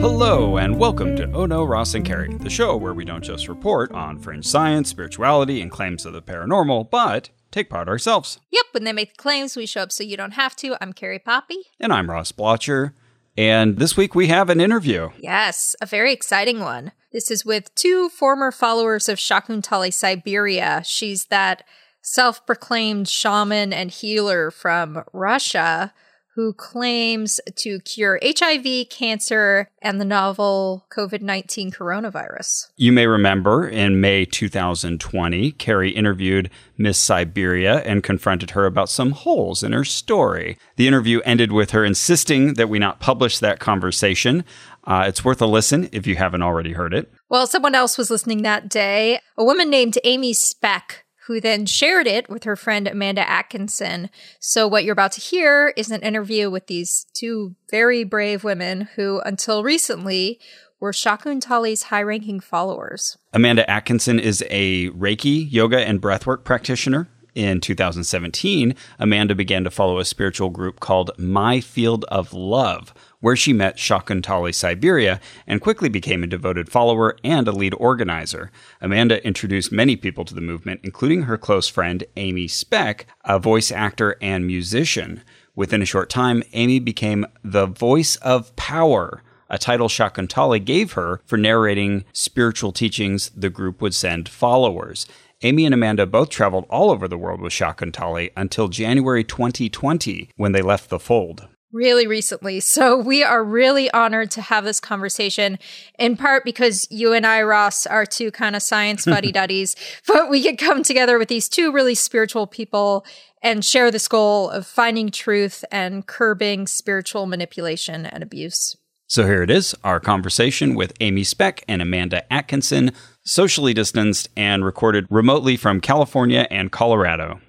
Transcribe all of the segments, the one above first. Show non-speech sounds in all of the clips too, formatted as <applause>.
Hello, and welcome to Oh No, Ross and Carrie, the show where we don't just report on fringe science, spirituality, and claims of the paranormal, but take part ourselves. Yep, when they make the claims, we show up so you don't have to. I'm Carrie Poppy. And I'm Ross Blotcher. And this week we have an interview. Yes, a very exciting one. This is with two former followers of Shakuntali Siberia. She's that self proclaimed shaman and healer from Russia who claims to cure HIV, cancer, and the novel COVID 19 coronavirus. You may remember in May 2020, Carrie interviewed Miss Siberia and confronted her about some holes in her story. The interview ended with her insisting that we not publish that conversation. Uh, it's worth a listen if you haven't already heard it. Well, someone else was listening that day. A woman named Amy Speck who then shared it with her friend Amanda Atkinson. So, what you're about to hear is an interview with these two very brave women who, until recently, were Shakuntali's high ranking followers. Amanda Atkinson is a Reiki, yoga, and breathwork practitioner. In 2017, Amanda began to follow a spiritual group called My Field of Love, where she met Shakuntali Siberia and quickly became a devoted follower and a lead organizer. Amanda introduced many people to the movement, including her close friend Amy Speck, a voice actor and musician. Within a short time, Amy became the voice of power a title Shakuntali gave her for narrating spiritual teachings the group would send followers. Amy and Amanda both traveled all over the world with Shakuntali until January 2020 when they left the fold really recently. So we are really honored to have this conversation, in part because you and I, Ross, are two kind of science <laughs> buddy duddies, but we could come together with these two really spiritual people and share this goal of finding truth and curbing spiritual manipulation and abuse. So here it is our conversation with Amy Speck and Amanda Atkinson, socially distanced and recorded remotely from California and Colorado.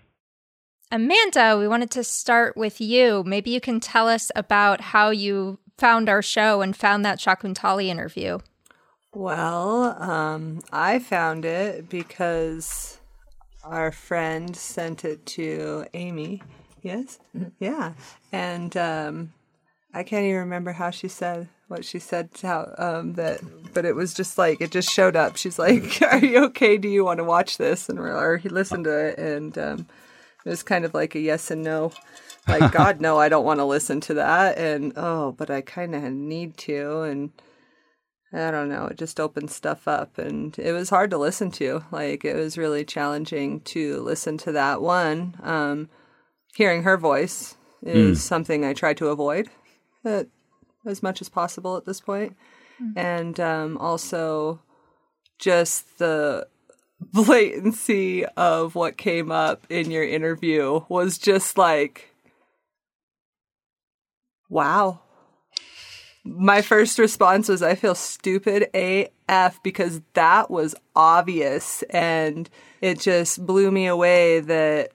Amanda, we wanted to start with you. Maybe you can tell us about how you found our show and found that Shakuntali interview. Well, um, I found it because our friend sent it to Amy. Yes? Yeah. And um, I can't even remember how she said what she said how um, that but it was just like it just showed up she's like <laughs> are you okay do you want to watch this and or he listened to it and um, it was kind of like a yes and no. Like, <laughs> God, no, I don't want to listen to that. And, oh, but I kind of need to. And I don't know, it just opened stuff up. And it was hard to listen to. Like, it was really challenging to listen to that one. Um, hearing her voice is mm. something I try to avoid uh, as much as possible at this point. Mm. And um, also just the <laughs> blatancy of what came up in your interview was just like, wow. My first response was, I feel stupid AF because that was obvious. And it just blew me away that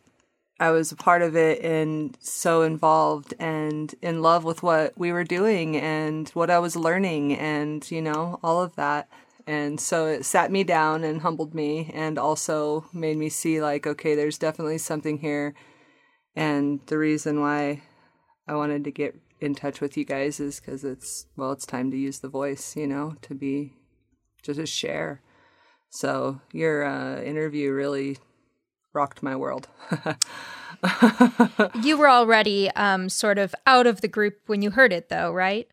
I was a part of it and so involved and in love with what we were doing and what I was learning and, you know, all of that. And so it sat me down and humbled me and also made me see, like, okay, there's definitely something here. And the reason why I wanted to get in touch with you guys is because it's, well, it's time to use the voice, you know, to be, just to share. So your uh, interview really rocked my world. <laughs> you were already um, sort of out of the group when you heard it, though, right?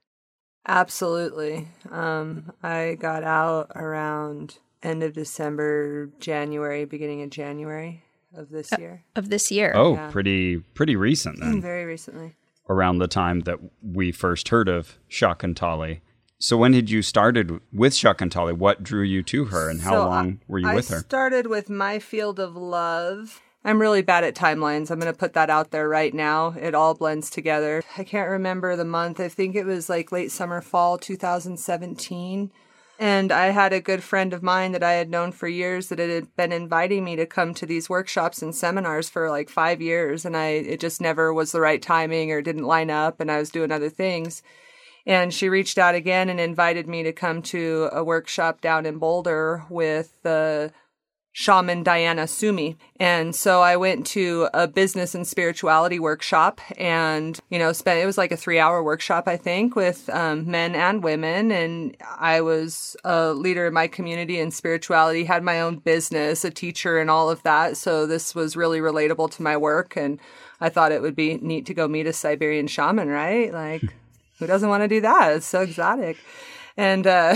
Absolutely. Um, I got out around end of December, January, beginning of January of this uh, year. Of this year. Oh, yeah. pretty pretty recent then. Very recently. Around the time that we first heard of Shakuntali. So when did you started with Shakuntali? What drew you to her and how so long were you I with her? I started with My Field of Love I'm really bad at timelines. I'm going to put that out there right now. It all blends together. I can't remember the month. I think it was like late summer, fall 2017. And I had a good friend of mine that I had known for years that had been inviting me to come to these workshops and seminars for like five years. And I, it just never was the right timing or didn't line up. And I was doing other things. And she reached out again and invited me to come to a workshop down in Boulder with the shaman Diana Sumi. And so I went to a business and spirituality workshop and, you know, spent, it was like a three hour workshop, I think, with um, men and women. And I was a leader in my community in spirituality, had my own business, a teacher, and all of that. So this was really relatable to my work. And I thought it would be neat to go meet a Siberian shaman, right? Like, <laughs> who doesn't want to do that? It's so exotic. And, uh,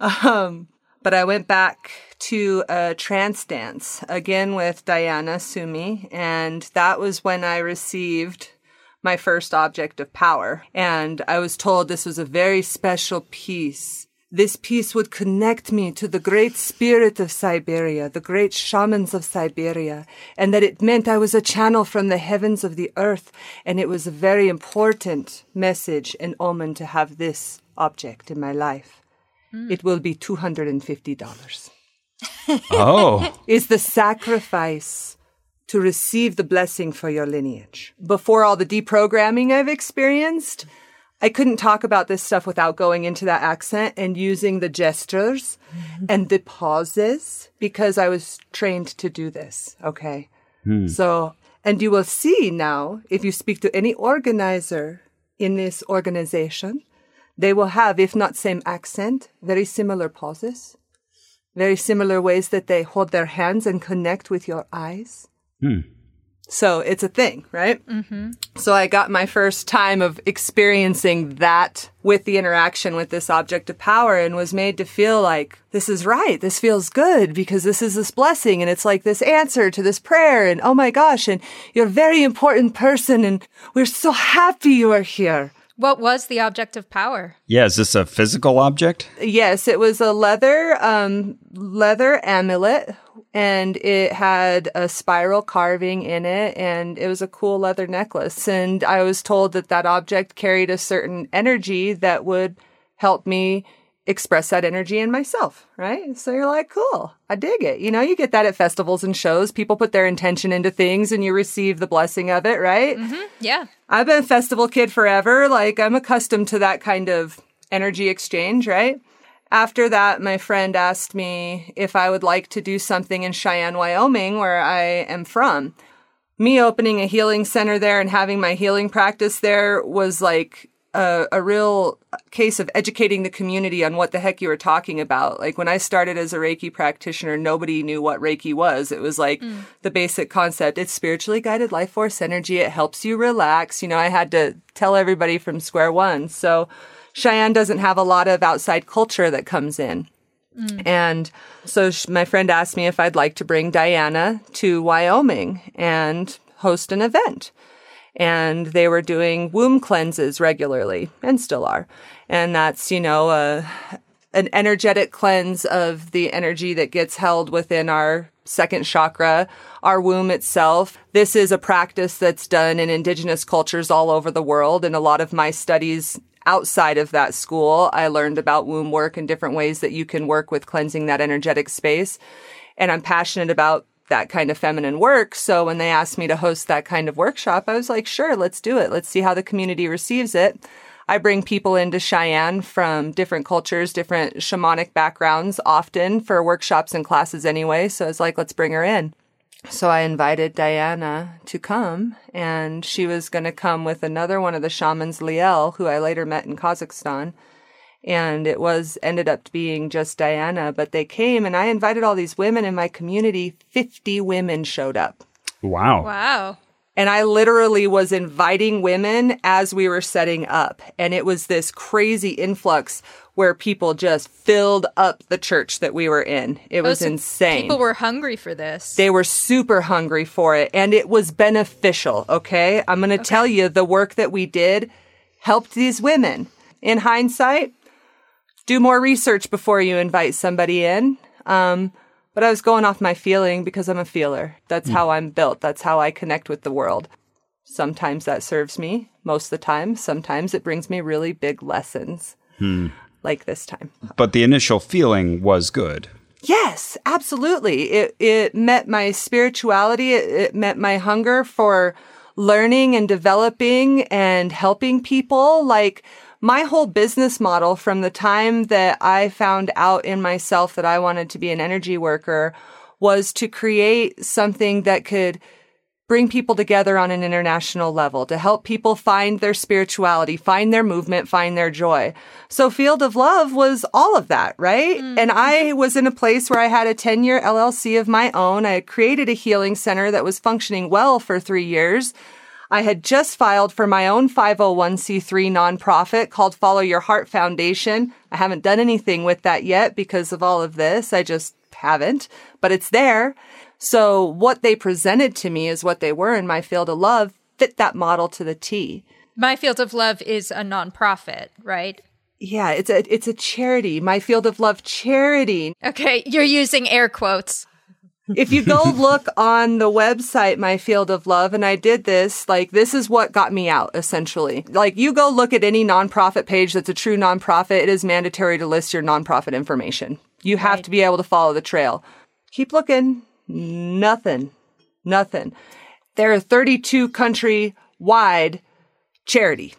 <laughs> um, but I went back to a trance dance again with Diana Sumi. And that was when I received my first object of power. And I was told this was a very special piece. This piece would connect me to the great spirit of Siberia, the great shamans of Siberia, and that it meant I was a channel from the heavens of the earth. And it was a very important message and omen to have this object in my life. Mm. It will be $250 oh. <laughs> is the sacrifice to receive the blessing for your lineage. Before all the deprogramming I've experienced, I couldn't talk about this stuff without going into that accent and using the gestures mm-hmm. and the pauses because I was trained to do this. Okay. Hmm. So, and you will see now if you speak to any organizer in this organization, they will have, if not same accent, very similar pauses very similar ways that they hold their hands and connect with your eyes. Hmm. So it's a thing, right? Mm-hmm. So I got my first time of experiencing that with the interaction with this object of power and was made to feel like this is right. This feels good because this is this blessing and it's like this answer to this prayer. And oh my gosh, and you're a very important person and we're so happy you are here. What was the object of power? Yeah, is this a physical object? Yes, it was a leather um, leather amulet and it had a spiral carving in it and it was a cool leather necklace and I was told that that object carried a certain energy that would help me express that energy in myself, right? So you're like, cool, I dig it. You know, you get that at festivals and shows. People put their intention into things and you receive the blessing of it, right? Mm-hmm. Yeah. I've been a festival kid forever. Like, I'm accustomed to that kind of energy exchange, right? After that, my friend asked me if I would like to do something in Cheyenne, Wyoming, where I am from. Me opening a healing center there and having my healing practice there was like a, a, real case of educating the community on what the heck you were talking about. Like when I started as a Reiki practitioner, nobody knew what Reiki was. It was like mm. the basic concept. It's spiritually guided life force energy. It helps you relax. You know, I had to tell everybody from square one. So Cheyenne doesn't have a lot of outside culture that comes in. Mm. And so my friend asked me if I'd like to bring Diana to Wyoming and host an event and they were doing womb cleanses regularly and still are. And that's, you know, a, an energetic cleanse of the energy that gets held within our second chakra, our womb itself. This is a practice that's done in indigenous cultures all over the world. And a lot of my studies outside of that school, I learned about womb work and different ways that you can work with cleansing that energetic space. And I'm passionate about that kind of feminine work. So when they asked me to host that kind of workshop, I was like, sure, let's do it. Let's see how the community receives it. I bring people into Cheyenne from different cultures, different shamanic backgrounds often for workshops and classes anyway. So it's like, let's bring her in. So I invited Diana to come and she was going to come with another one of the shamans, Liel, who I later met in Kazakhstan and it was ended up being just Diana, but they came and I invited all these women in my community. 50 women showed up. Wow. Wow. And I literally was inviting women as we were setting up. And it was this crazy influx where people just filled up the church that we were in. It oh, was oh, so insane. People were hungry for this. They were super hungry for it. And it was beneficial. Okay. I'm going to okay. tell you the work that we did helped these women. In hindsight, do more research before you invite somebody in. Um, but I was going off my feeling because I'm a feeler. That's mm. how I'm built. That's how I connect with the world. Sometimes that serves me, most of the time. Sometimes it brings me really big lessons, hmm. like this time. But the initial feeling was good. Yes, absolutely. It it met my spirituality. It, it met my hunger for learning and developing and helping people. Like my whole business model from the time that I found out in myself that I wanted to be an energy worker was to create something that could bring people together on an international level to help people find their spirituality, find their movement, find their joy. So Field of Love was all of that, right? Mm. And I was in a place where I had a 10 year LLC of my own. I had created a healing center that was functioning well for three years. I had just filed for my own 501c3 nonprofit called Follow Your Heart Foundation. I haven't done anything with that yet because of all of this. I just haven't, but it's there. So what they presented to me is what they were in my field of love fit that model to the T. My Field of Love is a nonprofit, right? Yeah, it's a it's a charity. My Field of Love charity. Okay, you're using air quotes. If you go <laughs> look on the website My Field of Love and I did this, like this is what got me out essentially. Like you go look at any nonprofit page that's a true nonprofit, it is mandatory to list your nonprofit information. You have right. to be able to follow the trail. Keep looking. Nothing. Nothing. They're a 32 country wide charity.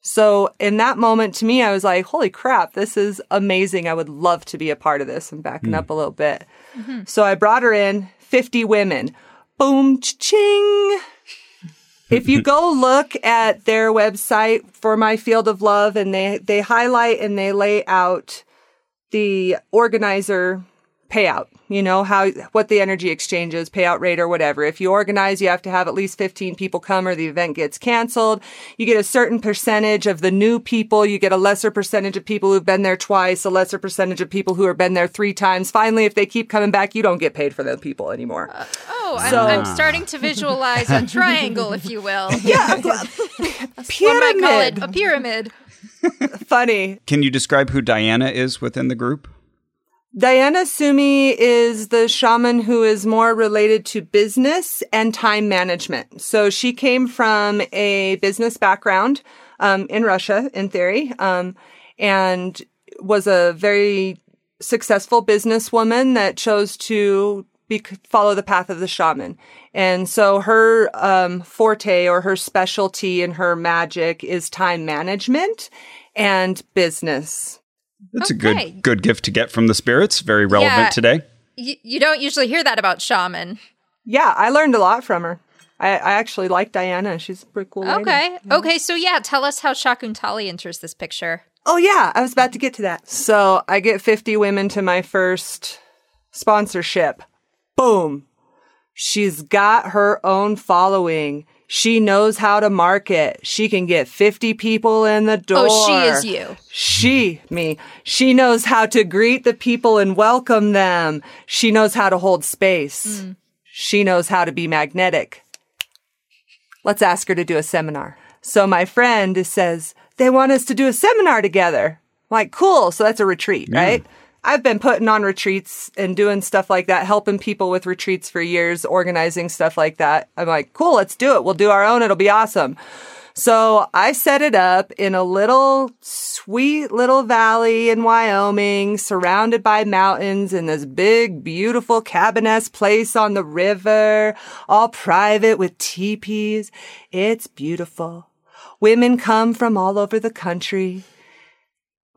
So in that moment to me, I was like, holy crap, this is amazing. I would love to be a part of this. I'm backing mm. up a little bit. Mm-hmm. So I brought her in 50 women. Boom, ching. if you go <laughs> look at their website for my field of love and they, they highlight and they lay out the organizer payout, you know, how, what the energy exchange is, payout rate or whatever. If you organize, you have to have at least 15 people come or the event gets canceled. You get a certain percentage of the new people. You get a lesser percentage of people who've been there twice, a lesser percentage of people who have been there three times. Finally, if they keep coming back, you don't get paid for those people anymore. Uh, oh, so, I'm, I'm, starting to visualize a triangle, if you will. <laughs> Yeah. pyramid. a pyramid. Funny. Can you describe who Diana is within the group? Diana Sumi is the shaman who is more related to business and time management. So she came from a business background um, in Russia, in theory, um, and was a very successful businesswoman that chose to be, follow the path of the shaman. And so her um, forte or her specialty in her magic is time management and business. It's okay. a good good gift to get from the spirits. Very relevant yeah, today. Y- you don't usually hear that about shaman. Yeah, I learned a lot from her. I, I actually like Diana. She's a pretty cool. Lady. Okay. Yeah. Okay. So yeah, tell us how Shakuntali enters this picture. Oh yeah, I was about to get to that. So I get 50 women to my first sponsorship. Boom. She's got her own following. She knows how to market. She can get 50 people in the door. Oh, she is you. She, me. She knows how to greet the people and welcome them. She knows how to hold space. Mm. She knows how to be magnetic. Let's ask her to do a seminar. So my friend says, they want us to do a seminar together. I'm like, cool. So that's a retreat, yeah. right? I've been putting on retreats and doing stuff like that, helping people with retreats for years, organizing stuff like that. I'm like, cool, let's do it. We'll do our own. It'll be awesome. So I set it up in a little sweet little valley in Wyoming, surrounded by mountains in this big, beautiful cabin place on the river, all private with teepees. It's beautiful. Women come from all over the country.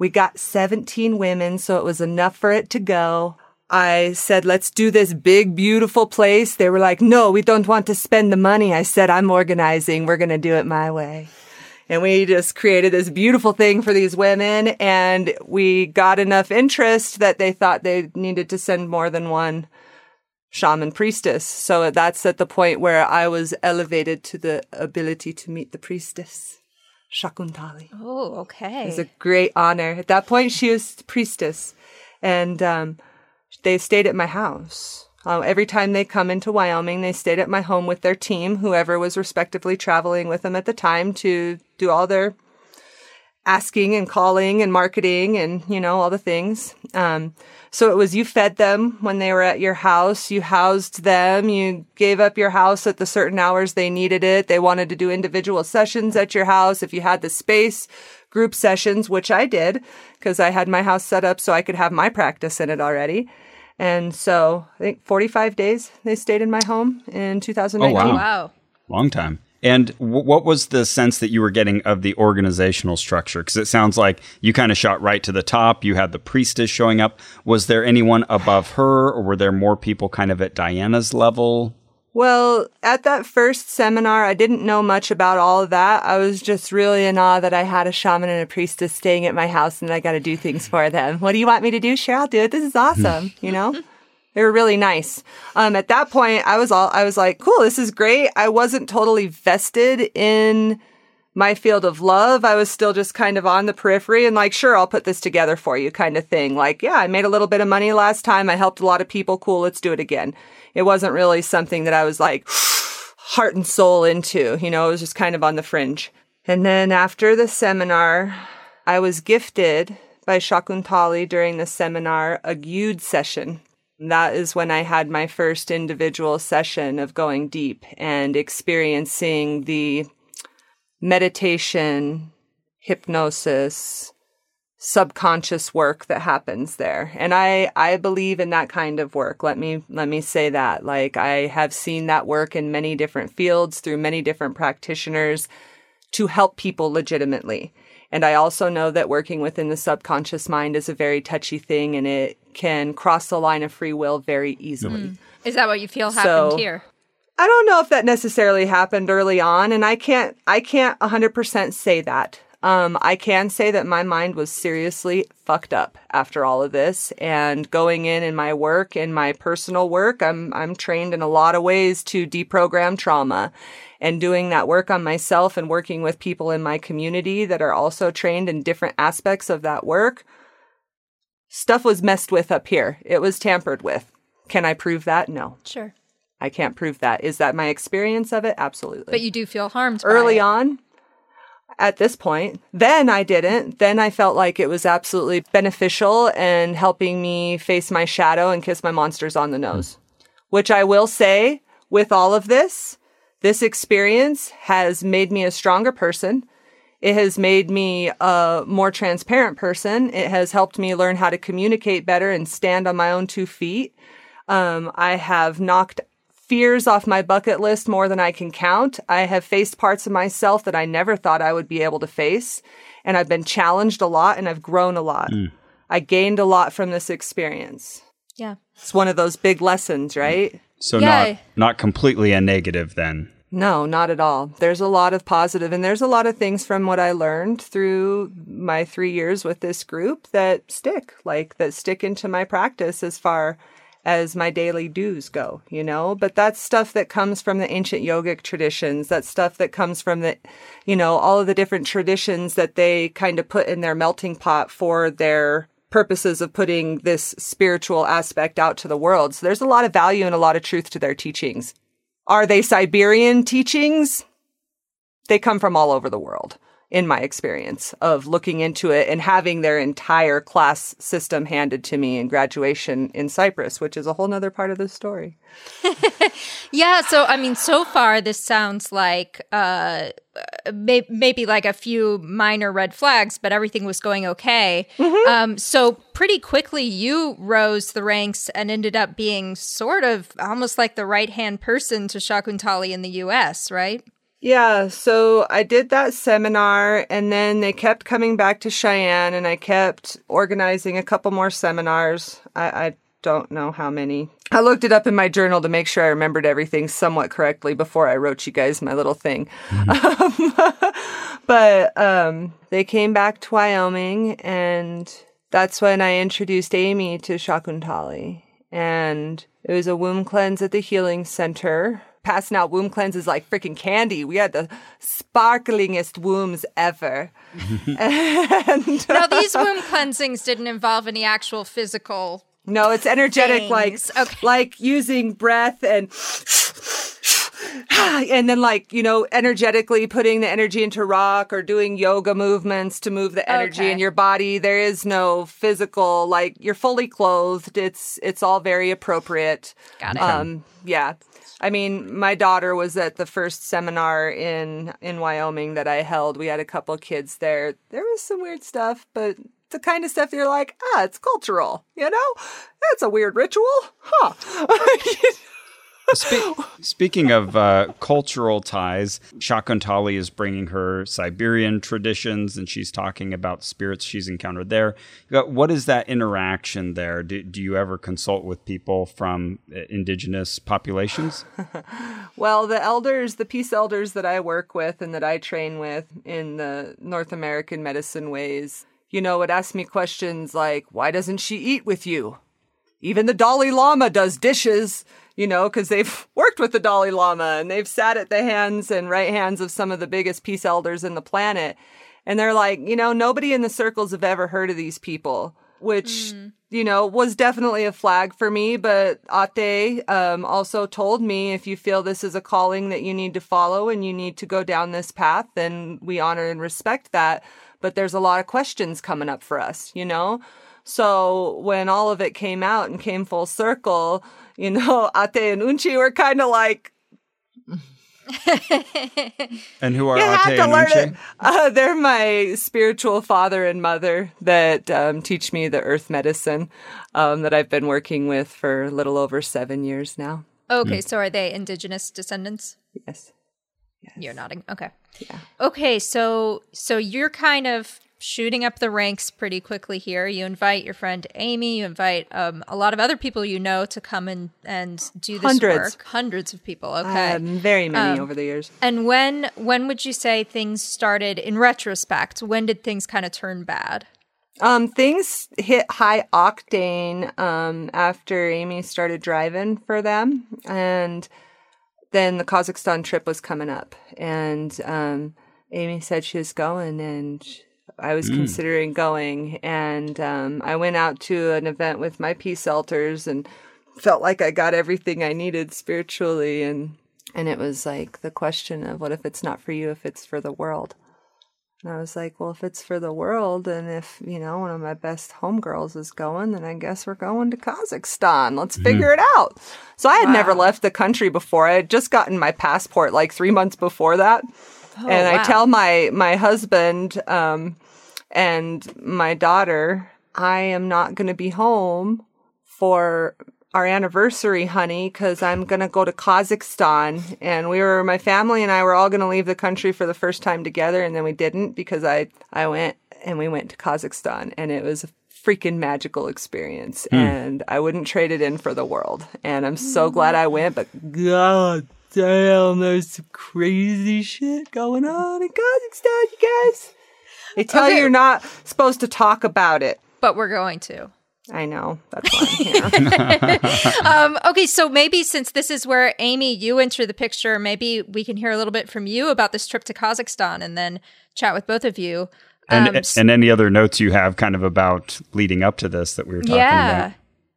We got 17 women, so it was enough for it to go. I said, let's do this big, beautiful place. They were like, no, we don't want to spend the money. I said, I'm organizing. We're going to do it my way. And we just created this beautiful thing for these women. And we got enough interest that they thought they needed to send more than one shaman priestess. So that's at the point where I was elevated to the ability to meet the priestess. Shakuntali. Oh, okay. It's a great honor. At that point, she was priestess, and um, they stayed at my house. Uh, every time they come into Wyoming, they stayed at my home with their team, whoever was respectively traveling with them at the time to do all their asking and calling and marketing and, you know, all the things. Um, so it was you fed them when they were at your house, you housed them, you gave up your house at the certain hours they needed it. They wanted to do individual sessions at your house. If you had the space, group sessions, which I did because I had my house set up so I could have my practice in it already. And so I think 45 days they stayed in my home in 2019. Oh, wow. wow. Long time. And w- what was the sense that you were getting of the organizational structure? Because it sounds like you kind of shot right to the top. You had the priestess showing up. Was there anyone above her, or were there more people kind of at Diana's level? Well, at that first seminar, I didn't know much about all of that. I was just really in awe that I had a shaman and a priestess staying at my house and I got to do things for them. What do you want me to do? Sure, I'll do it. This is awesome. you know? They were really nice. Um, at that point, I was all, I was like, cool, this is great. I wasn't totally vested in my field of love. I was still just kind of on the periphery and like, sure, I'll put this together for you kind of thing. Like, yeah, I made a little bit of money last time. I helped a lot of people. Cool. Let's do it again. It wasn't really something that I was like <sighs> heart and soul into, you know, it was just kind of on the fringe. And then after the seminar, I was gifted by Shakuntali during the seminar a session. That is when I had my first individual session of going deep and experiencing the meditation, hypnosis, subconscious work that happens there. And I, I believe in that kind of work. Let me, let me say that. Like I have seen that work in many different fields through many different practitioners to help people legitimately. And I also know that working within the subconscious mind is a very touchy thing and it can cross the line of free will very easily. Mm. Is that what you feel happened so, here? I don't know if that necessarily happened early on and I can't I can't 100% say that. Um, I can say that my mind was seriously fucked up after all of this and going in in my work in my personal work I'm I'm trained in a lot of ways to deprogram trauma and doing that work on myself and working with people in my community that are also trained in different aspects of that work stuff was messed with up here it was tampered with can I prove that no sure I can't prove that is that my experience of it absolutely but you do feel harmed early on at this point. Then I didn't. Then I felt like it was absolutely beneficial and helping me face my shadow and kiss my monsters on the nose. Which I will say with all of this, this experience has made me a stronger person. It has made me a more transparent person. It has helped me learn how to communicate better and stand on my own two feet. Um, I have knocked fears off my bucket list more than I can count. I have faced parts of myself that I never thought I would be able to face. And I've been challenged a lot and I've grown a lot. Mm. I gained a lot from this experience. Yeah. It's one of those big lessons, right? So yeah. not not completely a negative then. No, not at all. There's a lot of positive and there's a lot of things from what I learned through my 3 years with this group that stick, like that stick into my practice as far as my daily dues go, you know? But that's stuff that comes from the ancient yogic traditions. That's stuff that comes from the, you know, all of the different traditions that they kind of put in their melting pot for their purposes of putting this spiritual aspect out to the world. So there's a lot of value and a lot of truth to their teachings. Are they Siberian teachings? They come from all over the world in my experience of looking into it and having their entire class system handed to me in graduation in Cyprus, which is a whole nother part of the story. <laughs> yeah. So, I mean, so far, this sounds like uh, may- maybe like a few minor red flags, but everything was going okay. Mm-hmm. Um, so, pretty quickly, you rose the ranks and ended up being sort of almost like the right hand person to Shakuntali in the US, right? Yeah, so I did that seminar and then they kept coming back to Cheyenne and I kept organizing a couple more seminars. I, I don't know how many. I looked it up in my journal to make sure I remembered everything somewhat correctly before I wrote you guys my little thing. Mm-hmm. <laughs> but um, they came back to Wyoming and that's when I introduced Amy to Shakuntali. And it was a womb cleanse at the Healing Center passing out womb cleanses like freaking candy. We had the sparklingest wombs ever. <laughs> and, now, these womb cleansings didn't involve any actual physical. No, it's energetic, things. like okay. like using breath and. <sighs> and then like you know energetically putting the energy into rock or doing yoga movements to move the energy okay. in your body there is no physical like you're fully clothed it's it's all very appropriate got it um yeah I mean, my daughter was at the first seminar in in Wyoming that I held. We had a couple kids there. There was some weird stuff, but the kind of stuff you're like, ah, it's cultural, you know? That's a weird ritual, huh? <laughs> Spe- speaking of uh, cultural ties, Shakuntali is bringing her Siberian traditions, and she's talking about spirits she's encountered there. What is that interaction there? Do, do you ever consult with people from uh, indigenous populations? <laughs> well, the elders, the peace elders that I work with and that I train with in the North American medicine ways, you know, would ask me questions like, "Why doesn't she eat with you?" Even the Dalai Lama does dishes you know, because they've <laughs> worked with the Dalai Lama and they've sat at the hands and right hands of some of the biggest peace elders in the planet. And they're like, you know, nobody in the circles have ever heard of these people, which, mm. you know, was definitely a flag for me. But Ate um, also told me if you feel this is a calling that you need to follow and you need to go down this path, then we honor and respect that. But there's a lot of questions coming up for us, you know? So when all of it came out and came full circle, you know, <laughs> Ate and Unchi were kind of like. <laughs> and who are Ate and Unchi? Uh, they're my spiritual father and mother that um, teach me the earth medicine um, that I've been working with for a little over seven years now. Okay, mm. so are they indigenous descendants? Yes. yes. You're nodding. Okay. Yeah. Okay, so so you're kind of shooting up the ranks pretty quickly here. You invite your friend Amy, you invite um, a lot of other people you know to come and, and do this Hundreds. work. Hundreds of people. Okay, um, very many um, over the years. And when when would you say things started? In retrospect, when did things kind of turn bad? Um, things hit high octane um, after Amy started driving for them, and then the Kazakhstan trip was coming up, and um, Amy said she was going, and I was mm. considering going, and um, I went out to an event with my peace elders and felt like I got everything I needed spiritually, and and it was like the question of what if it's not for you, if it's for the world. And I was like, well, if it's for the world, and if, you know, one of my best homegirls is going, then I guess we're going to Kazakhstan. Let's mm. figure it out. So I had wow. never left the country before. I had just gotten my passport like three months before that. Oh, and wow. I tell my my husband um, and my daughter, I am not going to be home for our anniversary, honey, because I'm going to go to Kazakhstan. And we were, my family and I were all going to leave the country for the first time together. And then we didn't because I, I went and we went to Kazakhstan and it was a freaking magical experience. Mm. And I wouldn't trade it in for the world. And I'm so glad I went, but God damn, there's some crazy shit going on in Kazakhstan, you guys. They tell okay. you you're not supposed to talk about it. But we're going to. I know. That's why I'm here. <laughs> um, okay, so maybe since this is where Amy, you enter the picture, maybe we can hear a little bit from you about this trip to Kazakhstan and then chat with both of you. Um, and, and any other notes you have kind of about leading up to this that we were talking yeah. about. Yeah.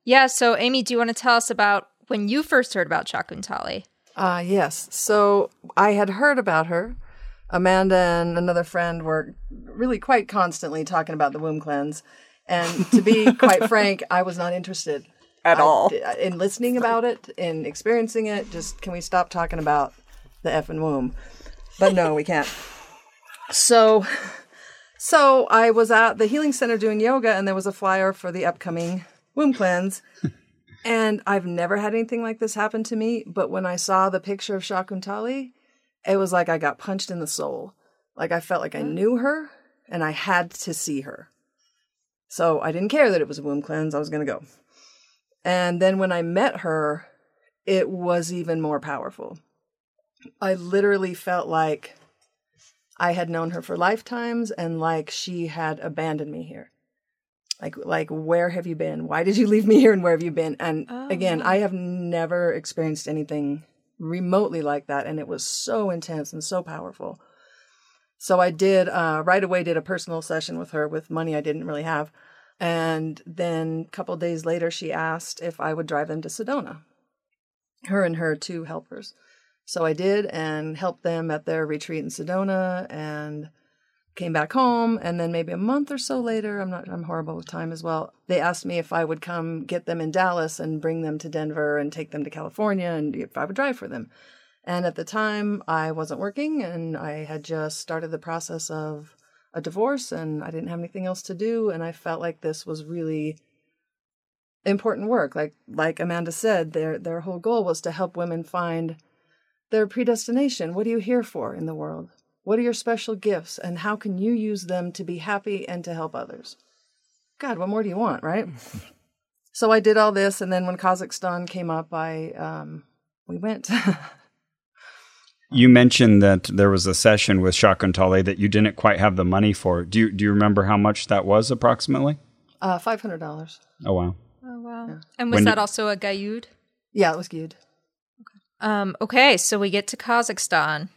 Yeah. So, Amy, do you want to tell us about when you first heard about Shakuntali? Uh, yes. So I had heard about her Amanda and another friend were really quite constantly talking about the womb cleanse. And to be <laughs> quite frank, I was not interested at I, all in listening about it, in experiencing it. Just can we stop talking about the effing womb? But no, we can't. So, so I was at the healing center doing yoga, and there was a flyer for the upcoming womb cleanse. And I've never had anything like this happen to me. But when I saw the picture of Shakuntali, it was like I got punched in the soul. Like I felt like I knew her and I had to see her. So I didn't care that it was a womb cleanse. I was going to go. And then when I met her, it was even more powerful. I literally felt like I had known her for lifetimes and like she had abandoned me here. Like like where have you been? Why did you leave me here and where have you been? And oh, again, I have never experienced anything remotely like that and it was so intense and so powerful so i did uh, right away did a personal session with her with money i didn't really have and then a couple days later she asked if i would drive them to sedona her and her two helpers so i did and helped them at their retreat in sedona and came back home and then maybe a month or so later i'm not i'm horrible with time as well they asked me if i would come get them in dallas and bring them to denver and take them to california and if i would drive for them and at the time i wasn't working and i had just started the process of a divorce and i didn't have anything else to do and i felt like this was really important work. Like like Amanda said, their their whole goal was to help women find their predestination. What are you here for in the world? What are your special gifts and how can you use them to be happy and to help others? God, what more do you want, right? <laughs> so I did all this and then when Kazakhstan came up, I um we went <laughs> You mentioned that there was a session with Shakuntali that you didn't quite have the money for. Do you, do you remember how much that was approximately? uh $500. Oh wow. Oh wow! And was When that did- also a gayud? Yeah, it was good. Um, okay, so we get to Kazakhstan,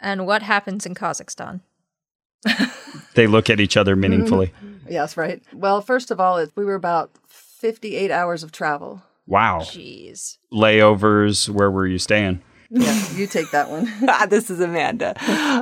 and what happens in Kazakhstan? <laughs> They look at each other meaningfully. <laughs> Yes, right. Well, first of all, it, we were about 58 hours of travel. Wow. Jeez. Layovers. Where were you staying? Yeah, you take that one. <laughs> this is Amanda.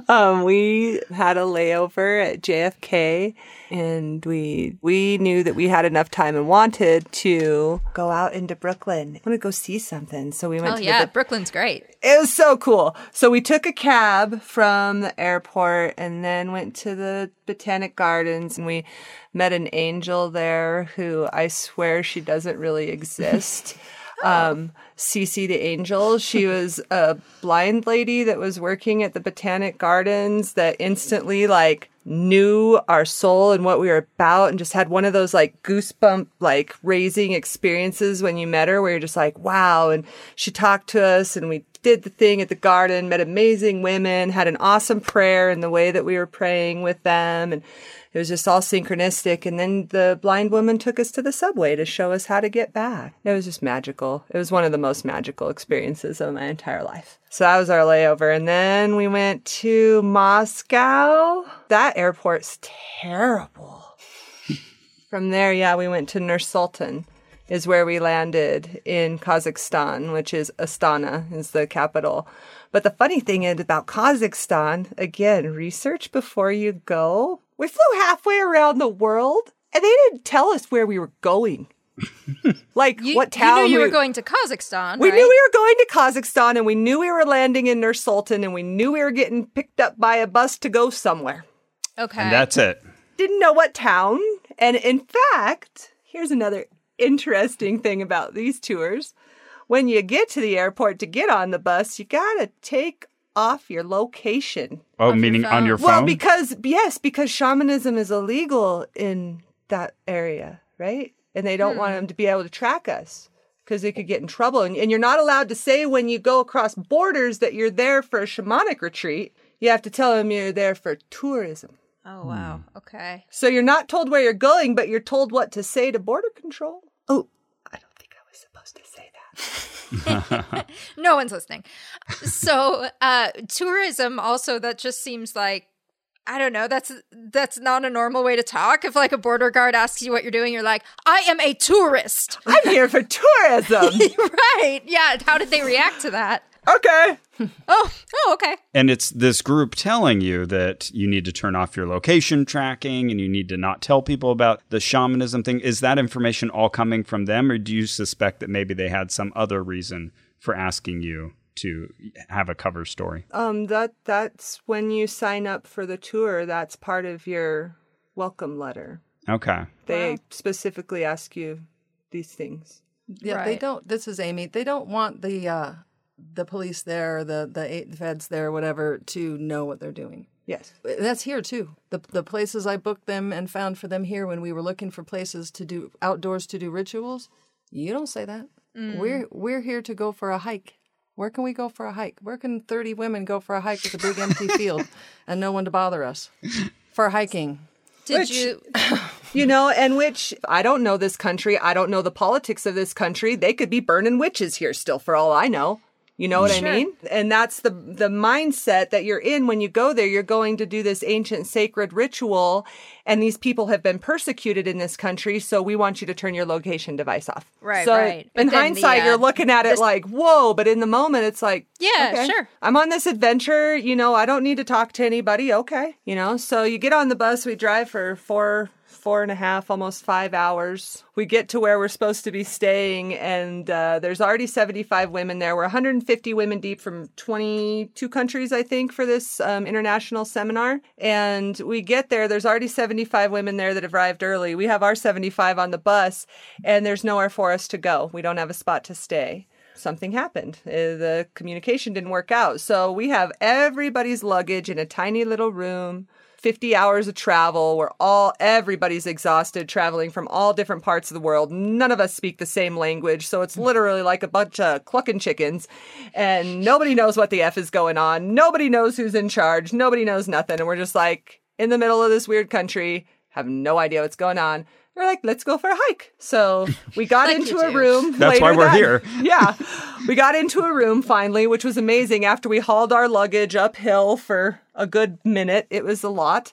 Um, we had a layover at JFK, and we we knew that we had enough time and wanted to go out into Brooklyn. I want to go see something, so we went Oh to yeah, the. Brooklyn's great. It was so cool. So we took a cab from the airport and then went to the Botanic Gardens, and we met an angel there who I swear she doesn't really <laughs> exist. Um, Cece the Angel. She <laughs> was a blind lady that was working at the Botanic Gardens that instantly like knew our soul and what we were about and just had one of those like goosebump like raising experiences when you met her where you're just like wow and she talked to us and we did the thing at the garden met amazing women had an awesome prayer in the way that we were praying with them and it was just all synchronistic. And then the blind woman took us to the subway to show us how to get back. It was just magical. It was one of the most magical experiences of my entire life. So that was our layover. And then we went to Moscow. That airport's terrible. <laughs> From there, yeah, we went to Nur Sultan is where we landed in Kazakhstan, which is Astana is the capital. But the funny thing is about Kazakhstan, again, research before you go. We flew halfway around the world and they didn't tell us where we were going. <laughs> like You, what town you knew you we were going to Kazakhstan. we right? knew we were going to Kazakhstan and we knew we were landing in Nur Sultan and we knew we were getting picked up by a bus to go somewhere Okay. And that's it. didn't know what town. And in fact, here's another interesting thing about these tours. When you get to the airport to get on the bus, you gotta take off your location. Oh, your meaning on your phone. your Well, because, yes, because shamanism is illegal in that area, right? And they don't want hmm. them to be able to track us because they could get in trouble. And, and you're not allowed to say when you go across borders that you're there for a shamanic retreat. You have to tell them you're there for tourism. oh wow. Hmm. Okay. So you're not told where you're going, but you're told what to say to border control. Oh, I don't think I was supposed to say that. <laughs> No one's listening. So, uh, tourism also that just seems like I don't know. That's that's not a normal way to talk. If like a border guard asks you what you're doing, you're like, "I am a tourist." I'm here for tourism. <laughs> right? Yeah. How did they react to that? Okay. Oh, oh, okay. And it's this group telling you that you need to turn off your location tracking and you need to not tell people about the shamanism thing. Is that information all coming from them, or do you suspect that maybe they had some other reason for asking you to have a cover story? Um, that that's when you sign up for the tour. That's part of your welcome letter. Okay. They specifically ask you these things. Yeah, they don't. This is Amy. They don't want the uh, the police there, the the eight feds there, whatever, to know what they're doing. Yes. Uh, that's here too. The the places I booked them and found for them here when we were looking for places to do outdoors to do rituals. You don't say that. Mm. We're we're here to go for a hike. Where can we go for a hike? Where can thirty women go for a hike with a big empty <laughs> field and no one to bother us for hiking? Did Which- you? <laughs> You know, and which I don't know this country. I don't know the politics of this country. They could be burning witches here still, for all I know. You know what I mean? And that's the the mindset that you're in when you go there. You're going to do this ancient sacred ritual, and these people have been persecuted in this country. So we want you to turn your location device off. Right, So right. In then the, hindsight, uh, you're looking at it this- like, whoa! But in the moment, it's like, Yeah, okay, sure. I'm on this adventure. You know, I don't need to talk to anybody. Okay, you know. So you get on the bus. We drive for four four and a half, almost five hours. We get to where we're supposed to be staying, and uh, there's already 75 women there. We're 150 women deep from 22 countries, I think, for this um, international seminar. And we get there, there's already 75 women there that have arrived early. We have our 75 on the bus, and there's nowhere for us to go. We don't have a spot to stay something happened. Uh, The communication didn't work out. So we have everybody's luggage in a tiny little room. 50 hours of travel. We're all, everybody's exhausted traveling from all different parts of the world. None of us speak the same language. So it's literally like a bunch of clucking chickens and nobody knows what the F is going on. Nobody knows who's in charge. Nobody knows nothing. And we're just like in the middle of this weird country, have no idea what's going on. We're like, let's go for a hike. So we <laughs> got Like into a room. That's why later we're that- here. <laughs> yeah. We got into a room finally, which was amazing after we hauled our luggage uphill for a good minute. It was a lot.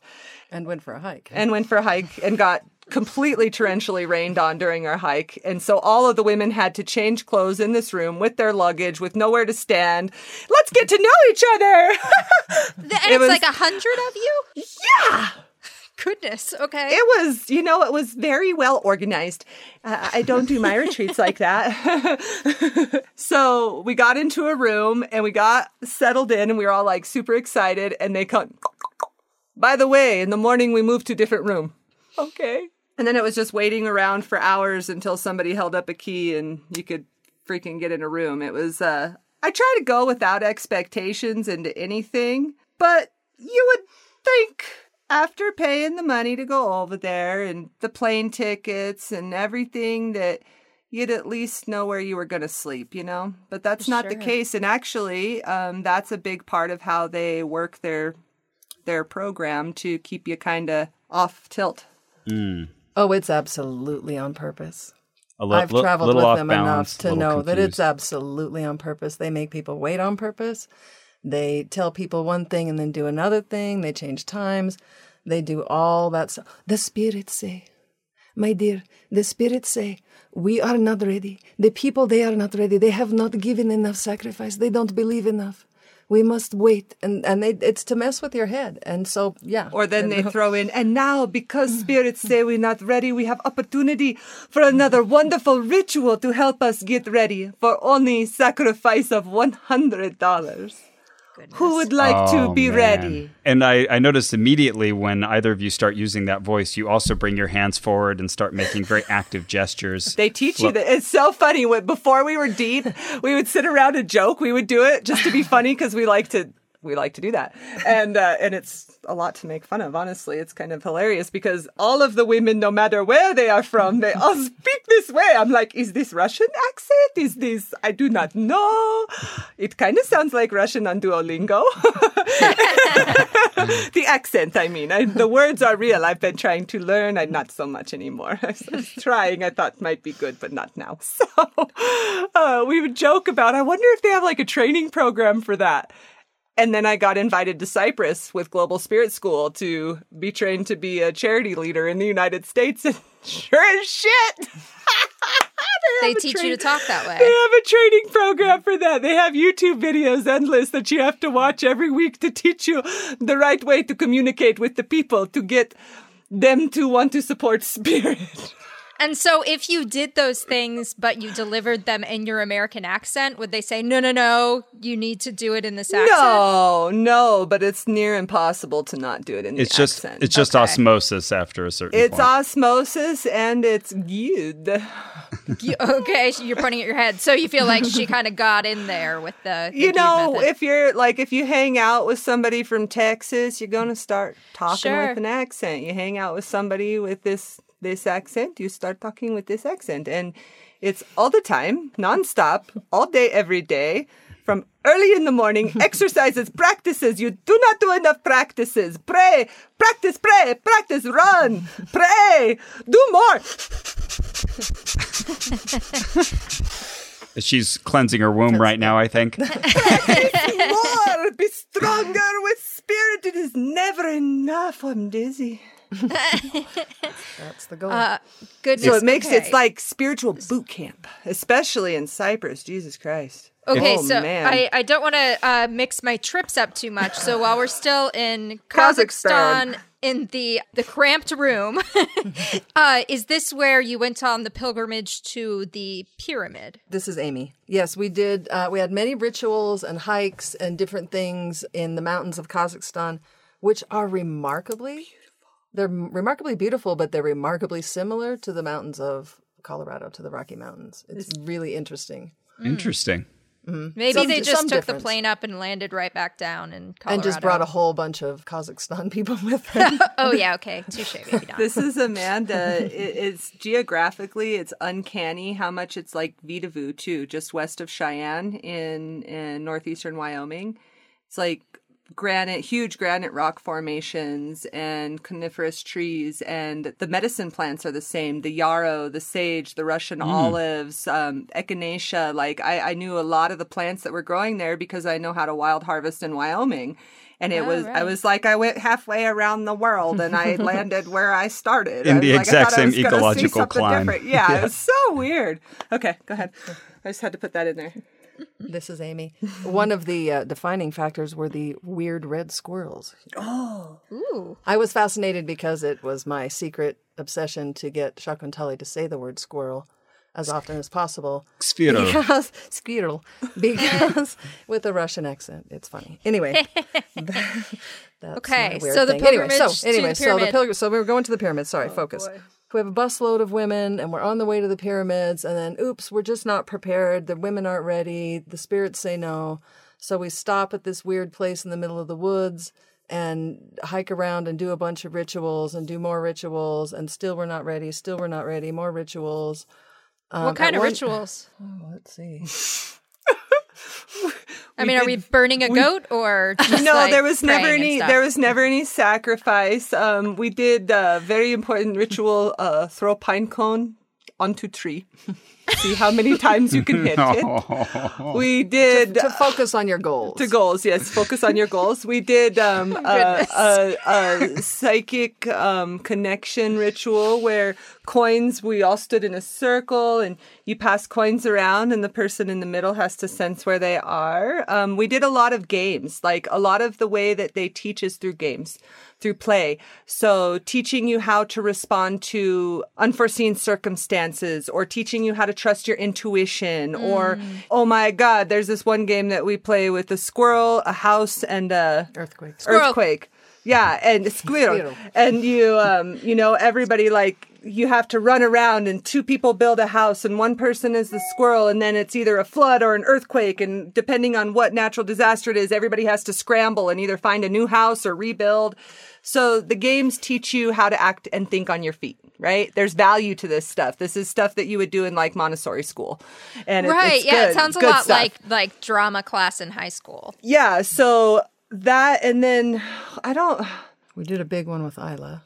And went for a hike. And went for a hike and got completely torrentially rained on during our hike. And so all of the women had to change clothes in this room with their luggage, with nowhere to stand. Let's get to know each other. <laughs> And It it's was- like a hundred of you? yeah. Goodness. Okay. It was, you know, it was very well organized. Uh, I don't do my retreats like that. <laughs> so we got into a room and we got settled in and we were all like super excited. And they come, by the way, in the morning we moved to a different room. Okay. And then it was just waiting around for hours until somebody held up a key and you could freaking get in a room. It was, uh, I try to go without expectations into anything, but you would think after paying the money to go over there and the plane tickets and everything that you'd at least know where you were going to sleep, you know? But that's not the case. And actually, um, that's a big part of how they work their their program to keep you kind of off tilt. Oh, it's absolutely on purpose. A li- I've traveled little with them balance, enough to little know that it's absolutely on purpose. They make people wait on purpose. They tell people one thing and then do another thing. They change times. They do all that stuff. The spirits say, my dear, the spirits say, we are not ready. The people, they are not ready. They have not given enough sacrifice. They don't believe enough. We must wait. And, and they, it's to mess with your head. And so, yeah. Or then and, they <laughs> throw in, and now because spirits say we're not ready, we have opportunity for another wonderful ritual to help us get ready for only sacrifice of $100 goodness. Who would like oh, to be man. ready? And I, I noticed immediately when either of you start using that voice, you also bring your hands forward and start making very <laughs> active gestures. They teach you that. It's so funny. Before we were deep, we would sit around and joke. We would do it just to be funny because we like to we like to do that, and uh, and it's a lot to make fun of. Honestly, it's kind of hilarious because all of the women, no matter where they are from, they all <laughs> speak this way. I'm like, is this Russian accent? Is this? I do not know. It kind of sounds like Russian on Duolingo. <laughs> the accent, I mean. I, the words are real. I've been trying to learn. I'm not so much anymore. <laughs> I was trying. I thought might be good, but not now. So uh, we would joke about, I wonder if they have like a training program for that. And then I got invited to Cyprus with Global Spirit School to be trained to be a charity leader in the United States. <laughs> And sure as shit. <laughs> they a teach train- you to talk that way. They have a training program for that. They have YouTube videos endless that you have to watch every week to teach you the right way to communicate with the people to get them to want to support <laughs> spirit. And so, if you did those things, but you delivered them in your American accent, would they say, no, no, no, you need to do it in this accent? No, no, but it's near impossible to not do it in the it's just accent. it's just Okay. osmosis after a certain It's point. osmosis and it's good. You- okay, so you're pointing at your head. So you feel like she kind of got in there with the. the you know, method. if you're like if you hang out with somebody from Texas, you're gonna start talking Sure. with an accent. You hang out with somebody with this this accent, you start talking with this accent, and it's all the time, nonstop, all day, every day. From early in the morning, <laughs> exercises, practices. You do not do enough practices. Pray, practice, pray, practice, run, pray, do more. <laughs> She's cleansing her womb right now, I think. <laughs> more, be stronger with spirit. It is never enough. I'm dizzy. That's the goal. Goodness. So it makes okay. it's like spiritual boot camp, especially in Cyprus. Jesus Christ. Okay, Oh, so man. I, I don't want to uh, mix my trips up too much. So while we're still in <laughs> Kazakhstan. Kazakhstan, in the the cramped room. <laughs> uh, is this where you went on the pilgrimage to the pyramid? This is Amy. Yes, we did. Uh, we had many rituals and hikes and different things in the mountains of Kazakhstan, which are remarkably they're remarkably beautiful, but they're remarkably similar to the mountains of Colorado, to the Rocky Mountains. It's really interesting. Hmm. Interesting. Mm-hmm. Maybe Some- they just took difference. the plane up and landed right back down in Colorado. And just brought a whole bunch of Kazakhstan <laughs> people with <laughs> them. Oh yeah, okay, touche, maybe not. This is Amanda. It, it's geographically, it's uncanny how much it's like Vedauwoo too, just west of Cheyenne in in northeastern Wyoming. It's like granite, huge granite rock formations and coniferous trees, and the medicine plants are the same. The yarrow, the sage, the Russian olives, um, echinacea. Like I, I knew a lot of the plants that were growing there because I know how to wild harvest in Wyoming. And it Oh, was, I was like, I went halfway around the world and I <laughs> landed where I started. In I the like, I exact thought I same was ecological something climb. different. Yeah, <laughs> it was so weird. Okay, go ahead. I just had to put that in there. <laughs> this is Amy. <laughs> One of the uh, defining factors were the weird red squirrels. Oh, Ooh, I was fascinated because it was my secret obsession to get Shakuntali to say the word squirrel as often as possible. Sphero. Because squirrel. Because <laughs> with a Russian accent, it's funny. Anyway. that's Okay, my weird so the thing. anyway, pilgrimage so anyway, the so the pyramid. pilgrim so we were going to the pyramid. Sorry, focus. We have a busload of women and we're on the way to the pyramids and then oops, we're just not prepared. The women aren't ready. The spirits say no. So we stop at this weird place in the middle of the woods and hike around and do a bunch of rituals and do more rituals and still we're not ready. Still we're not ready. More rituals. Um, what kind of one- rituals? Oh, <sighs> let's see. I mean, are we burning a goat or <laughs> just No, like, there was never any. There was never any sacrifice. Um, we did a very important ritual: uh, throw pine cone onto tree. <laughs> See how many times you can hit <laughs> it. We did To focus on your goals. to goals. Yes, focus on your goals. We did um, <laughs> a, a, a psychic um, connection ritual where coins. We all stood in a circle, and you pass coins around, and the person in the middle has to sense where they are. Um, we did a lot of games. Like a lot of the way that they teach is through games. Through play. So, teaching you how to respond to unforeseen circumstances or teaching you how to trust your intuition or, oh my God, there's this one game that we play with a squirrel, a house, and a Earthquakes. Squirrel. earthquake. Yeah, and a squirrel. Squirrel. And you, um, you know, everybody like you have to run around, and two people build a house, and one person is the squirrel, and then it's either a flood or an earthquake, and depending on what natural disaster it is, everybody has to scramble and either find a new house or rebuild. So the games teach you how to act and think on your feet. Right? There's value to this stuff. This is stuff that you would do in like Montessori school, and it- right? yeah, good, it sounds a lot stuff. like like drama class in high school. yeah. So that, and then I don't. <sighs> We did a big one with Isla.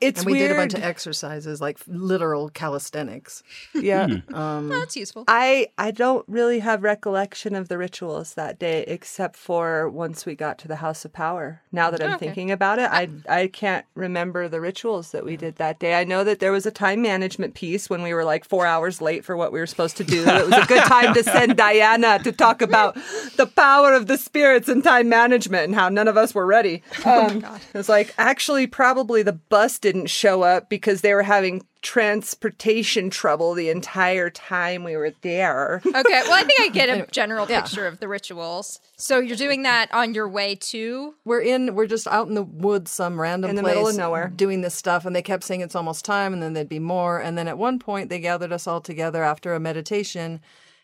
It's And we weird. did a bunch of exercises, like literal calisthenics. yeah. Um, That's useful. I I don't really have recollection of the rituals that day except for once we got to the House of Power. Now that I'm Okay. thinking about it, I I can't remember the rituals that we did that day. I know that there was a time management piece when we were like 4 hours late for what we were supposed to do. It was a good time to send <laughs> Diana to talk about the power of the spirits and time management and how none of us were ready. Um, it was like actually probably the bus didn't show up because they were having transportation trouble the entire time we were there. <laughs> Okay, well, I think I get a general yeah. picture of the rituals. So you're doing that on your way to. we're in, we're just out in the woods, some random In the place, middle of nowhere. doing this stuff. And they kept saying it's almost time, and then there'd be more. And then at one point, they gathered us all together after a meditation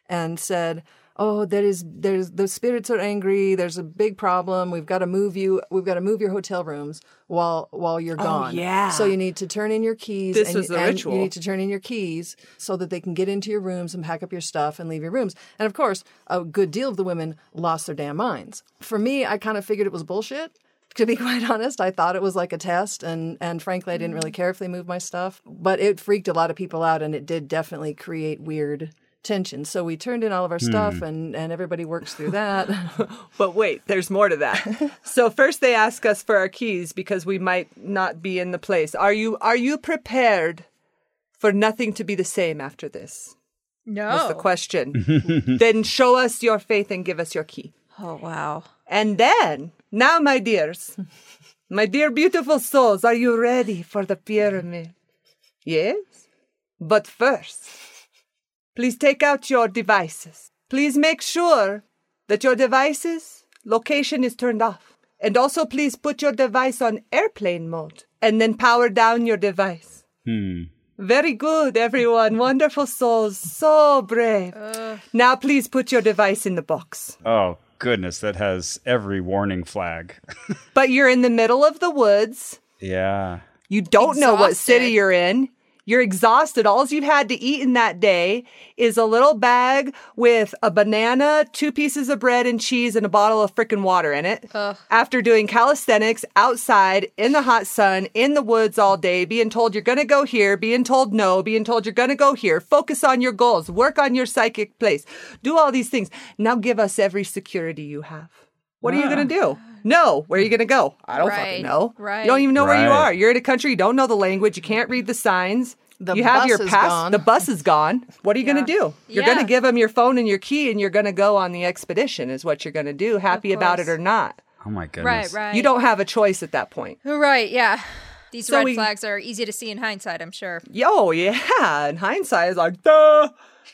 and said, "Oh, there is there's the spirits are angry. There's a big problem. We've got to move you. We've got to move your hotel rooms while while you're oh, gone. Oh, yeah. So you need to turn in your keys. This and, was the and ritual. You need to turn in your keys so that they can get into your rooms and pack up your stuff and leave your rooms. And of course, a good deal of the women lost their damn minds. For me, I kind of figured it was bullshit. To be <laughs> quite honest, I thought it was like a test, and and frankly, I didn't really mm. care if they moved my stuff. But it freaked a lot of people out, and it did definitely create weird tension. So we turned in all of our hmm. stuff, and and everybody works through that. <laughs> But wait, there's more to that. <laughs> so first they ask us for our keys because we might not be in the place. Are you are you prepared for nothing to be the same after this? No. That's the question. <laughs> then show us your faith and give us your key. Oh wow. And then, now my dears, My dear beautiful souls, are you ready for the pyramid? Yes? But first, please take out your devices. Please make sure that your devices location is turned off. And also please put your device on airplane mode and then power down your device. Hmm. Very good, everyone. Wonderful souls. So brave. Now please put your device in the box. Oh, goodness. That has every warning flag. <laughs> But you're in the middle of the woods. yeah. You don't know what city you're in. You're exhausted. All you've had to eat in that day is a little bag with a banana, two pieces of bread and cheese, and a bottle of frickin' water in it. After doing calisthenics outside in the hot sun, in the woods all day, being told you're gonna go here, being told no, being told you're gonna go here, focus on your goals, work on your psychic place, do all these things. Now give us every security you have. What are you gonna do? No. Where are you gonna go? I don't Right, fucking know. right. You don't even know where you are. You're in a country you don't know the language. You can't read the signs. The you have bus your is pass. gone. The bus is gone. What are you going to do? You're going to give them your phone and your key, and you're going to go on the expedition. Is what you're going to do. Happy about it or not. Oh, my Right, goodness. right. You don't have a choice at that point. Right, yeah. These So red we- flags are easy to see in hindsight, I'm sure. Yo, yeah. <laughs> In hindsight, it's like duh.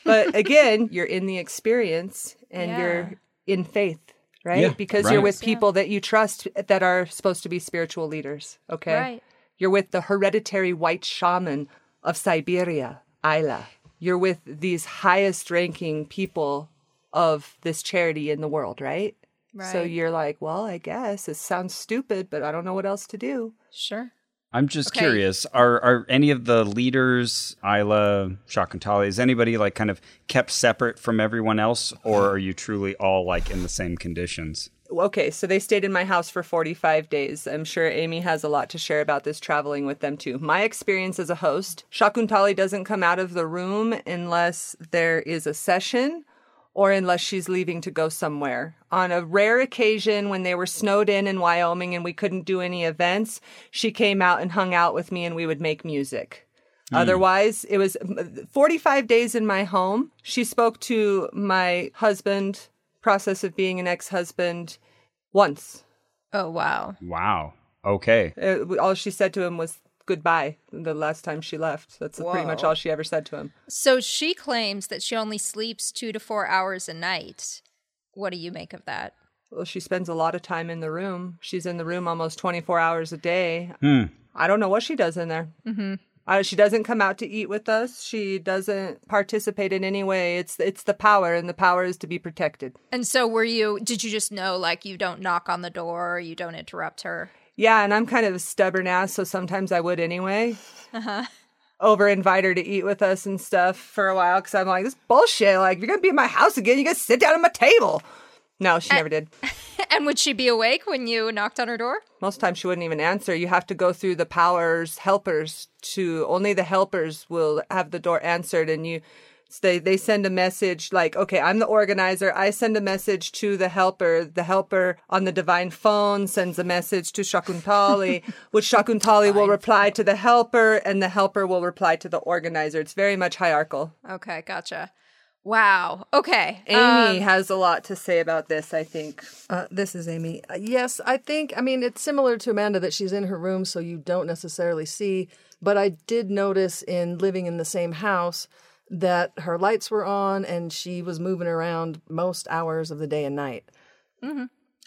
But <laughs> again, you're in the experience and Yeah. you're in faith, right? Yeah, because right. you're with people that you trust that are supposed to be spiritual leaders. Okay. Right. You're with the hereditary white shaman of Siberia, Isla. You're with these highest ranking people of this charity in the world, right? Right. So you're like, well, I guess it sounds stupid, but I don't know what else to do. Sure. I'm just Okay. curious. Are are any of the leaders, Isla, Shakuntali, is anybody like kind of kept separate from everyone else, or are you truly all like in the same conditions? Okay, so they stayed in my house for 45 days. I'm sure Amy has a lot to share about this traveling with them too. My experience as a host, Shakuntali doesn't come out of the room unless there is a session or unless she's leaving to go somewhere. On a rare occasion when they were snowed in in Wyoming and we couldn't do any events, she came out and hung out with me and we would make music. Otherwise, it was 45 days in my home. She spoke to my husband, process of being an ex husband, once. Oh, wow. Wow. Okay. Uh, all she said to him was goodbye the last time she left. That's pretty much all she ever said to him. So she claims that she only sleeps two to four hours a night. What do you make of that? Well, she spends a lot of time in the room. She's in the room almost 24 hours a day. Hmm. I don't know what she does in there. Mm-hmm. Uh, she doesn't come out to eat with us. She doesn't participate in any way. It's it's the power, and the power is to be protected. And so were you, did you just know like you don't knock on the door, you don't interrupt her? Yeah, and I'm kind of a stubborn ass, so sometimes I would anyway. Uh-huh. Over invite her to eat with us and stuff for a while because I'm like, this bullshit. Like, if you're gonna be in my house again, you gotta sit down at my table. No, she never did. <laughs> and would she be awake when you knocked on her door? Most times she wouldn't even answer. You have to go through the powers helpers to only the helpers will have the door answered and you they they send a message like, okay, I'm the organizer. I send a message to the helper. The helper on the divine phone sends a message to Shakuntali, <laughs> which Shakuntali will reply to the helper, and the helper will reply to the organizer. It's very much hierarchical. Okay, gotcha. Wow. Okay. Amy um, has a lot to say about this, I think. Uh, this is Amy. Uh, yes, I think, I mean, it's similar to Amanda that she's in her room, so you don't necessarily see. But I did notice in living in the same house that her lights were on and she was moving around most hours of the day and night.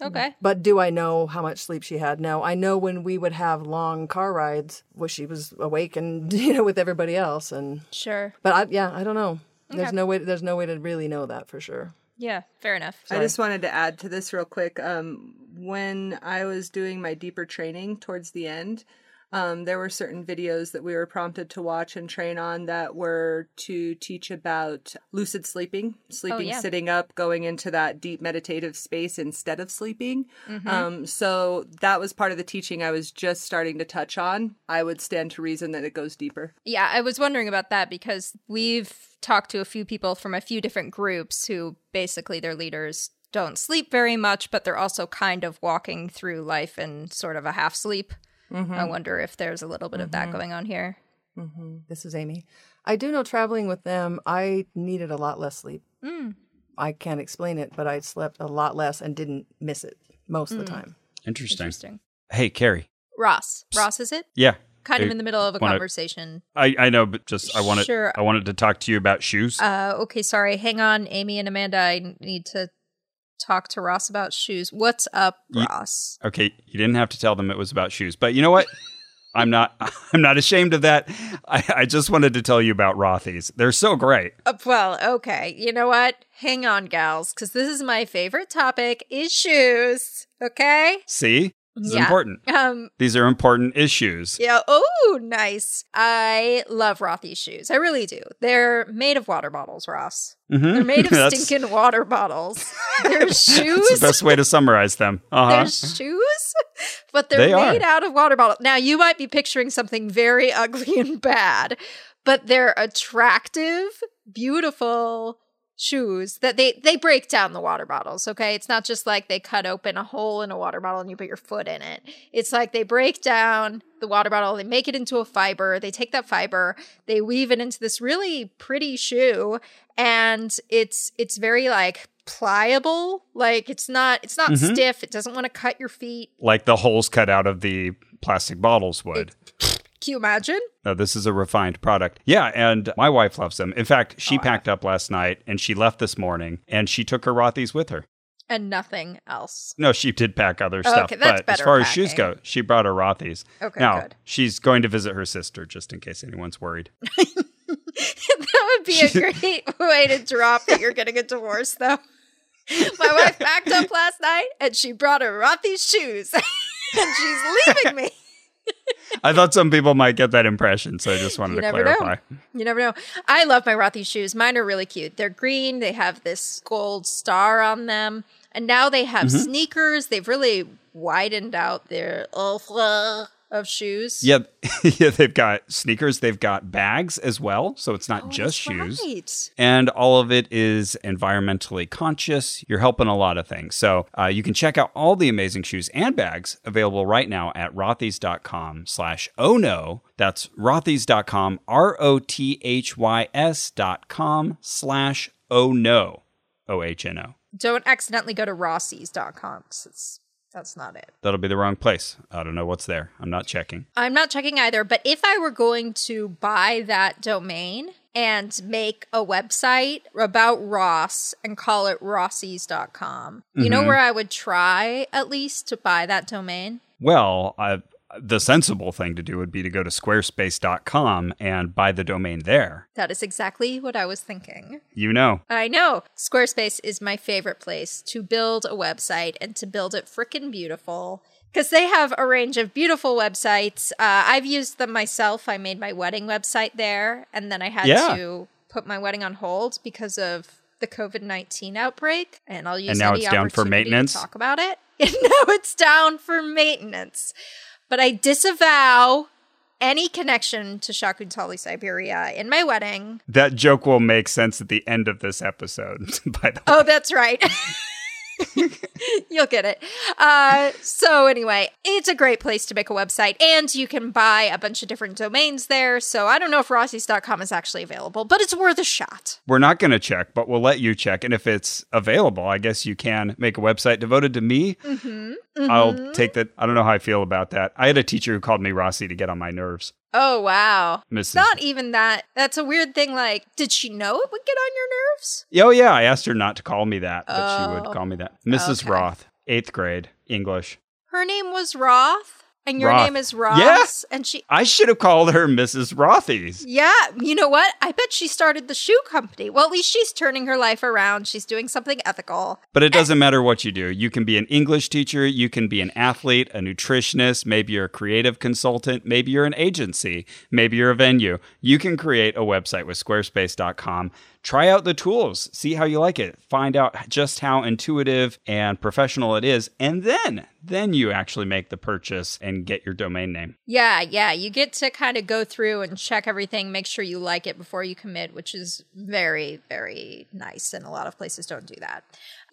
okay. But do I know how much sleep she had? No. I know when we would have long car rides, where she was awake and, <laughs> you know, with everybody else. And, Sure. but I, yeah, I don't know. There's no way, there's no way to really know that for sure. Yeah, fair enough. I just wanted to add to this real quick. Um, when I was doing my deeper training towards the end, um, there were certain videos that we were prompted to watch and train on that were to teach about lucid sleeping, sleeping yeah. sitting up, going into that deep meditative space instead of sleeping. Um, so that was part of the teaching I was just starting to touch on. I would stand to reason that it goes deeper. Yeah, I was wondering about that because we've talked to a few people from a few different groups who basically their leaders don't sleep very much, but they're also kind of walking through life in sort of a half sleep. Mm-hmm. I wonder if there's a little bit of that mm-hmm. going on here. Mm-hmm. This is Amy. I do know traveling with them, I needed a lot less sleep. Mm. I can't explain it, but I slept a lot less and didn't miss it most of the mm. time. Interesting. Interesting. Hey, Carrie. Ross. Ross, is it? Yeah. Kind of I in the middle of a wanna- conversation. I, I know, but just I wanted Sure. I wanted to talk to you about shoes. Uh, okay, sorry. Hang on, Amy and Amanda. I need to talk to Ross about shoes. What's up, Ye- Ross? okay, you didn't have to tell them it was about shoes, but you know what? <laughs> I'm not <laughs> I'm not ashamed of that. I, I just wanted to tell you about Rothy's. They're so great. Uh, well, okay. You know what? Hang on, gals, because this is my favorite topic: is shoes. Okay. See? This is important. Um. These are important issues. Yeah. Oh, nice. I love Rothy's shoes. I really do. They're made of water bottles, Ross. Mhm. They're made <laughs> of stinking water bottles. They're <laughs> shoes. That's the best way to summarize them. Uh-huh. They're shoes, but they're They are. made out of water bottles. Now, you might be picturing something very <laughs> ugly and bad, but they're attractive, beautiful shoes that they they break down the water bottles okay? It's not just like they cut open a hole in a water bottle and you put your foot in it. It's like they break down the water bottle they make it into a fiber they take that fiber they weave it into this really pretty shoe and it's it's very like pliable. Like it's not it's not Mhm. stiff. It doesn't want to cut your feet. Like the holes cut out of the plastic bottles would. Can you imagine No, this is a refined product. Yeah, and my wife loves them. In fact, she Oh, packed up last night and she left this morning and she took her Rothy's with her. and nothing else No, she did pack other Oh, stuff, okay, that's but as far as shoes go, she brought her Rothy's. okay now, good she's going to visit her sister just in case anyone's worried. <laughs> that would be a <laughs> great way to drop that you're getting a divorce, though. My wife packed up last night and she brought her Rothy's shoes <laughs> and she's leaving me. I thought some people might get that impression, so I just wanted to never know. clarify. You never know. I love my Rothy's shoes. Mine are really cute. They're green, they have this gold star on them, and now they have Mm-hmm. sneakers. They've really widened out their offre of shoes. Yeah, <laughs> yeah, they've got sneakers, they've got bags as well, so it's not Oh, just shoes. right. And all of it is environmentally conscious. You're helping a lot of things. So uh, you can check out all the amazing shoes and bags available right now at rothys.com slash oh no. That's rothys.com, R-O-T-H-Y-S dot com slash oh no. O-H-N-O. Don't accidentally go to rossies.com 'cause it's that's not it. That'll be the wrong place. I don't know what's there. I'm not checking. I'm not checking either, but if I were going to buy that domain and make a website about Ross and call it rossies.com, you know Mhm. where I would try at least to buy that domain? Well, uh, the sensible thing to do would be to go to squarespace.com and buy the domain there. That is exactly what I was thinking. You know. I know. Squarespace is my favorite place to build a website and to build it frickin' beautiful. Because they have a range of beautiful websites. Uh, I've used them myself. I made my wedding website there, and then I had Yeah. to put my wedding on hold because of the COVID 19 outbreak. And I'll use <laughs> And now it's down for maintenance? talk about it. And now it's down for maintenance. But I disavow any connection to Shakuntali Siberia in my wedding. That joke will make sense at the end of this episode, <laughs> by the oh, way. Oh, that's right. <laughs> <laughs> You'll get it. Uh, so, anyway, it's a great place to make a website, and you can buy a bunch of different domains there. So, I don't know if rossies.com is actually available, but it's worth a shot. We're not going to check, but we'll let you check. And if it's available, I guess you can make a website devoted to me. Mm-hmm. I'll take that. I don't know how I feel about that. I had a teacher who called me Rossi to get on my nerves. Oh, wow. Mrs. not even that. That's a weird thing. Like, did she know it would get on your nerves? Oh, yeah. I asked her not to call me that, but she Oh. would call me that. Mrs. Okay. Roth, eighth grade, English. Her name was Roth, and your Roth. name is Ross, Yes, and she. I should have called her Mrs. Rothies. Yeah, you know what? I bet she started the shoe company. Well, at least she's turning her life around. She's doing something ethical. But it eh. doesn't matter what you do. You can be an English teacher, you can be an athlete, a nutritionist, maybe you're a creative consultant, maybe you're an agency, maybe you're a venue. You can create a website with squarespace.com. Try out the tools, see how you like it, find out just how intuitive and professional it is, and then then you actually make the purchase and get your domain name. Yeah, yeah. You get to kind of go through and check everything, make sure you like it before you commit, which is very, very nice. And a lot of places don't do that.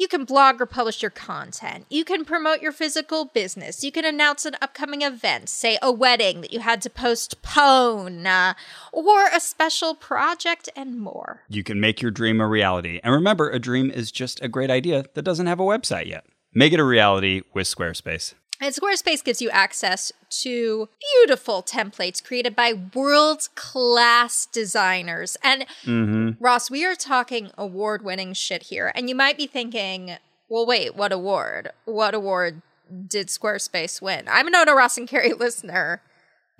You can blog or publish your content. You can promote your physical business. You can announce an upcoming event, say a wedding that you had to postpone, uh, or a special project, and more. You can make your dream a reality. And remember, a dream is just a great idea that doesn't have a website yet. Make it a reality with Squarespace. And Squarespace gives you access to beautiful templates created by world class designers. And mm-hmm. Ross, we are talking award winning shit here. And you might be thinking, well, wait, what award? What award did Squarespace win? I'm an Oda Ross and Carrie listener.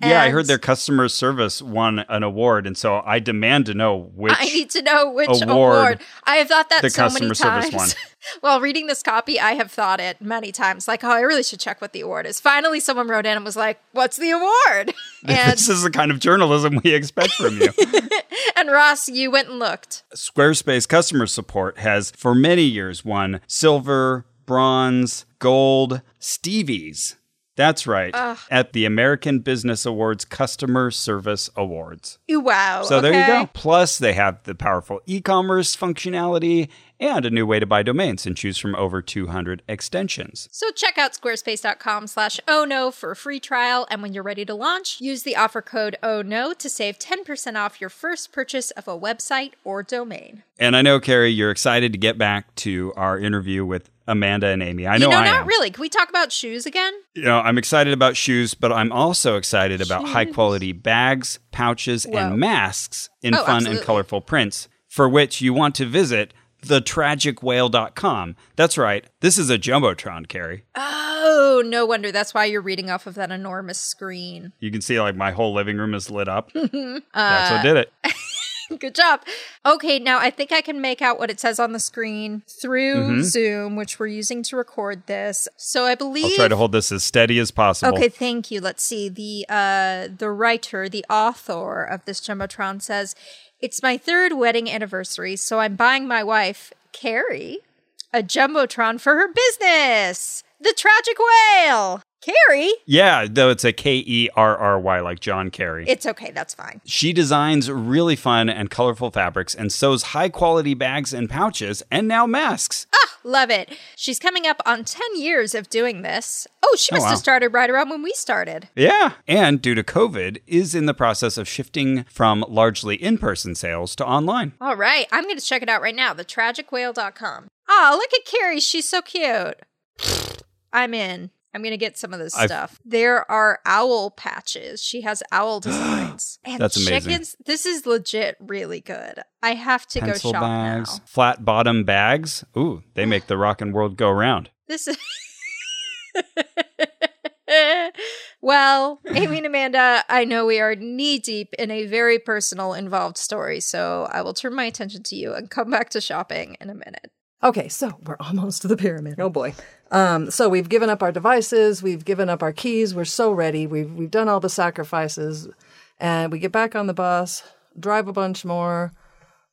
Yeah, I heard their customer service won an award, and so I demand to know which. I need to know which award award. I have thought that the so many customer service times. won. <laughs> While reading this copy, I have thought it many times, like, oh, I really should check what the award is. Finally, someone wrote in and was like, "What's the award?" <laughs> And this is the kind of journalism we expect from you. <laughs> and Ross, you went and looked. Squarespace customer support has for many years won silver, bronze, gold, Stevies. That's right. At the American Business Awards Customer Service Awards. Wow. So there you go. Plus, they have the powerful e commerce functionality and a new way to buy domains and choose from over 200 extensions. So check out squarespace.com slash oh no for a free trial. And when you're ready to launch, use the offer code oh no to save 10% off your first purchase of a website or domain. And I know, Carrie, you're excited to get back to our interview with Amanda and Amy. I know you know, I not really. Can we talk about shoes again? You know, I'm excited about shoes, but I'm also excited about high quality bags, pouches, Whoa. and masks in Oh, fun absolutely. and colorful prints, for which you want to visit thetragicwhale.com. That's right. This is a Jumbotron, Carrie. Oh, no wonder. That's why you're reading off of that enormous screen. You can see like my whole living room is lit up. <laughs> Uh, That's what did it. <laughs> Good job. Okay, now I think I can make out what it says on the screen through Zoom, which we're using to record this. So I believe I'll try to hold this as steady as possible. Okay, thank you. Let's see. The uh the writer, the author of this Jumbotron says, "It's my third wedding anniversary, so I'm buying my wife, Carrie, a Jumbotron for her business. The Tragic Whale." Carrie? Yeah, though it's a K E R R Y like John Kerry. It's okay, that's fine. She designs really fun and colorful fabrics and sews high quality bags and pouches and now masks. Ah, love it. She's coming up on 10 years of doing this. Oh, she Oh, must wow. have started right around when we started. Yeah. And due to COVID, is in the process of shifting from largely in person sales to online. All right, I'm going to check it out right now. TheTragicWhale.com. Oh, look at Carrie. She's so cute. I'm in. I'm going to get some of this I've- stuff. There are owl patches. She has owl <gasps> designs. And That's amazing. chickens. This is legit really good. I have to Pencil go shop bags, now. flat bottom bags. Ooh, they make the rock and world go round. This is. <laughs> well, <laughs> Amy and Amanda, I know we are knee deep in a very personal, involved story, so I will turn my attention to you and come back to shopping in a minute. Okay, so we're almost to the pyramid. Oh boy. Um, so we've given up our devices, we've given up our keys, we're so ready. We've we've done all the sacrifices, and we get back on the bus, drive a bunch more,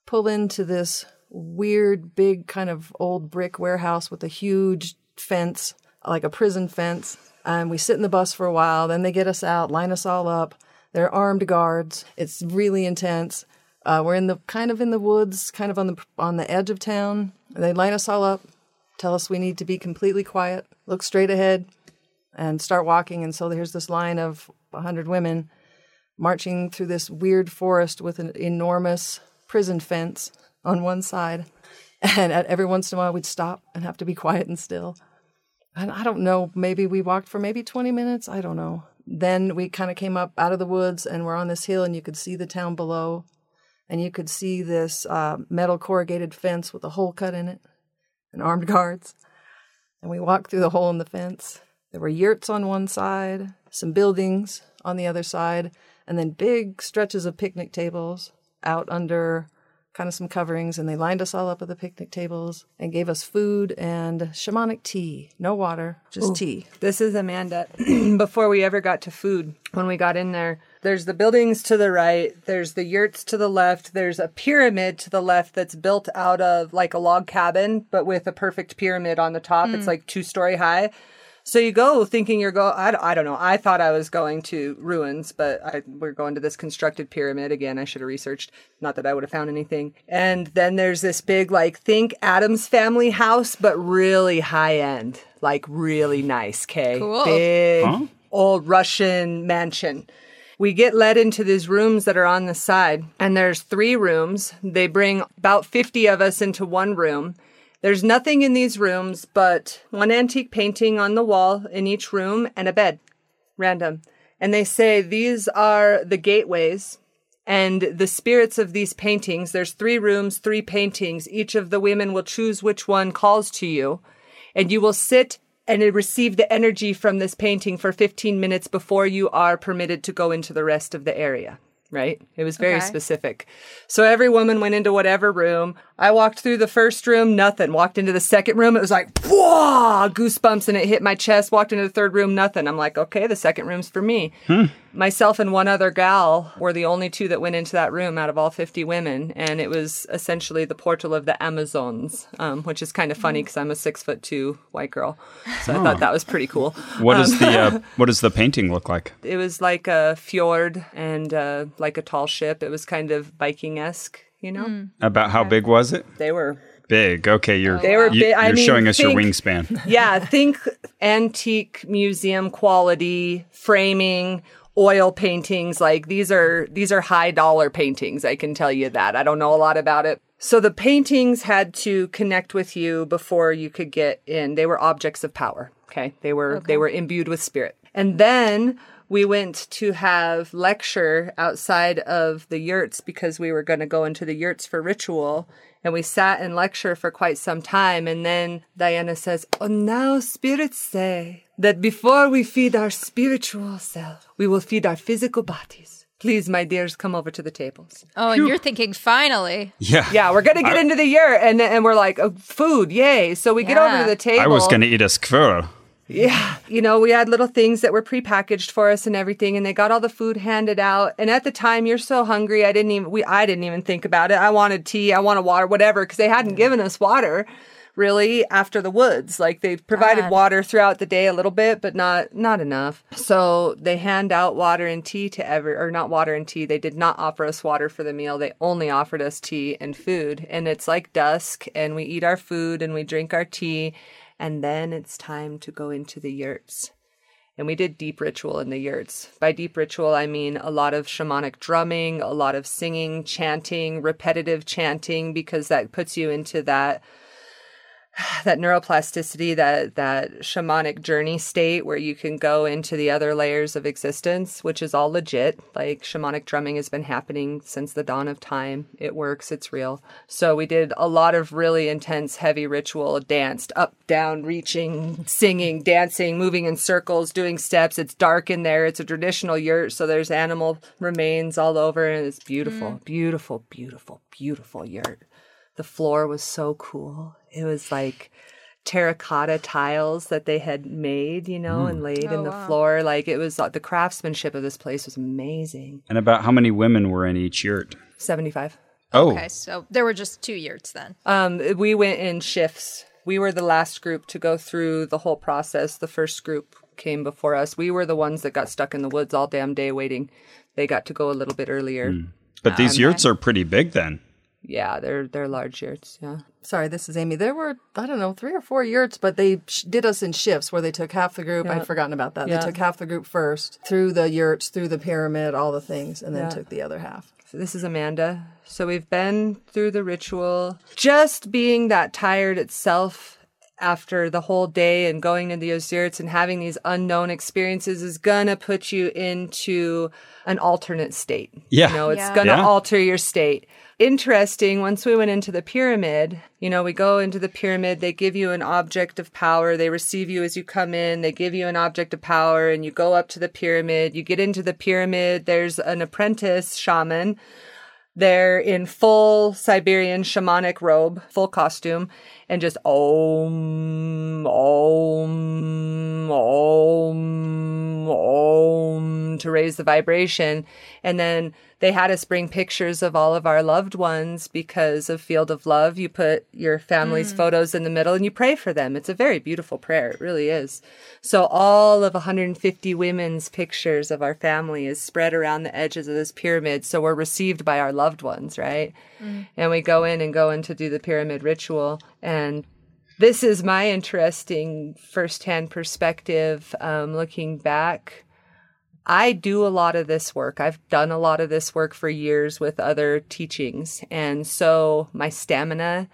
pull into this weird, big kind of old brick warehouse with a huge fence, like a prison fence. And we sit in the bus for a while. Then they get us out, line us all up. They're armed guards. It's really intense. Uh, we're in the kind of in the woods, kind of on the on the edge of town. They line us all up, tell us we need to be completely quiet, look straight ahead, and start walking. And so there's this line of 100 women marching through this weird forest with an enormous prison fence on one side. And at every once in a while, we'd stop and have to be quiet and still. And I don't know, maybe we walked for maybe 20 minutes. I don't know. Then we kind of came up out of the woods and we're on this hill, and you could see the town below. And you could see this uh, metal corrugated fence with a hole cut in it and armed guards. And we walked through the hole in the fence. There were yurts on one side, some buildings on the other side, and then big stretches of picnic tables out under kind of some coverings. And they lined us all up at the picnic tables and gave us food and shamanic tea. No water, just tea. This is Amanda. <clears throat> Before we ever got to food, when we got in there, there's the buildings to the right, there's the yurts to the left, there's a pyramid to the left that's built out of like a log cabin, but with a perfect pyramid on the top. It's hmm. like two story high. So you go thinking you're going, I, I don't know. I thought I was going to ruins, but I, we're going to this constructed pyramid again. I should have researched. Not that I would have found anything. And then there's this big, like, think Addams Family house, but really high end, like really nice. Okay, Cool. big old Russian mansion. We get led into these rooms that are on the side, and there's three rooms. They bring about 50 of us into one room. There's nothing in these rooms but one antique painting on the wall in each room and a bed. Random. And they say these are the gateways and the spirits of these paintings. There's three rooms, three paintings. Each of the women will choose which one calls to you and you will sit and receive the energy from this painting for 15 minutes before you are permitted to go into the rest of the area. Right? It was very Okay. specific. So every woman went into whatever room. I walked through the first room, nothing. Walked into the second room, it was like, whoa, goosebumps, and it hit my chest. Walked into the third room, nothing. I'm like, okay, the second room's for me. Hmm. Myself and one other gal were the only two that went into that room out of all 50 women. And it was essentially the portal of the Amazons, um, which is kind of funny because I'm a six foot two white girl. So I thought that was pretty cool. What does the uh, what does the painting look like? <laughs> It was like a fjord and uh, like a tall ship. It was kind of Viking esque, you know? About how big was it? They were Big. Okay, you're They were you, big- I you're mean, showing us your wingspan. <laughs> yeah, think antique museum quality framing, oil paintings. Like these are these are high dollar paintings. I can tell you that. I don't know a lot about it. So the paintings had to connect with you before you could get in. They were objects of power. Okay, they were they were imbued with spirit. And then we went to have lecture outside of the yurts because we were going to go into the yurts for ritual and we sat in lecture for quite some time and then diana says oh now spirits say that before we feed our spiritual self we will feed our physical bodies please my dears come over to the tables Oh, and you're thinking finally. Yeah. yeah we're gonna get into the year and, and we're like oh, food yay so we get over to the table I was going to eat a squirrel. Yeah. You know, we had little things that were prepackaged for us and everything, and they got all the food handed out. And at the time, you're so hungry, I didn't even we I didn't even think about it. I wanted tea, I wanted water, whatever, because they hadn't given us water really after the woods. Like they provided God. water throughout the day a little bit, but not not enough. So they hand out water and tea to every or not water and tea. They did not offer us water for the meal. They only offered us tea and food. And it's like dusk and we eat our food and we drink our tea and then it's time to go into the yurts. And we did deep ritual in the yurts. By deep ritual, I mean a lot of shamanic drumming, a lot of singing, chanting, repetitive chanting, because that puts you into that <sighs> that neuroplasticity, that that shamanic journey state where you can go into the other layers of existence, which is all legit. Like shamanic drumming has been happening since the dawn of time. It works, it's real. So we did a lot of really intense, heavy ritual, danced up, down, reaching, singing, dancing, moving in circles, doing steps. It's dark in there. It's a traditional yurt, so there's animal remains all over, and it's beautiful, mm. beautiful, beautiful, beautiful yurt. The floor was so cool. It was like terracotta tiles that they had made, you know, and laid in the floor. Like it was the craftsmanship of this place was amazing. And about how many women were in each yurt? 75. Oh, Okay, so there were just two yurts then. Um, we went in shifts. We were the last group to go through the whole process. The first group came before us. We were the ones that got stuck in the woods all damn day waiting. They got to go a little bit earlier. but these Um, yurts are pretty big then. Yeah, they're they're mm. large yurts. Yeah. Sorry, this is Amy. There were, I don't know, three or four yurts, but they sh- did us in shifts where they took half the group. I'd forgotten about that. Yeah. They took half the group first through the yurts, through the pyramid, all the things, and then Yeah. took the other half. So this is Amanda. So we've been through the ritual. Just being that tired itself after the whole day and going to the Osiris and having these unknown experiences is gonna put you into an alternate state. Yeah. You know, it's Yeah. gonna Yeah. alter your state. Interesting, once we went into the pyramid, you know, we go into the pyramid, they give you an object of power, they receive you as you come in, they give you an object of power, and you go up to the pyramid, you get into the pyramid, there's an apprentice shaman they're in full Siberian shamanic robe, full costume, and just om, om, om, om to raise the vibration. And then they had us bring pictures of all of our loved ones because of Field of Love. You put your family's hmm. photos in the middle and you pray for them. It's a very beautiful prayer. It really is. So all of 150 women's pictures of our family is spread around the edges of this pyramid. So we're received by our loved ones, right? Hmm. And we go in and go in to do the pyramid ritual. And this is my interesting firsthand perspective um, looking back. I do a lot of this work. I've done a lot of this work for years with other teachings. And so my stamina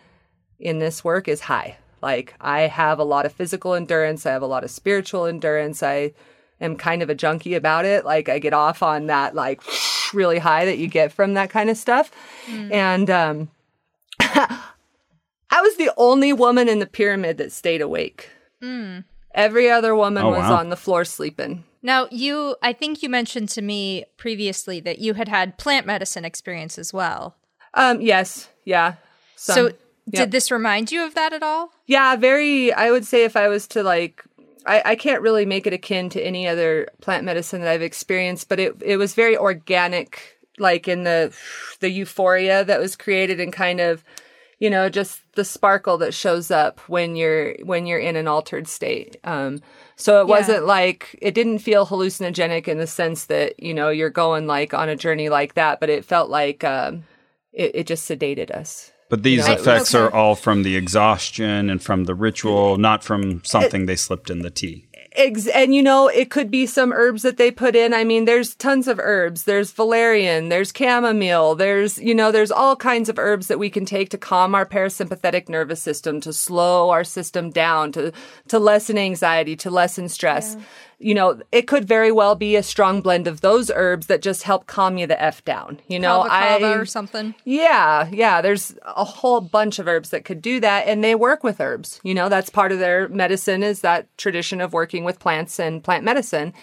in this work is high. Like I have a lot of physical endurance, I have a lot of spiritual endurance. I am kind of a junkie about it. Like I get off on that like really high that you get from that kind of stuff. And um <laughs> I was the only woman in the pyramid that stayed awake. Every other woman Oh, was wow. on the floor sleeping. Now, you, I think you mentioned to me previously that you had had plant medicine experience as well. Um, yes, yeah. so, yep. did this remind you of that at all? Yeah, very. I would say if I was to like, I, I can't really make it akin to any other plant medicine that I've experienced, but it it was very organic, like in the the euphoria that was created and kind of, you know, just the sparkle that shows up when you're when you're in an altered state. Um, so it Yeah. wasn't like it didn't feel hallucinogenic in the sense that you know you're going like on a journey like that, but it felt like um, it, it just sedated us. But these know, effects okay. are all from the exhaustion and from the ritual, not from something they slipped in the tea. Ex- and you know, it could be some herbs that they put in. I mean, there's tons of herbs. There's valerian, there's chamomile, there's, you know, there's all kinds of herbs that we can take to calm our parasympathetic nervous system, to slow our system down, to, to lessen anxiety, to lessen stress. You know, it could very well be a strong blend of those herbs that just help calm you the F down. You know, Kava kava I, or something? yeah, yeah. There's a whole bunch of herbs that could do that, and they work with herbs. You know, that's part of their medicine is that tradition of working with plants and plant medicine.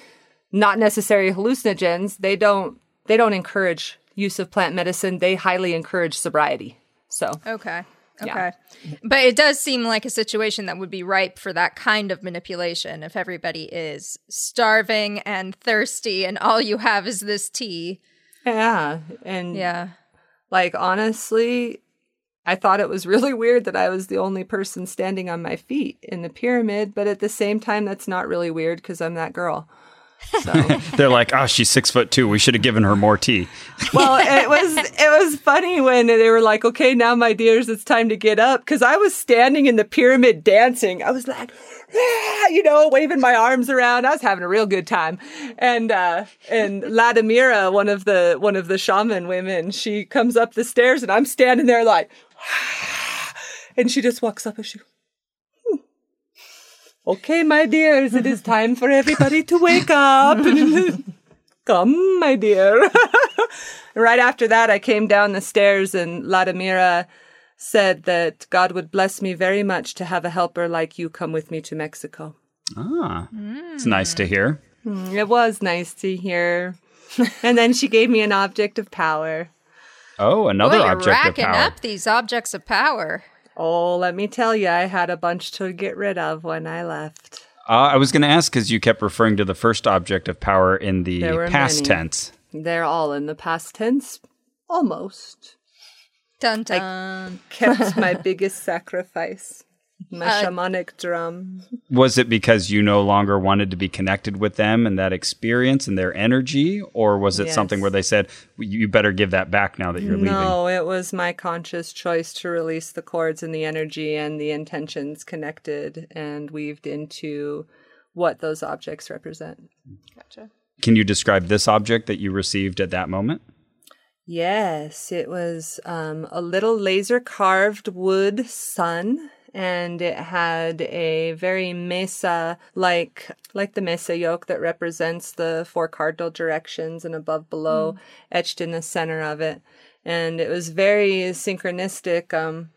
Not necessarily hallucinogens. They don't. They don't encourage use of plant medicine. They highly encourage sobriety. So Okay. Okay. Yeah. But it does seem like a situation that would be ripe for that kind of manipulation if everybody is starving and thirsty and all you have is this tea. yeah, and Yeah. like honestly, I thought it was really weird that I was the only person standing on my feet in the pyramid. But at the same time, that's not really weird because I'm that girl. So. They're like, oh, she's six foot two. We should have given her more tea. well, it was it was funny when they were like, "Okay, now my dears, it's time to get up." Because I was standing in the pyramid dancing. I was like, "Ah," you know, waving my arms around. I was having a real good time. And uh, and Ladimira, one of the one of the shaman women, she comes up the stairs, and I'm standing there like, <sighs> and she just walks up and she. "Hmm. Okay, my dears, it is time for everybody to wake up. <laughs> Come, my dear. <laughs> right after that, I came down the stairs, and Ladimira said that God would bless me very much to have a helper like you come with me to Mexico. Ah, it's nice to hear. It was nice to hear. <laughs> and then she gave me an object of power. Oh, another Boy, you're object of racking power. up these objects of power. Oh, let me tell you, I had a bunch to get rid of when I left. Uh, I was going to ask because you kept referring to the first object of power in the past many. tense. They're all in the past tense. Almost. Dun dun. I kept my <laughs> biggest sacrifice. My Uh, shamanic drum. Was it because you no longer wanted to be connected with them and that experience and their energy? Or was it something where they said, you better give that back now that you're leaving? No, it was my conscious choice to release the cords and the energy and the intentions connected and weaved into what those objects represent. Gotcha. Can you describe this object that you received at that moment? Yes, it was um, a little laser carved wood sun. And it had a very mesa like like the mesa yoke that represents the four cardinal directions and above below etched in the center of it. And it was very synchronistic. Um,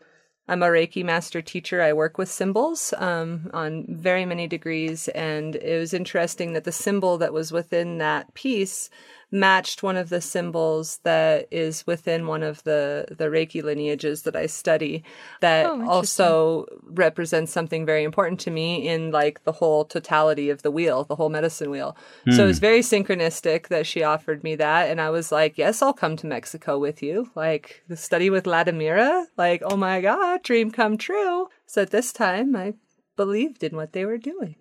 I'm a Reiki master teacher. I work with symbols um, on very many degrees, and it was interesting that the symbol that was within that piece matched one of the symbols that is within one of the the Reiki lineages that I study. That Oh, also represents something very important to me in like the whole totality of the wheel, the whole medicine wheel. So it was hmm. very synchronistic that she offered me that, and I was like, "Yes, I'll come to Mexico with you." Like the study with Ladimira, like, oh my god, dream come true. So at this time, I believed in what they were doing.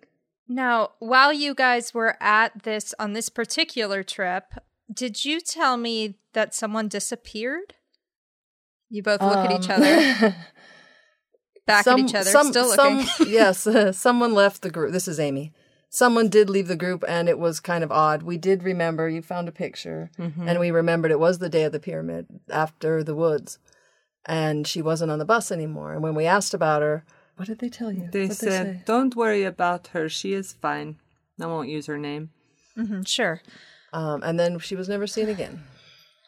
Now, while you guys were at this on this particular trip, did you tell me that someone disappeared? You both look at each Um, other, <laughs> back at each other, still looking. Some, <laughs> <laughs> yes, uh, someone left the group. This is Amy. Someone did leave the group, and it was kind of odd. We did remember. You found a picture, Mm-hmm. and we remembered it was the day of the pyramid after the woods, and she wasn't on the bus anymore. And when we asked about her, what did they tell you? They What'd said, say? "Don't worry about her. She is fine." I won't use her name. Mm, Sure. Um, and then she was never seen again.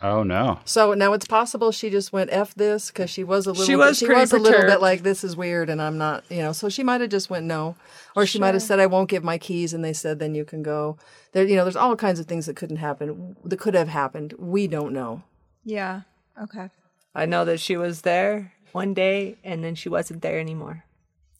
Oh no. So now it's possible she just went f this because she was a little. She bit, was she was a little bit like this is weird and I'm not you know. So she might have just went no, or she might have said I won't give my keys and they said then you can go. There you know there's all kinds of things that couldn't happen that could have happened. We don't know. Yeah. Okay. I know that she was there one day and then she wasn't there anymore.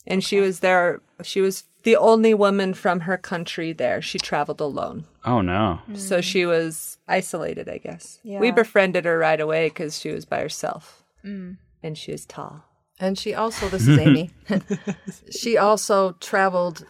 And she was there, she was the only woman from her country there. She traveled alone. Oh no. So she was isolated, I guess. Yeah. We befriended her right away because she was by herself. Mm. And she was tall. And she also this is Amy. <laughs> she also traveled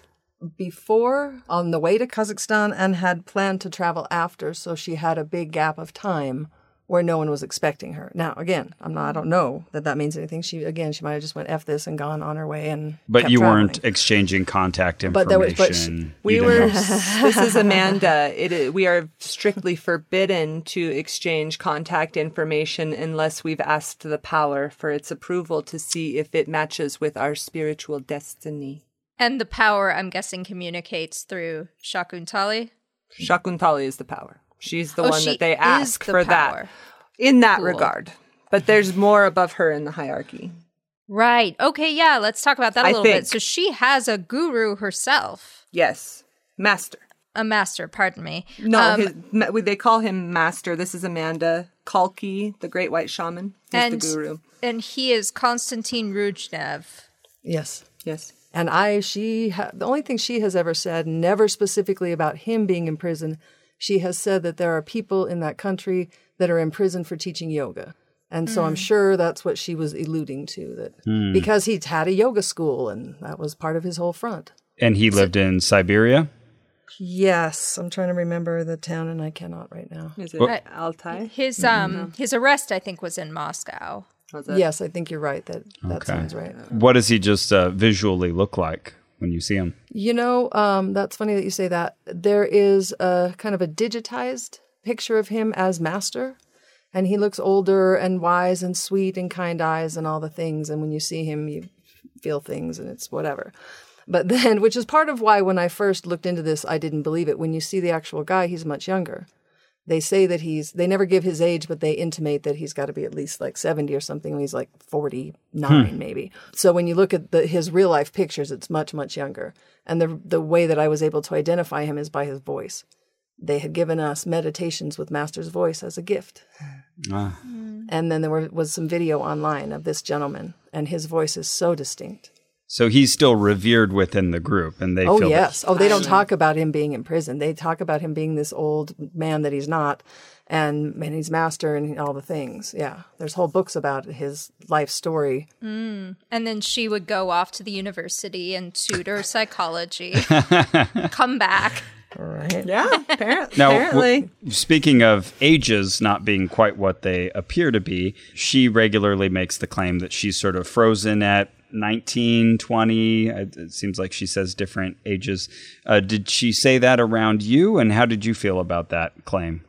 before on the way to Kazakhstan and had planned to travel after. So she had a big gap of time where no one was expecting her. Now again, I'm not. I don't know that that means anything. She again, she might have just went f this and gone on her way and. But kept you traveling. weren't exchanging contact information. But there was- but she- We were. <laughs> <laughs> this is Amanda. It is, we are strictly forbidden to exchange contact information unless we've asked the power for its approval to see if it matches with our spiritual destiny. And the power, I'm guessing, communicates through Shakuntali. Shakuntali is the power. She's the Oh, one she that they ask the for power. that in that Cool. regard. But there's more above her in the hierarchy. Right. Okay. Yeah. Let's talk about that a I little think. bit. So she has a guru herself, Yes, master. a master. Pardon me. No, Um, his, they call him master. This is Amanda Kalki, the great white shaman. He's and the guru. and he is Konstantin Rudnev. Yes. Yes. And I, she, ha- the only thing she has ever said, never specifically about him being in prison, she has said that there are people in that country that are in prison for teaching yoga. And so I'm sure that's what she was alluding to that because he'd had a yoga school and that was part of his whole front. and he lived in Siberia. Yes, I'm trying to remember the town and I cannot right now. Is it Right. Altai? His um his arrest, I think, was in Moscow. Was it? Yes, I think you're right. That that Okay. sounds right. What does he just uh, visually look like when you see him? You know, um, that's funny that you say that. There is a kind of a digitized picture of him as master, and he looks older and wise and sweet and kind eyes and all the things. And when you see him, you feel things, and it's whatever. But then, <laughs> which is part of why when I first looked into this, I didn't believe it. When you see the actual guy, he's much younger. They say that he's, they never give his age, but they intimate that he's got to be at least like 70 or something when he's like 49, maybe. So when you look at the, his real life pictures, it's much, much younger. And the, the way that I was able to identify him is by his voice. They had given us meditations with Master's voice as a gift. Ah. And then there were, was some video online of this gentleman, and his voice is so distinct. So he's still revered within the group, and they Oh feel that- yes. Oh, they don't talk about him being in prison. They talk about him being this old man that he's not, and and he's master and all the things. Yeah, there's whole books about his life story. Mm. And then she would go off to the university and tutor <laughs> psychology. <laughs> come back. Right. Yeah, <laughs> Apparently. Now, apparently. w- speaking of ages not being quite what they appear to be, she regularly makes the claim that she's sort of frozen at 19, 20. It it seems like she says different ages. Uh, did she say that around you? And how did you feel about that claim?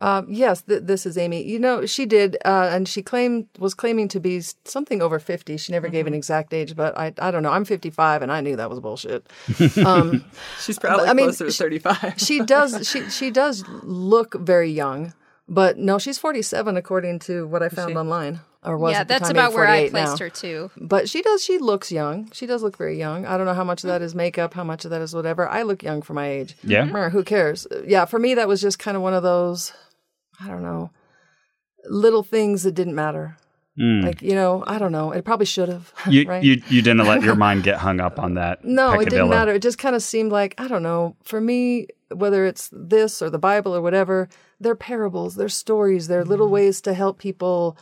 Um, yes, th- this is Amy. You know, she did, uh, and she claimed was claiming to be something over fifty. She never gave an exact age, but I I don't know. I'm 55, and I knew that was bullshit. <laughs> Um, She's probably I mean, closer to 35. she does she she does look very young, but no, she's 47 according to what I found online. Or was yeah, at the that's time, about where I placed now. her too. But she does. She looks young. She does look very young. I don't know how much of that is makeup, how much of that is whatever. I look young for my age. Yeah. Meh, Who cares? Yeah, for me, that was just kind of one of those. I don't know, little things that didn't matter. Like you know, I don't know. It probably should have. You, <laughs> right? you, you didn't let your mind get hung up on that. No, it didn't matter. It just kind of seemed like, I don't know, for me, whether it's this or the Bible or whatever, they're parables, they're stories, they're little Mm-hmm. ways to help people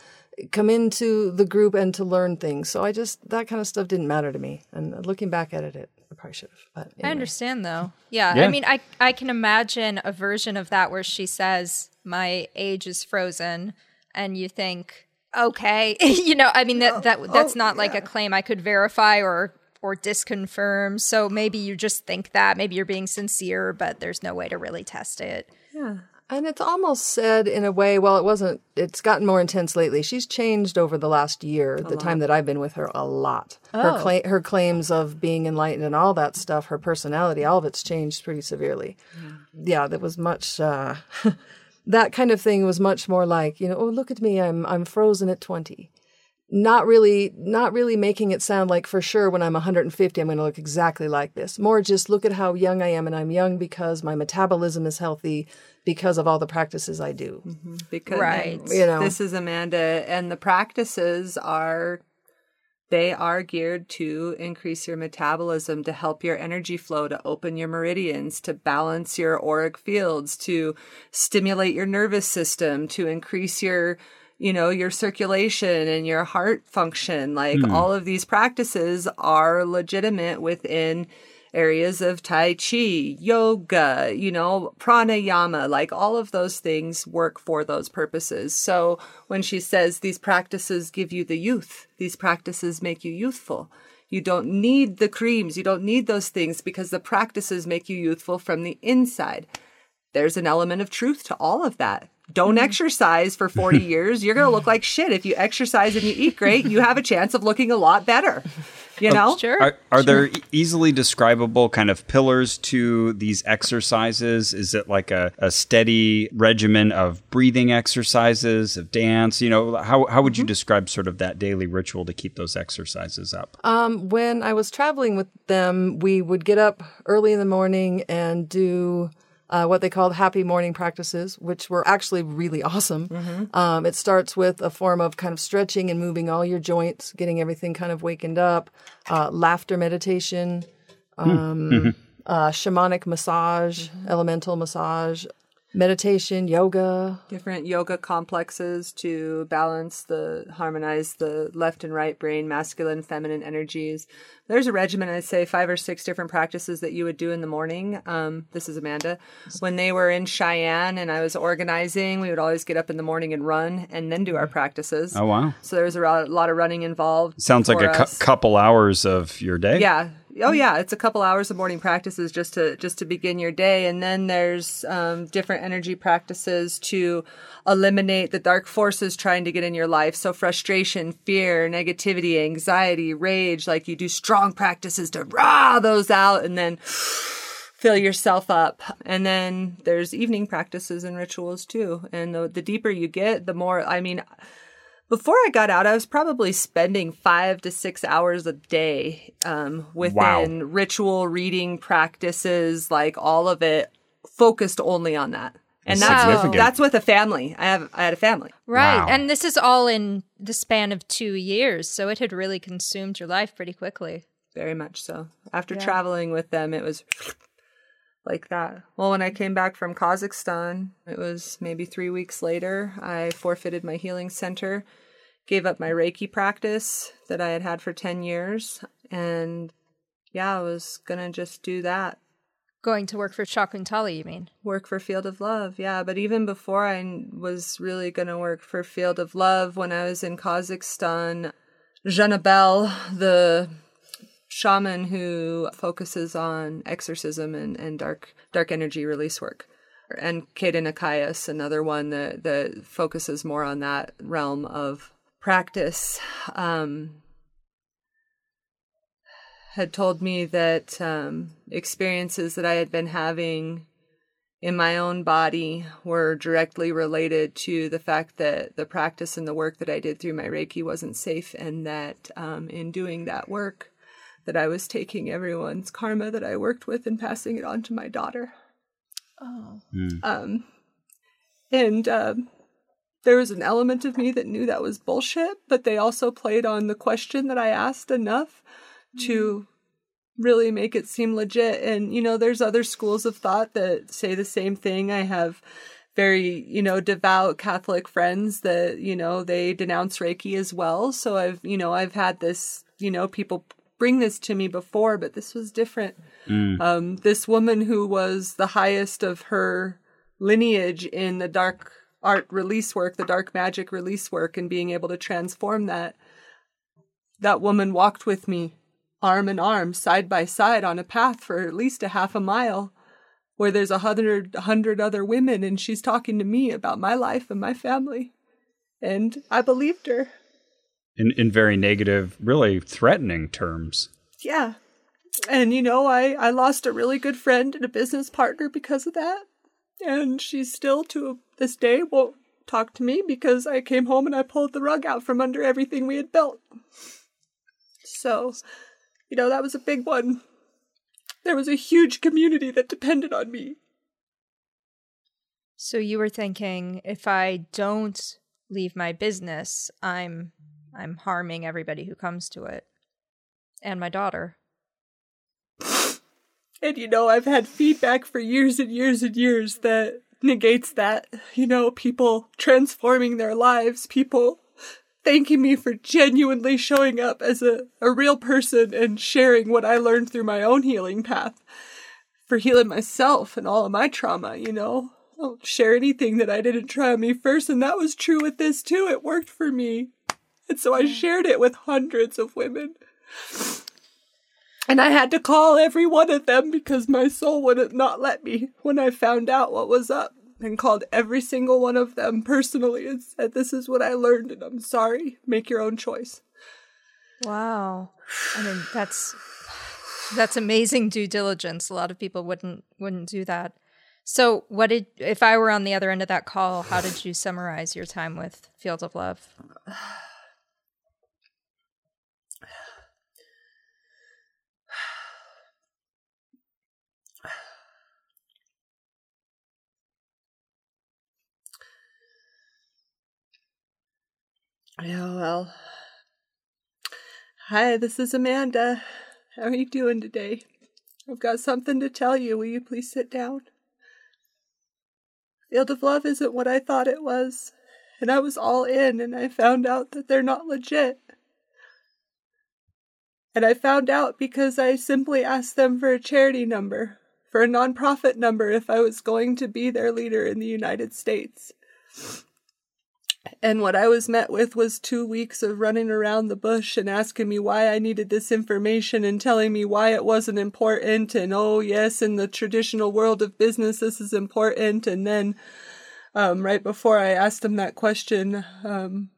come into the group and to learn things. So I just, that kind of stuff didn't matter to me. And looking back at it, it I probably should have. But I understand though. Yeah, Yeah. I mean, I I can imagine a version of that where she says, "My age is frozen," and you think, "Okay," <laughs> you know. I mean that that oh, that's not like a claim I could verify or or disconfirm. So maybe you just think that. Maybe you're being sincere, but there's no way to really test it. And it's almost said in a way, well, it wasn't, it's gotten more intense lately. She's changed over the last year, the time that I've been with her, a lot. Her, Oh. cla- her claims of being enlightened and all that stuff, her personality, all of it's changed pretty severely. Yeah, that was much, uh, <laughs> that kind of thing was much more like, you know, oh, look at me, I'm, I'm frozen at 20. Not really, not really making it sound like for sure when I'm 150, I'm going to look exactly like this. More just look at how young I am, and I'm young because my metabolism is healthy because of all the practices I do. Mm-hmm. because Right. You know. this is Amanda, and the practices are they are geared to increase your metabolism, to help your energy flow, to open your meridians, to balance your auric fields, to stimulate your nervous system, to increase your you know your circulation and your heart function. Like hmm. all of these practices are legitimate within areas of tai chi yoga you know pranayama like all of those things work for those purposes. So when she says these practices give you the youth these practices make you youthful. You don't need the creams you don't need those things because the practices make you youthful from the inside. There's an element of truth to all of that. Don't exercise for 40 <laughs> years. You're going to look like shit. If you exercise and you eat great, you have a chance of looking a lot better. You know? Sure. Are, are there e- easily describable kind of pillars to these exercises? Is it like a, a steady regimen of breathing exercises, of dance? You know, how, how would you describe sort of that daily ritual to keep those exercises up? Um, when I was traveling with them, we would get up early in the morning and do uh, what they called happy morning practices, which were actually really awesome. Um, it starts with a form of kind of stretching and moving all your joints, getting everything kind of wakened up, uh, laughter meditation, um, uh, shamanic massage, elemental massage, meditation, yoga. Different yoga complexes to balance the, harmonize the left and right brain, masculine, feminine energies. There's a regimen, I'd say five or six different practices that you would do in the morning. Um, this is Amanda. When they were in Cheyenne and I was organizing, we would always get up in the morning and run and then do our practices. Oh, wow. So there was a lot of running involved. Sounds like a cou- us. couple hours of your day. Yeah. Oh yeah, it's a couple hours of morning practices just to just to begin your day, and then there's um, different energy practices to eliminate the dark forces trying to get in your life. So frustration, fear, negativity, anxiety, rage. Like you do strong practices to rah those out, and then fill yourself up. And then there's evening practices and rituals too. And the, the deeper you get, the more. I mean before I got out, I was probably spending five to six hours a day um, within ritual reading practices, like all of it focused only on that. And That's that's that's with a family. I have I had a family. Right. Wow. And this is all in the span of two years. So it had really consumed your life pretty quickly. Very much so. After traveling with them, it was <laughs> like that. Well, when I came back from Kazakhstan, it was maybe three weeks later, I forfeited my healing center, gave up my Reiki practice that I had had for 10 years. And yeah, I was going to just do that. Going to work for Shakuntali, you mean? Work for Field of Love, yeah. But even before I was really going to work for Field of Love, when I was in Kazakhstan, Janabel, the shaman who focuses on exorcism and, and dark dark energy release work. And Kaden Akayas, another one that, that focuses more on that realm of practice, um, had told me that um, experiences that I had been having in my own body were directly related to the fact that the practice and the work that I did through my Reiki wasn't safe, and that um, in doing that work, that I was taking everyone's karma that I worked with and passing it on to my daughter. Oh. Um, and um, there was an element of me that knew that was bullshit, but they also played on the question that I asked enough to really make it seem legit. And, you know, there's other schools of thought that say the same thing. I have very, you know, devout Catholic friends that, you know, they denounce Reiki as well. So I've, you know, I've had this, you know, people bring this to me before, but this was different. Um, this woman who was the highest of her lineage in the dark art release work, the dark magic release work, and being able to transform that. That woman walked with me arm in arm, side by side on a path for at least a half a mile where there's a hundred, a hundred other women and she's talking to me about my life and my family. And I believed her. In in very negative, really threatening terms. Yeah. And you know, I, I lost a really good friend and a business partner because of that. And she still to this day won't talk to me because I came home and I pulled the rug out from under everything we had built. So, you know, that was a big one. There was a huge community that depended on me. So you were thinking if I don't leave my business, I'm I'm harming everybody who comes to it. And my daughter. And you know, I've had feedback for years and years and years that negates that. You know, people transforming their lives, people thanking me for genuinely showing up as a, a real person and sharing what I learned through my own healing path. For healing myself and all of my trauma, you know. I'll share anything that I didn't try on me first, and that was true with this too. It worked for me. And so I shared it with hundreds of women. And I had to call every one of them because my soul wouldn't not let me when I found out what was up and called every single one of them personally and said, This is what I learned and I'm sorry. Make your own choice. Wow. I mean, that's that's amazing due diligence. A lot of people wouldn't wouldn't do that. So, what did if I were on the other end of that call, how did you summarize your time with Field of Love? <sighs> <sighs> Yeah, well. Hi, this is Amanda. How are you doing today? I've got something to tell you. Will you please sit down? Field of Love isn't what I thought it was, and I was all in, and I found out that they're not legit. And I found out because I simply asked them for a charity number, for a nonprofit number if I was going to be their leader in the United States. And what I was met with was two weeks of running around the bush and asking me why I needed this information and telling me why it wasn't important. And oh, yes, in the traditional world of business, this is important. And then, um, right before I asked him that question, um,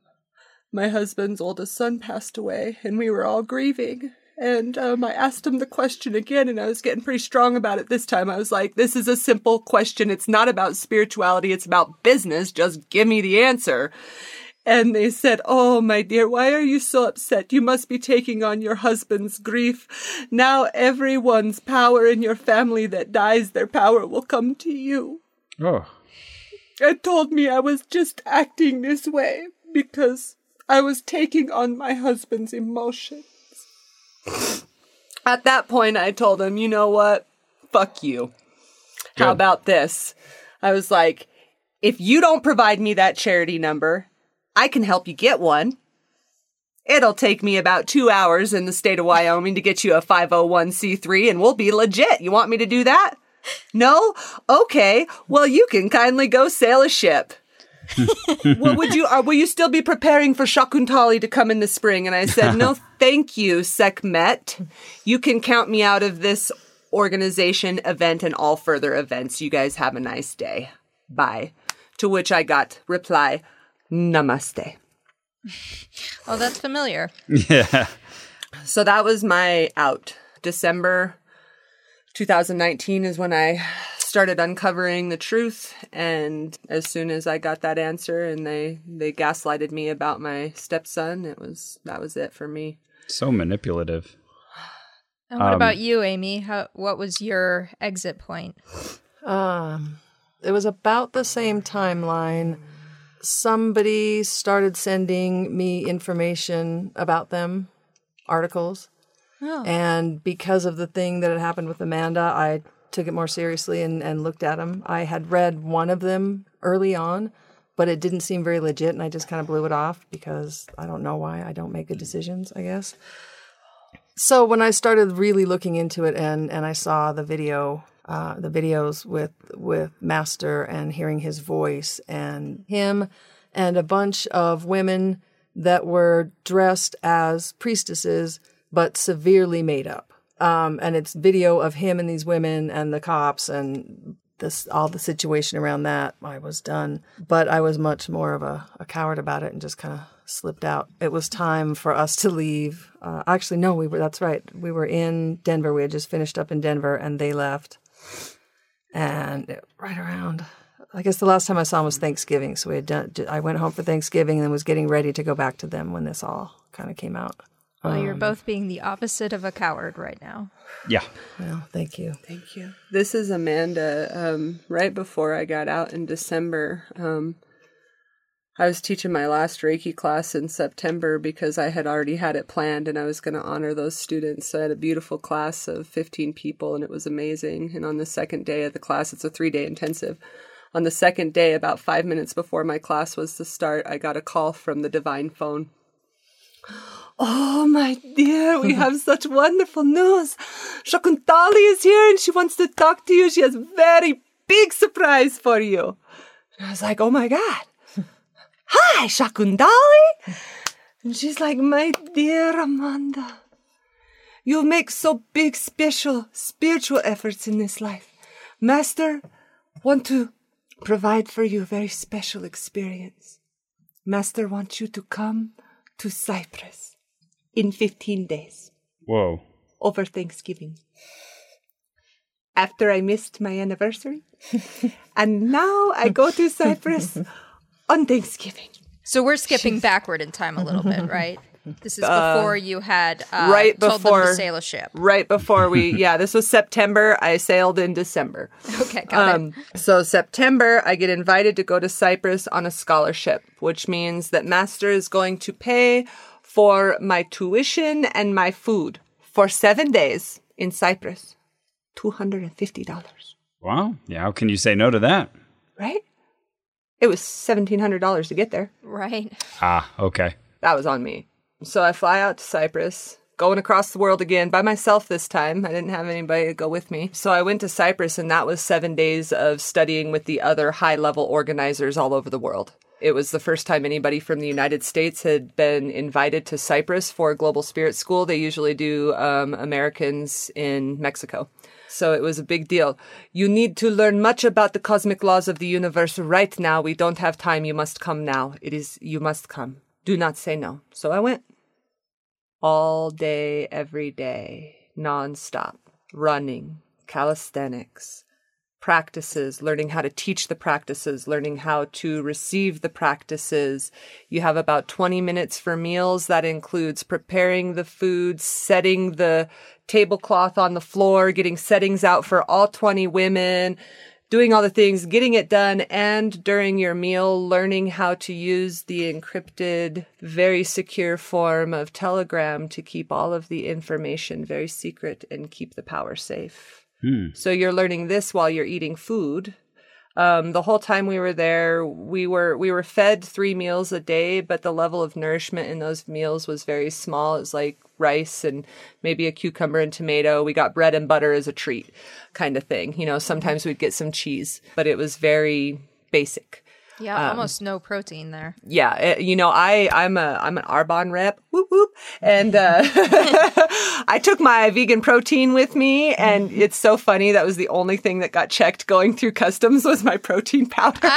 my husband's oldest son passed away and we were all grieving. And um, I asked him the question again, and I was getting pretty strong about it this time. I was like, This is a simple question. It's not about spirituality, it's about business. Just give me the answer. And they said, Oh, my dear, why are you so upset? You must be taking on your husband's grief. Now everyone's power in your family that dies, their power will come to you. Oh. And told me I was just acting this way because I was taking on my husband's emotions. At that point, I told him, you know what? Fuck you. How about this? I was like, if you don't provide me that charity number, I can help you get one. It'll take me about two hours in the state of Wyoming to get you a 501c3 and we'll be legit. You want me to do that? <laughs> No? Okay. Well, you can kindly go sail a ship. <laughs> well, would you, uh, will you still be preparing for Shakuntali to come in the spring? And I said, no, <laughs> thank you, Sekhmet. You can count me out of this organization, event, and all further events. You guys have a nice day. Bye. To which I got reply, namaste. <laughs> Oh, that's familiar. Yeah. So that was my out. December 2019 is when I started uncovering the truth and as soon as I got that answer and they they gaslighted me about my stepson, it was that was it for me. So manipulative. And what Um, about you, Amy? How what was your exit point? Um, it was about the same timeline. Somebody started sending me information about them, articles. Oh. And because of the thing that had happened with Amanda, I took it more seriously and, and looked at them. I had read one of them early on, but it didn't seem very legit, and I just kind of blew it off because I don't know why. I don't make good decisions, I guess. So when I started really looking into it and, and I saw the video, uh, the videos with with Master and hearing his voice and him and a bunch of women that were dressed as priestesses but severely made up. Um, and it's video of him and these women and the cops and this all the situation around that. I was done, but I was much more of a, a coward about it and just kind of slipped out. It was time for us to leave. Uh, actually, no, we were. That's right. We were in Denver. We had just finished up in Denver, and they left. And it, right around, I guess the last time I saw them was Thanksgiving. So we had done. I went home for Thanksgiving and was getting ready to go back to them when this all kind of came out. Well, you're both being the opposite of a coward right now. Yeah. Well, thank you. Thank you. This is Amanda. Um, right before I got out in December, um, I was teaching my last Reiki class in September because I had already had it planned and I was going to honor those students. So I had a beautiful class of 15 people and it was amazing. And on the second day of the class, it's a three day intensive. On the second day, about five minutes before my class was to start, I got a call from the Divine phone. Oh, my dear, we have such wonderful news. Shakuntali is here and she wants to talk to you. She has a very big surprise for you. And I was like, oh my God. Hi, Shakuntali. And she's like, my dear Amanda, you make so big, special, spiritual efforts in this life. Master, want to provide for you a very special experience. Master wants you to come to Cyprus in 15 days Whoa. over Thanksgiving. After I missed my anniversary. <laughs> and now I go to Cyprus on Thanksgiving. So we're skipping backward in time a little bit, <laughs> right? This is before you had uh, right told them before- to sail a ship. Right before we, <laughs> yeah, this was September. I sailed in December. Okay, got it. Um, so September, I get invited to go to Cyprus on a scholarship, which means that master is going to pay for my tuition and my food for seven days in Cyprus. $250, Wow. Yeah. How can you say no to that? right? It was $1,700 to get there. Right. Ah, okay. That was on me. So I fly out to Cyprus, going across the world again by myself this time. I didn't have anybody to go with me. So I went to Cyprus, and that was seven days of studying with the other high level organizers all over the world. It was the first time anybody from the United States had been invited to Cyprus for global spirit school. They usually do um, Americans in Mexico. So it was a big deal. You need to learn much about the cosmic laws of the universe right now. We don't have time. You must come now. It is, you must come. Do not say no. So I went all day, every day, nonstop, running, calisthenics, practices, learning how to teach the practices, learning how to receive the practices. You have about 20 minutes for meals. That includes preparing the food, setting the tablecloth on the floor, getting settings out for all 20 women, doing all the things, getting it done, and during your meal, learning how to use the encrypted, very secure form of Telegram to keep all of the information very secret and keep the power safe. So you're learning this while you're eating food. Um, the whole time we were there, we were we were fed three meals a day, but the level of nourishment in those meals was very small. It was like rice and maybe a cucumber and tomato. We got bread and butter as a treat, kind of thing. You know, sometimes we'd get some cheese, but it was very basic. Yeah, almost no protein there. Yeah, uh, you know, I I'm a I'm an Arbonne rep, whoop whoop, and uh, <laughs> <laughs> I took my vegan protein with me, and it's so funny. That was the only thing that got checked going through customs was my protein powder. <laughs>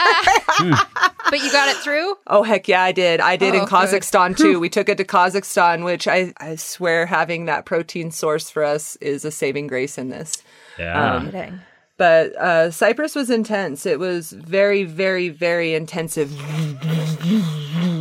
But you got it through? Oh heck yeah, I did. I did Oh, in good. Kazakhstan too. We took it to Kazakhstan, which I I swear having that protein source for us is a saving grace in this. Yeah. Kidding. But uh, Cyprus was intense. It was very, very, very intensive,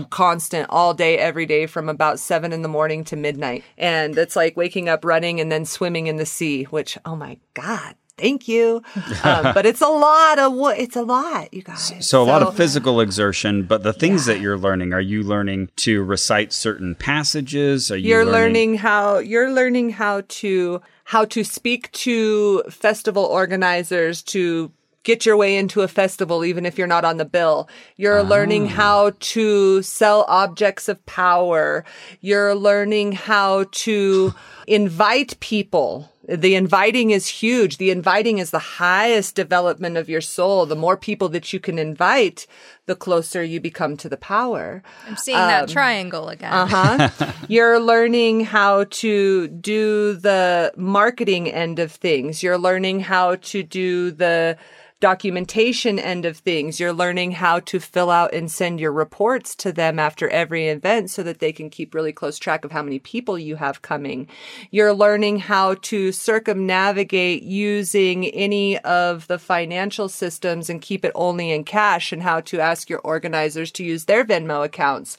constant all day, every day from about seven in the morning to midnight. And it's like waking up running and then swimming in the sea, which, oh my God, thank you. <laughs> Um, but it's a lot of what, it's a lot, you guys. so a lot of physical exertion, but the things that you're learning, are you learning to recite certain passages? Are you you're learning how you're learning how to how to speak to festival organizers to get your way into a festival even if you're not on the bill. You're ah. learning how to sell objects of power. You're learning how to invite people The inviting is huge. The inviting is the highest development of your soul. The more people that you can invite, the closer you become to the power. I'm seeing that triangle again. Uh huh. <laughs> You're learning how to do the marketing end of things. You're learning how to do the documentation end of things. You're learning how to fill out and send your reports to them after every event so that they can keep really close track of how many people you have coming. You're learning how to circumnavigate using any of the financial systems and keep it only in cash and how to ask your organizers to use their Venmo accounts.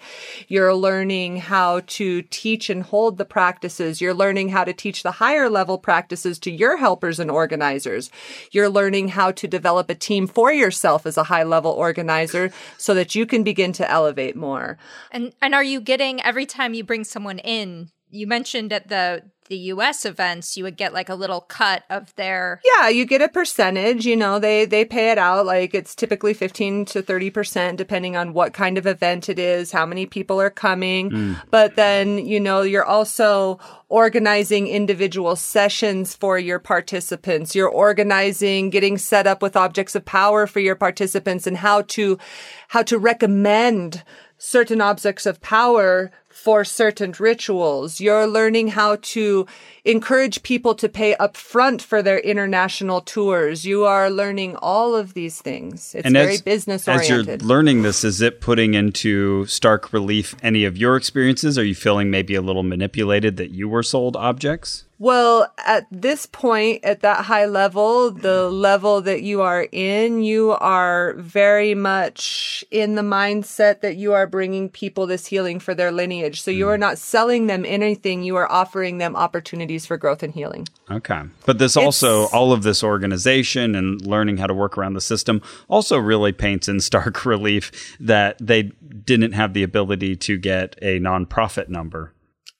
You're learning how to teach and hold the practices. You're learning how to teach the higher level practices to your helpers and organizers. You're learning how to develop a team for yourself as a high level organizer so that you can begin to elevate more. And and are you getting every time you bring someone in? You mentioned at the the US events you would get like a little cut of their Yeah, you get a percentage, you know, they they pay it out like it's typically 15 to 30% depending on what kind of event it is, how many people are coming. Mm. But then, you know, you're also organizing individual sessions for your participants. You're organizing getting set up with objects of power for your participants and how to how to recommend certain objects of power for certain rituals. You're learning how to encourage people to pay upfront for their international tours. You are learning all of these things. It's very as, business oriented. as you're learning this, is it putting into stark relief any of your experiences? Are you feeling maybe a little manipulated that you were sold objects? Well, at this point, at that high level, the level that you are in, you are very much in the mindset that you are bringing people this healing for their lineage. So you are mm. not selling them anything. You are offering them opportunities for growth and healing. Okay. But this also, all of this organization and learning how to work around the system also really paints in stark <laughs> relief that they didn't have the ability to get a nonprofit number.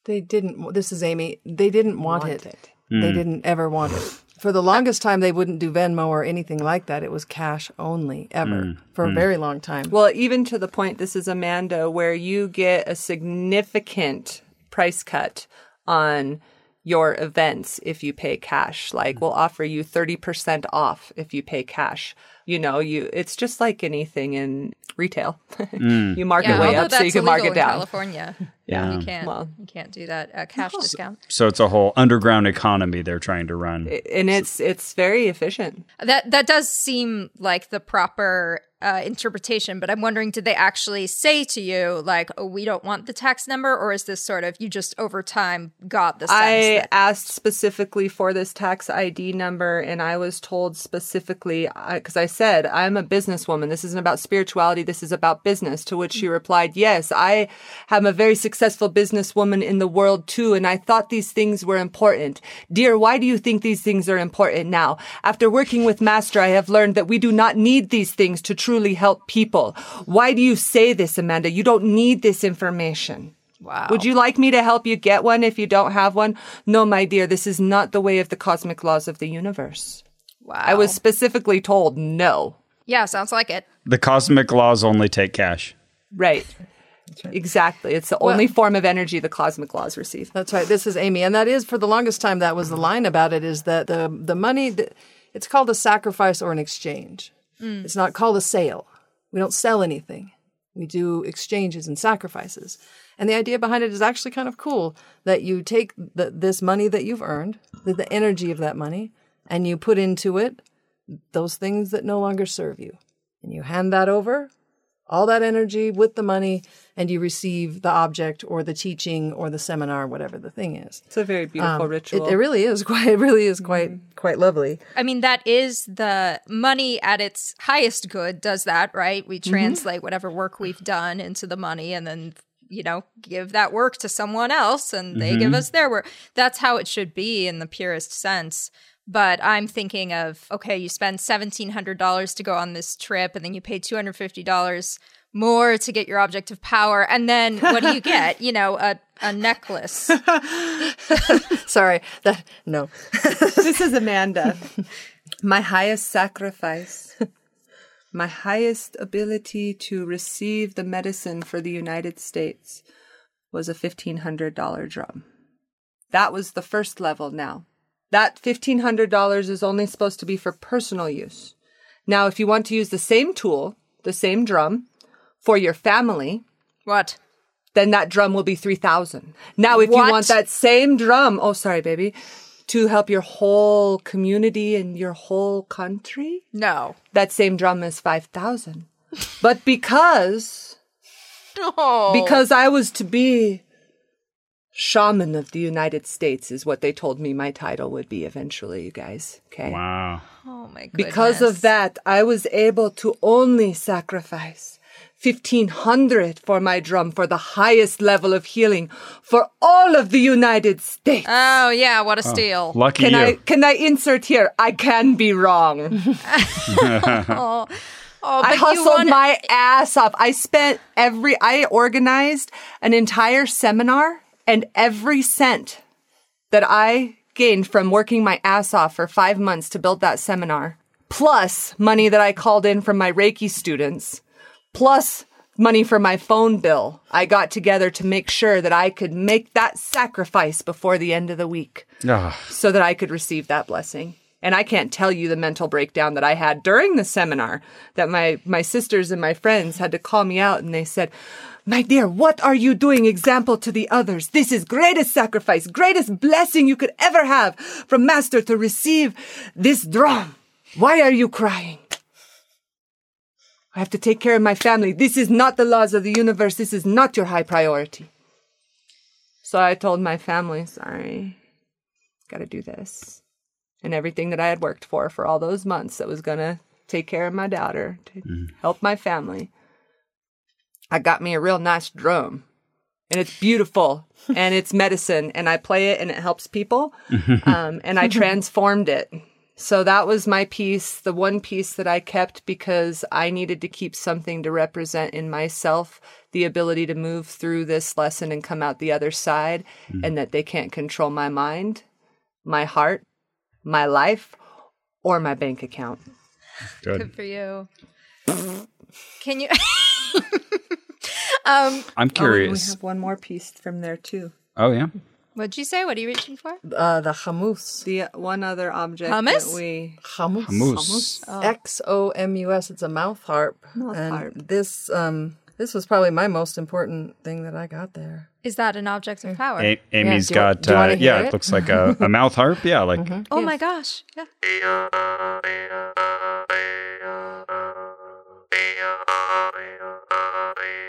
They didn't. This is Amy. They didn't want, Want it. it. They mm. didn't ever want it. For the longest time, they wouldn't do Venmo or anything like that. It was cash only, ever, mm, for a mm. very long time. Well, even to the point, this is Amanda, where you get a significant price cut on your events if you pay cash. Like we'll offer you 30% off if you pay cash. You know, you it's just like anything in retail. <laughs> you mark yeah, it way up so you can mark illegal it in down. California. <laughs> Yeah. You can't Well- you can't do that uh, cash discount. So it's a whole underground economy they're trying to run. And it's it's very efficient. That that does seem like the proper uh, interpretation, but I'm wondering, did they actually say to you like, "Oh, we don't want the tax number," or is this sort of you just over time got the sense I that asked specifically for this tax ID number, and I was told specifically because I said, I'm a businesswoman. This isn't about spirituality. This is about business. To which she replied, Yes, I am a very successful businesswoman in the world too. And I thought these things were important. Dear, why do you think these things are important now? After working with Master, I have learned that we do not need these things to truly help people. Why do you say this, Amanda? You don't need this information. wow. Would you like me to help you get one if you don't have one? No, my dear, this is not the way of the cosmic laws of the universe. Wow. I was specifically told no. yeah, sounds like it. The cosmic laws only take cash. Right. Exactly. It's the only form of energy the cosmic laws receive. That's right. This is Amy, and that is for the longest time. That was the line about it: is that the the money, th- it's called a sacrifice or an exchange. Mm. It's not called a sale. We don't sell anything. We do exchanges and sacrifices. And the idea behind it is actually kind of cool that you take the, this money that you've earned, the, the energy of that money, and you put into it those things that no longer serve you. And you hand that over, all that energy with the money, and you receive the object or the teaching or the seminar, whatever the thing is. It's a very beautiful Um, ritual. It, it really is <laughs> quite. It really is quite mm-hmm. quite lovely. I mean, that is the money at its highest good, does that, right? We mm-hmm. translate whatever work we've done into the money and then, you know, give that work to someone else and they give mm-hmm. us their work. That's how it should be in the purest sense. But I'm thinking of, okay, you spend $1,700 to go on this trip and then you pay $250 more to get your object of power. And then what do you get? You know, a, a necklace. <laughs> Sorry, that no. this is Amanda. <laughs> My highest sacrifice, my highest ability to receive the medicine for the United States was a $1,500 drum. That was the first level now. That $1,500 is only supposed to be for personal use. Now, if you want to use the same tool, the same drum, for your family, What? then that drum will be 3000 Now, if What? you want that same drum, oh, sorry, baby, to help your whole community and your whole country, No. that same drum is 5000 But because, <laughs> Oh. because I was to be shaman of the United States is what they told me my title would be eventually, you guys. Okay. Wow. Oh my goodness. Because of that, I was able to only sacrifice 1500 for my drum for the highest level of healing for all of the United States. Oh yeah, what a oh, steal. Lucky can you. I can I insert here? I can be wrong. <laughs> <laughs> Oh, oh I hustled wanna- my ass off. I spent every I organized an entire seminar and every cent that I gained from working my ass off for 5 months to build that seminar, plus money that I called in from my Reiki students, plus money for my phone bill. I got together to make sure that I could make that sacrifice before the end of the week Ah, so that I could receive that blessing. And I can't tell you the mental breakdown that I had during the seminar that my, my sisters and my friends had to call me out and they said, My dear, what are you doing example to the others? This is greatest sacrifice, greatest blessing you could ever have from master to receive this drum. Why are you crying? I have to take care of my family. This is not the laws of the universe. This is not your high priority. So I told my family, sorry, got to do this. And everything that I had worked for for all those months that was going to take care of my daughter, to mm-hmm. help my family. I got me a real nice drum. And it's beautiful <laughs> and it's medicine and I play it and it helps people. <laughs> Um, and I transformed it. So that was my piece, the one piece that I kept because I needed to keep something to represent in myself the ability to move through this lesson and come out the other side, and that they can't control my mind, my heart, my life, or my bank account. good. Good for you. <laughs> Can you? Um, I'm curious. We have one more piece from there too. Oh, yeah. what'd you say? What are you reaching for? Uh, the hummus. The one other object Hummus? that we Hummus. Hummus. X O M U S. It's a mouth harp. Mouth and harp. This um this was probably my most important thing that I got there. Is that an object of power? A- Amy's do you- got, do you wanna uh, hear yeah, it? it looks like a, a mouth harp. Yeah, like oh my gosh! Yeah. <laughs>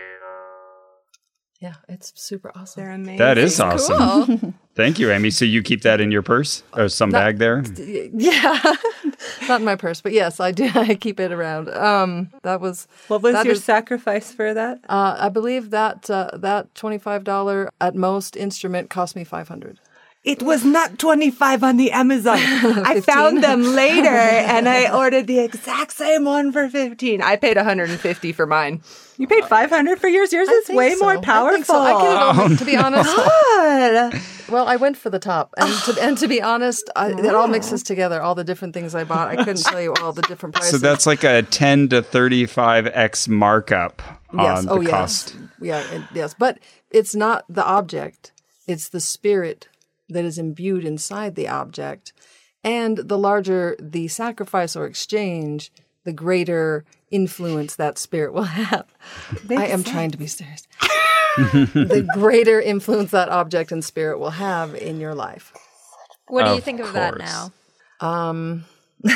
Yeah, it's super awesome. they're amazing. that is awesome. Cool. <laughs> Thank you, Amy. So you keep that in your purse or some bag there? Yeah, <laughs> not in my purse, but yes, I do. <laughs> I keep it around. Um, that was What was your is- sacrifice for that? uh, I believe that uh, that twenty five dollar at most instrument cost me five hundred. It was not 25 on the Amazon. <laughs> I found them <laughs> later and I ordered the exact same one for 15. I paid 150 for mine. You paid 500 for yours? Yours is way more powerful. think so. I get it over, oh, to be honest. God. Well, I went for the top, and to, and to be honest, I, it all mixes together. All the different things I bought, I couldn't <laughs> tell you all the different prices. So that's like a 10 to 35x markup yes, on the oh yes, cost. yeah, it, yes. But it's not the object; it's the spirit that is imbued inside the object, and the larger the sacrifice or exchange, the greater influence that spirit will <laughs> have. I am trying to be serious. <laughs> the greater influence that object and spirit will have in your life. What do you Of think of that now? Um, <laughs>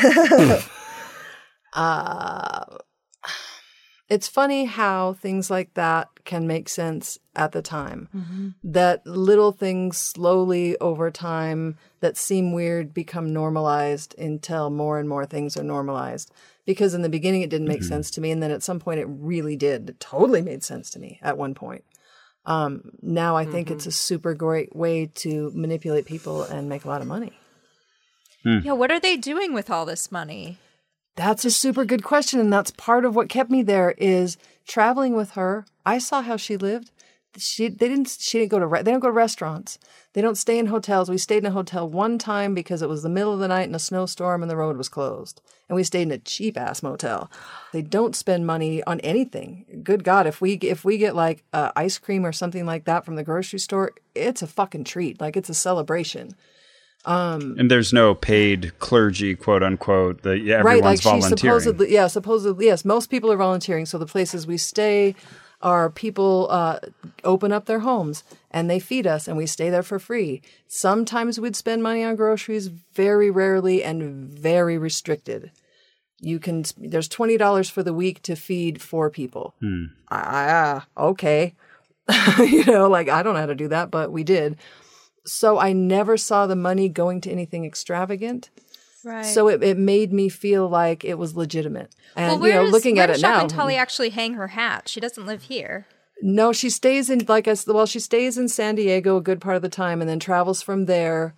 uh, it's funny how things like that can make sense at the time. Mm-hmm. That little things slowly over time that seem weird become normalized until more and more things are normalized. Because in the beginning it didn't make mm-hmm. sense to me, and then at some point it really did. It totally made sense to me at one point. Um, now I think it's mm-hmm. a super great way to manipulate people and make a lot of money. Hmm. Yeah. What are they doing with all this money? That's a super good question, and that's part of what kept me there. Is traveling with her. I saw how she lived. She they didn't she didn't go to re- they don't go to restaurants. They don't stay in hotels. We stayed in a hotel one time because it was the middle of the night in a snowstorm and the road was closed, and we stayed in a cheap ass motel. They don't spend money on anything. Good God, if we if we get like uh, ice cream or something like that from the grocery store, it's a fucking treat. Like it's a celebration. And there's no paid clergy, quote unquote. The yeah, right like everyone's she volunteering. supposedly yeah supposedly yes most people are volunteering. So the places we stay are people uh, open up their homes and they feed us and we stay there for free. Sometimes we'd spend money on groceries very rarely and very restricted. You can there's $20 for the week to feed four people. Ah okay. <laughs> You know like i don't know how to do that but we did so i never saw the money going to anything extravagant Right. so it, it made me feel like it was legitimate. And well, you know, does, looking at it now, Shakuntali actually hang her hat? She doesn't live here. no, she stays in like I well, she stays in San Diego a good part of the time, and then travels from there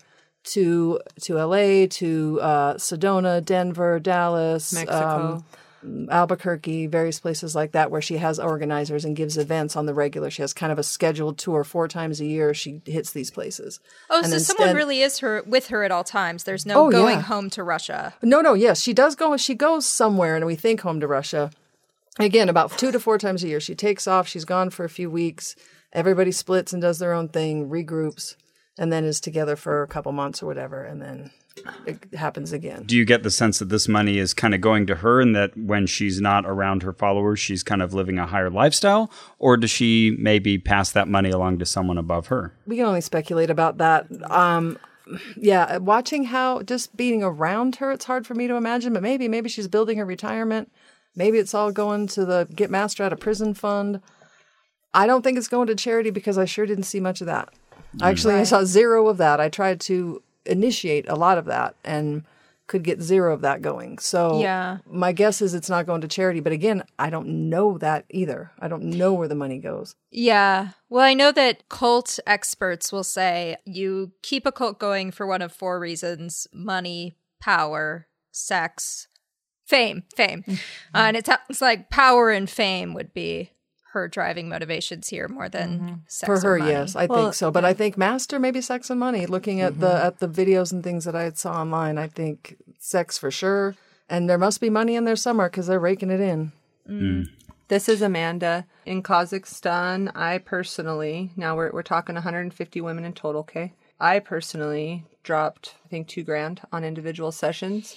to to L.A. to uh, Sedona, Denver, Dallas, Mexico. um, Albuquerque, various places like that, where she has organizers and gives events on the regular. She has kind of a scheduled tour four times a year. She hits these places. Oh, And so then someone really is her with her at all times. There's no Oh, going yeah. home to Russia. No, no, yes, she does go. She goes somewhere, and we think home to Russia. Again, about two to four times a year. She takes off. She's gone for a few weeks. Everybody splits and does their own thing, regroups, and then is together for a couple months or whatever, and then it happens again. Do you get the sense that this money is kind of going to her and that when she's not around her followers, she's kind of living a higher lifestyle? Or does she maybe pass that money along to someone above her? We can only speculate about that. Um, yeah, watching how just being around her, it's hard for me to imagine. But maybe, maybe she's building her retirement. Maybe it's all going to the Get Master Out of Prison Fund. I don't think it's going to charity because I sure didn't see much of that. Actually, I saw zero of that. I tried to initiate a lot of that and could get zero of that going. So Yeah. my guess is it's not going to charity. But again, I don't know that either. I don't know where the money goes. Yeah. Well, I know that cult experts will say you keep a cult going for one of four reasons money, power, sex, fame, fame. Mm-hmm. Uh, and it sounds like power and fame would be her driving motivations here more than sex Mm-hmm. For or her, money. yes, I Well, think so. But I think master maybe sex and money. Looking at the Mm-hmm. at the videos and things that I had saw online, I think sex for sure. And there must be money in there somewhere because they're raking it in. This is Amanda in Kazakhstan. I personally, now we're, we're talking 150 women in total, okay? I personally dropped, I think, two grand on individual sessions,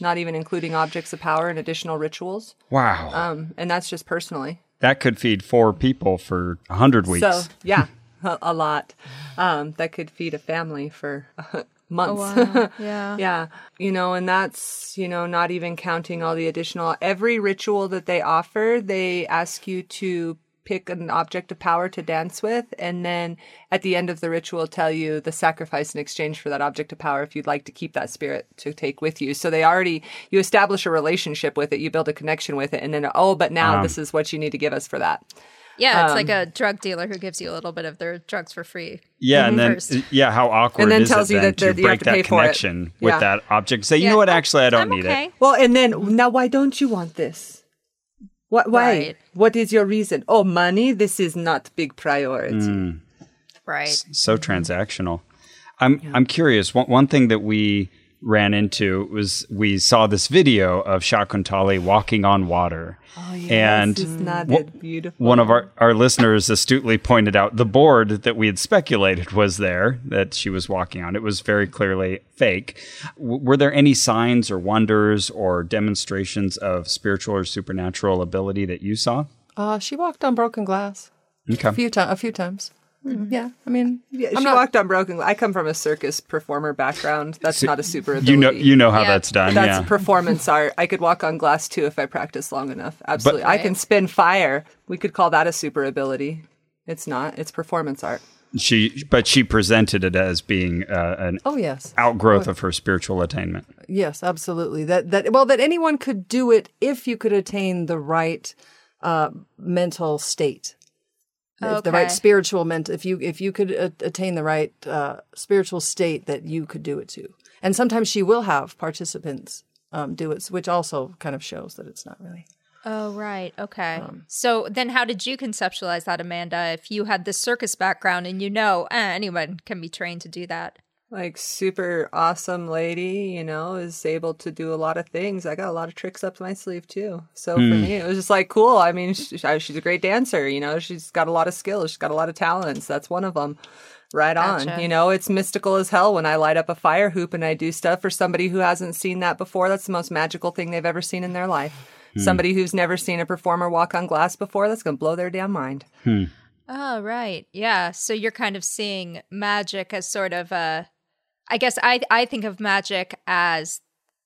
not even including objects of power and additional rituals. Wow. Um, and that's just personally. That could feed four people for a 100 weeks. So, yeah, <laughs> a, a lot. Um, that could feed a family for <laughs> months. <laughs> Yeah. Yeah. You know, and that's, you know, not even counting all the additional, every ritual that they offer, they ask you to pick an object of power to dance with. And then at the end of the ritual, tell you the sacrifice in exchange for that object of power if you'd like to keep that spirit to take with you. So they already, you establish a relationship with it, you build a connection with it. And then, oh, but now this is what you need to give us for that. Yeah, it's like Um, a drug dealer who gives you a little bit of their drugs for free. yeah, and then first. yeah, how awkward And then is tells it you then that- to that you have break to that pay for it. connection with Yeah. that object? Say, you Yeah. know what? Actually, I don't I'm need okay. it. Well, and then now, why don't you want this? What? Why? Right. What is your reason? Oh, money. This is not big priority. Mm. Right. so transactional. I'm I'm curious. One one thing that we ran into was we saw this video of Shakuntali walking on water. Oh, yes. And This is not wha- it beautiful. one of our, our listeners astutely pointed out the board that we had speculated was there that she was walking on. It was very clearly fake. W- were there any signs or wonders or demonstrations of spiritual or supernatural ability that you saw? Uh, she walked on broken glass Okay. a few times. A few times. Yeah, I mean, Yeah, I'm she not- walked on broken. I come from a circus performer background. That's not a super ability. You know you know how Yeah. that's done. That's yeah. performance art. I could walk on glass too if I practice long enough. Absolutely. I Right. can spin fire. We could call that a super ability. It's not. It's performance art. She, but she presented it as being uh, an Oh yes, outgrowth of her spiritual attainment. yes, absolutely. That that well, that anyone could do it if you could attain the right uh, mental state. If the right spiritual mental if you if you could a- attain the right uh, spiritual state that you could do it to and sometimes she will have participants um, do it which also kind of shows that it's not really Oh, right. Okay. Um, so then how did you conceptualize that, Amanda? If you had the circus background and you know eh, anyone can be trained to do that. Like super awesome lady, you know, is able to do a lot of things. I got a lot of tricks up my sleeve too. So for hmm. me, it was just like cool. I mean, she, she's a great dancer. You know, she's got a lot of skills. She's got a lot of talents. That's one of them. Right on. Gotcha. You know, it's mystical as hell when I light up a fire hoop and I do stuff for somebody who hasn't seen that before. That's the most magical thing they've ever seen in their life. Hmm. Somebody who's never seen a performer walk on glass before, that's going to blow their damn mind. Hmm. Oh, right. Yeah. So you're kind of seeing magic as sort of a I guess I I think of magic as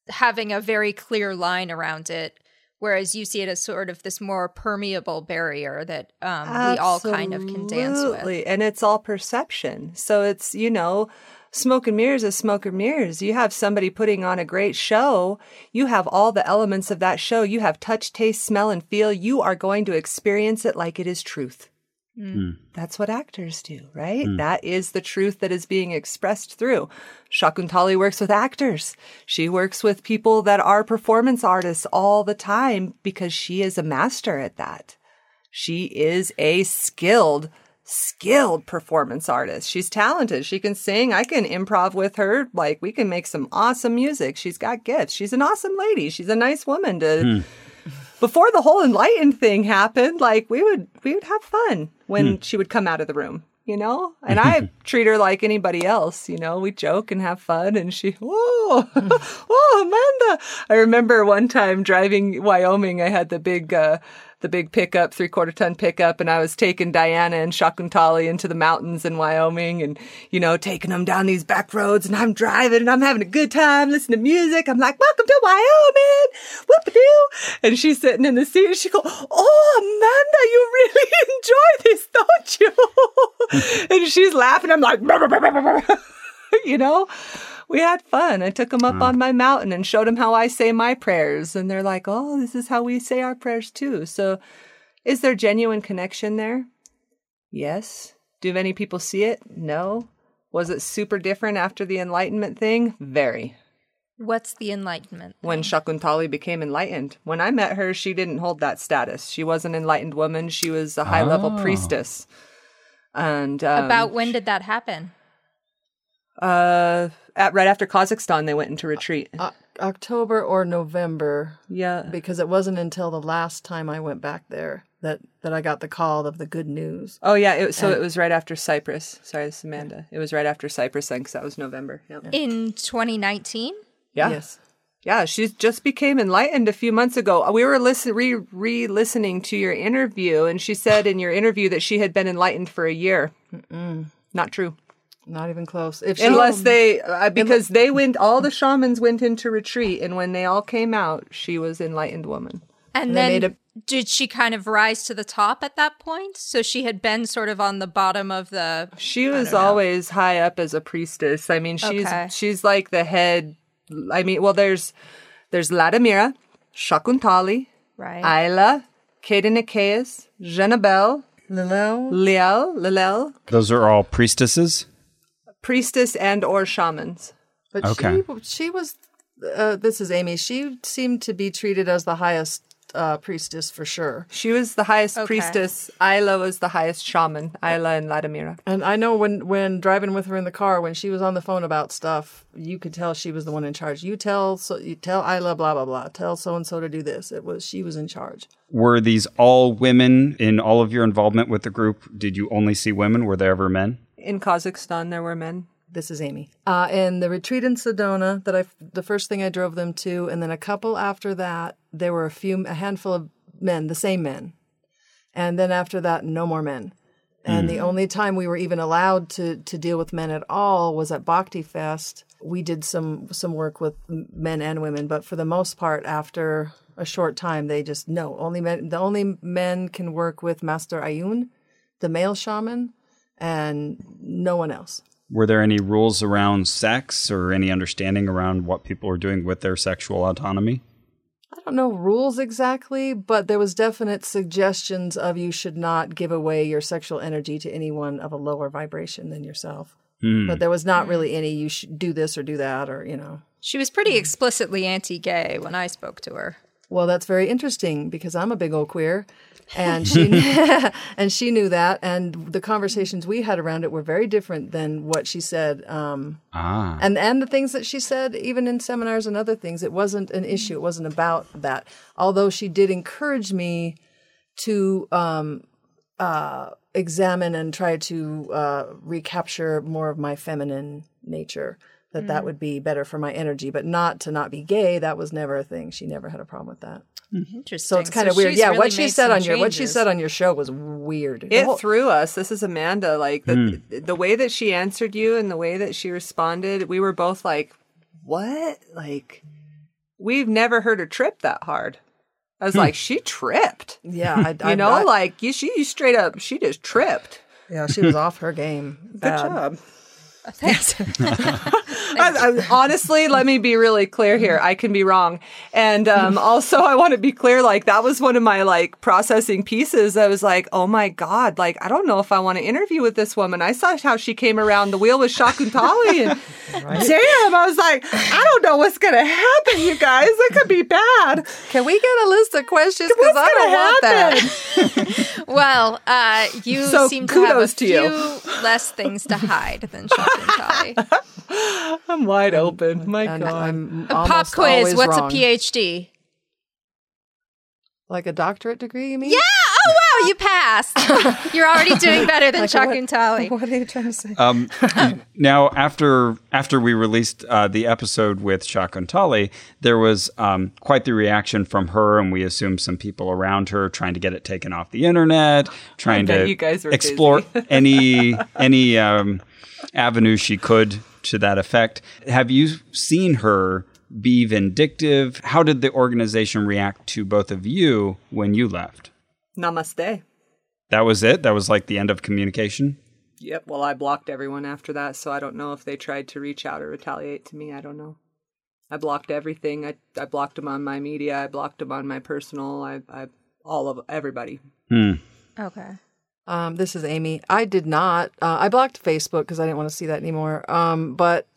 having a very clear line around it whereas you see it as sort of this more permeable barrier that um, we all kind of can dance with. And it's all perception. So it's, you know, smoke and mirrors is smoke and mirrors. You have somebody putting on a great show. You have all the elements of that show. You have touch, taste, smell, and feel. You are going to experience it like it is truth. Mm. Hmm. That's what actors do, right? Hmm. That is the truth that is being expressed through. Shakuntali works with actors. She works with people that are performance artists all the time because she is a master at that. She is a skilled, skilled performance artist. She's talented. She can sing. I can improv with her. Like, we can make some awesome music. She's got gifts. She's an awesome lady. She's a nice woman to. Hmm. Before the whole enlightened thing happened, like we would we would have fun when she would come out of the room, you know? And I <laughs> treat her like anybody else, you know. We joke and have fun and she whoa <laughs> oh Amanda. I remember one time driving Wyoming, I had the big uh the big pickup, three quarter ton pickup, and I was taking Diana and Shakuntali into the mountains in Wyoming and, you know, taking them down these back roads and I'm driving and I'm having a good time, listening to music. I'm like, welcome to Wyoming, whoop-a-doo. And she's sitting in the seat and she go, oh, Amanda, you really <laughs> enjoy this, don't you? <laughs> and she's laughing. I'm like, <laughs> you know? We had fun. I took them up on my mountain and showed them how I say my prayers. And they're like, oh, this is how we say our prayers too. So is there genuine connection there? Yes. Do many people see it? No. Was it super different after the Enlightenment thing? Very. What's the enlightenment? When Shakuntali became enlightened. When I met her, she didn't hold that status. She was an enlightened woman. She was a high level Oh. priestess. And um, About when did that happen? uh, at, right after Kazakhstan, they went into retreat. O- October or November, yeah. because it wasn't until the last time I went back there that, that I got the call of the good news. Oh yeah, it, so it was right after Cyprus. Sorry, this is Amanda. It was right after Cyprus then, because that was November. Yep. In 2019? Yeah, Yes. yeah. She just became enlightened a few months ago. We were listen re re listening to your interview, and she said in your interview that she had been enlightened for a year. Not true. Not even close. If she, Unless they, uh, because they went, all the shamans went into retreat, and when they all came out, she was enlightened woman. And, they then a- did she kind of rise to the top at that point? So she had been sort of on the bottom of the She was always high up as a priestess. I mean, she's Okay. she's like the head. I mean, well, there's there's Vladimira, Shakuntali, right. Isla, Kate Nicaeus, Jenabel, Lilel, Liel, Lilel, Those are all priestesses. Priestess and or shamans. but Okay. she she was. Uh, this is Amy. She seemed to be treated as the highest uh, priestess for sure. She was the highest Okay. priestess. Isla was the highest shaman. Isla and Vladimira. And I know when when driving with her in the car, when she was on the phone about stuff, you could tell she was the one in charge. You tell so you tell Isla blah blah blah. Tell so and so to do this. It was she was in charge. Were these all women in all of your involvement with the group? Did you only see women? Were there ever men? In Kazakhstan, there were men. This is Amy. Uh, and the retreat in Sedona that I, the first thing I drove them to, and then a couple after that, there were a few, a handful of men, the same men. And then after that, no more men. And the only time we were even allowed to, to deal with men at all was at Bhakti Fest. We did some, some work with men and women, but for the most part, after a short time, they just, no, only men, the only men can work with Master Ayun, the male shaman, and no one else. Were there any rules around sex or any understanding around what people were doing with their sexual autonomy? I don't know rules exactly, but there was definite suggestions of you should not give away your sexual energy to anyone of a lower vibration than yourself. Hmm. But there was not really any you should do this or do that or, you know. She was pretty explicitly anti-gay when I spoke to her. Well, that's very interesting because I'm a big old queer and she <laughs> and she knew that and the conversations we had around it were very different than what she said um, Ah. and and the things that she said even in seminars and other things it wasn't an issue it wasn't about that although she did encourage me to um uh examine and try to uh, recapture more of my feminine nature. That that mm. would be better for my energy, but not to not be gay. That was never a thing. She never had a problem with that. Interesting. So it's kind of weird. Yeah, really what she said some on your what she said on your show was weird. It whole- threw us. This is Amanda. Like the hmm. the way that she answered you and the way that she responded, we were both like, "What? Like, we've never heard her trip that hard." I was hmm. like, "She tripped." yeah, <laughs> I, I You know, I- like you, she you straight up, she just tripped. yeah, she was off her game. Good job. <laughs> Thanks. I, I, honestly, let me be really clear here. I can be wrong, and um, also I want to be clear. Like that was one of my like processing pieces. I was like, oh my god, like I don't know if I want to interview with this woman. I saw how she came around the wheel with Shakuntali, <laughs> and damn, I was like, I don't know what's gonna happen, you guys. It could be bad. Can we get a list of questions? Because What's I don't want gonna that. <laughs> well, uh, you So seem to have a to few you. less things to hide than Shakuntali. <laughs> I'm wide open. My And god. I'm Pop quiz. What's wrong. a PhD? Like a doctorate degree? You mean? Yeah. Oh wow, you passed. <laughs> You're already doing better than Shakuntali. What are you trying to say? Um, <laughs> now, after after we released uh, the episode with Shakuntali, there was um, quite the reaction from her, and we assumed some people around her trying to get it taken off the internet, trying to you guys explore <laughs> any any um, avenue she could to that effect. Have you seen her be vindictive? How did the organization react to both of you when you left? Namaste. That was it. That was like the end of communication. Yep. Well, I blocked everyone after that, so I don't know if they tried to reach out or retaliate to me. I don't know. I blocked everything. I I blocked them on my media. I blocked them on my personal. I I all of everybody. Hmm. Okay. Um, this is Amy. I did not. Uh, I blocked Facebook because I didn't want to see that anymore. Um, but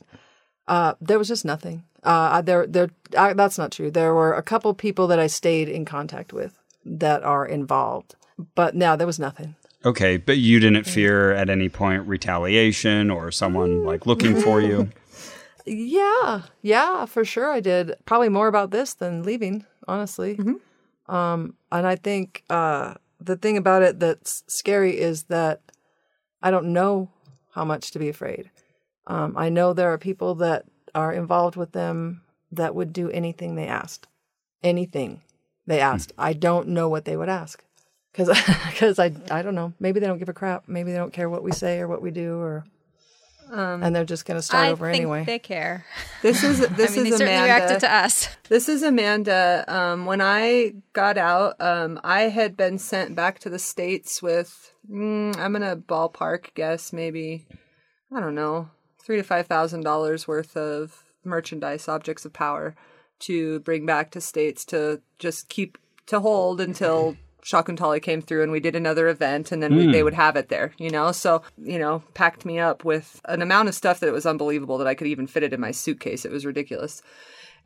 uh, there was just nothing. Uh, there, there. I, that's not true. There were a couple people that I stayed in contact with that are involved, but no, there was nothing. Okay, but you didn't fear at any point retaliation or someone like looking for you. Yeah, yeah, for sure. I did probably more about this than leaving, honestly. Um, and I think uh, the thing about it that's scary is that I don't know how much to be afraid. Um, I know there are people that are involved with them that would do anything they asked, anything they asked. I don't know what they would ask because because <laughs> I I don't know. Maybe they don't give a crap. Maybe they don't care what we say or what we do or. and they're just going to start I over think anyway. they care. This is <laughs> this I mean, they is certainly Amanda. reacted to us. This is Amanda. Um, when I got out, um, I had been sent back to the states with mm, I'm gonna ballpark guess maybe I don't know three to five thousand dollars worth of merchandise, objects of power, to bring back to states to just keep to hold until. Shakuntali came through and we did another event and then we, they hmm. would have it there, you know? So, you know, packed me up with an amount of stuff that it was unbelievable that I could even fit it in my suitcase. It was ridiculous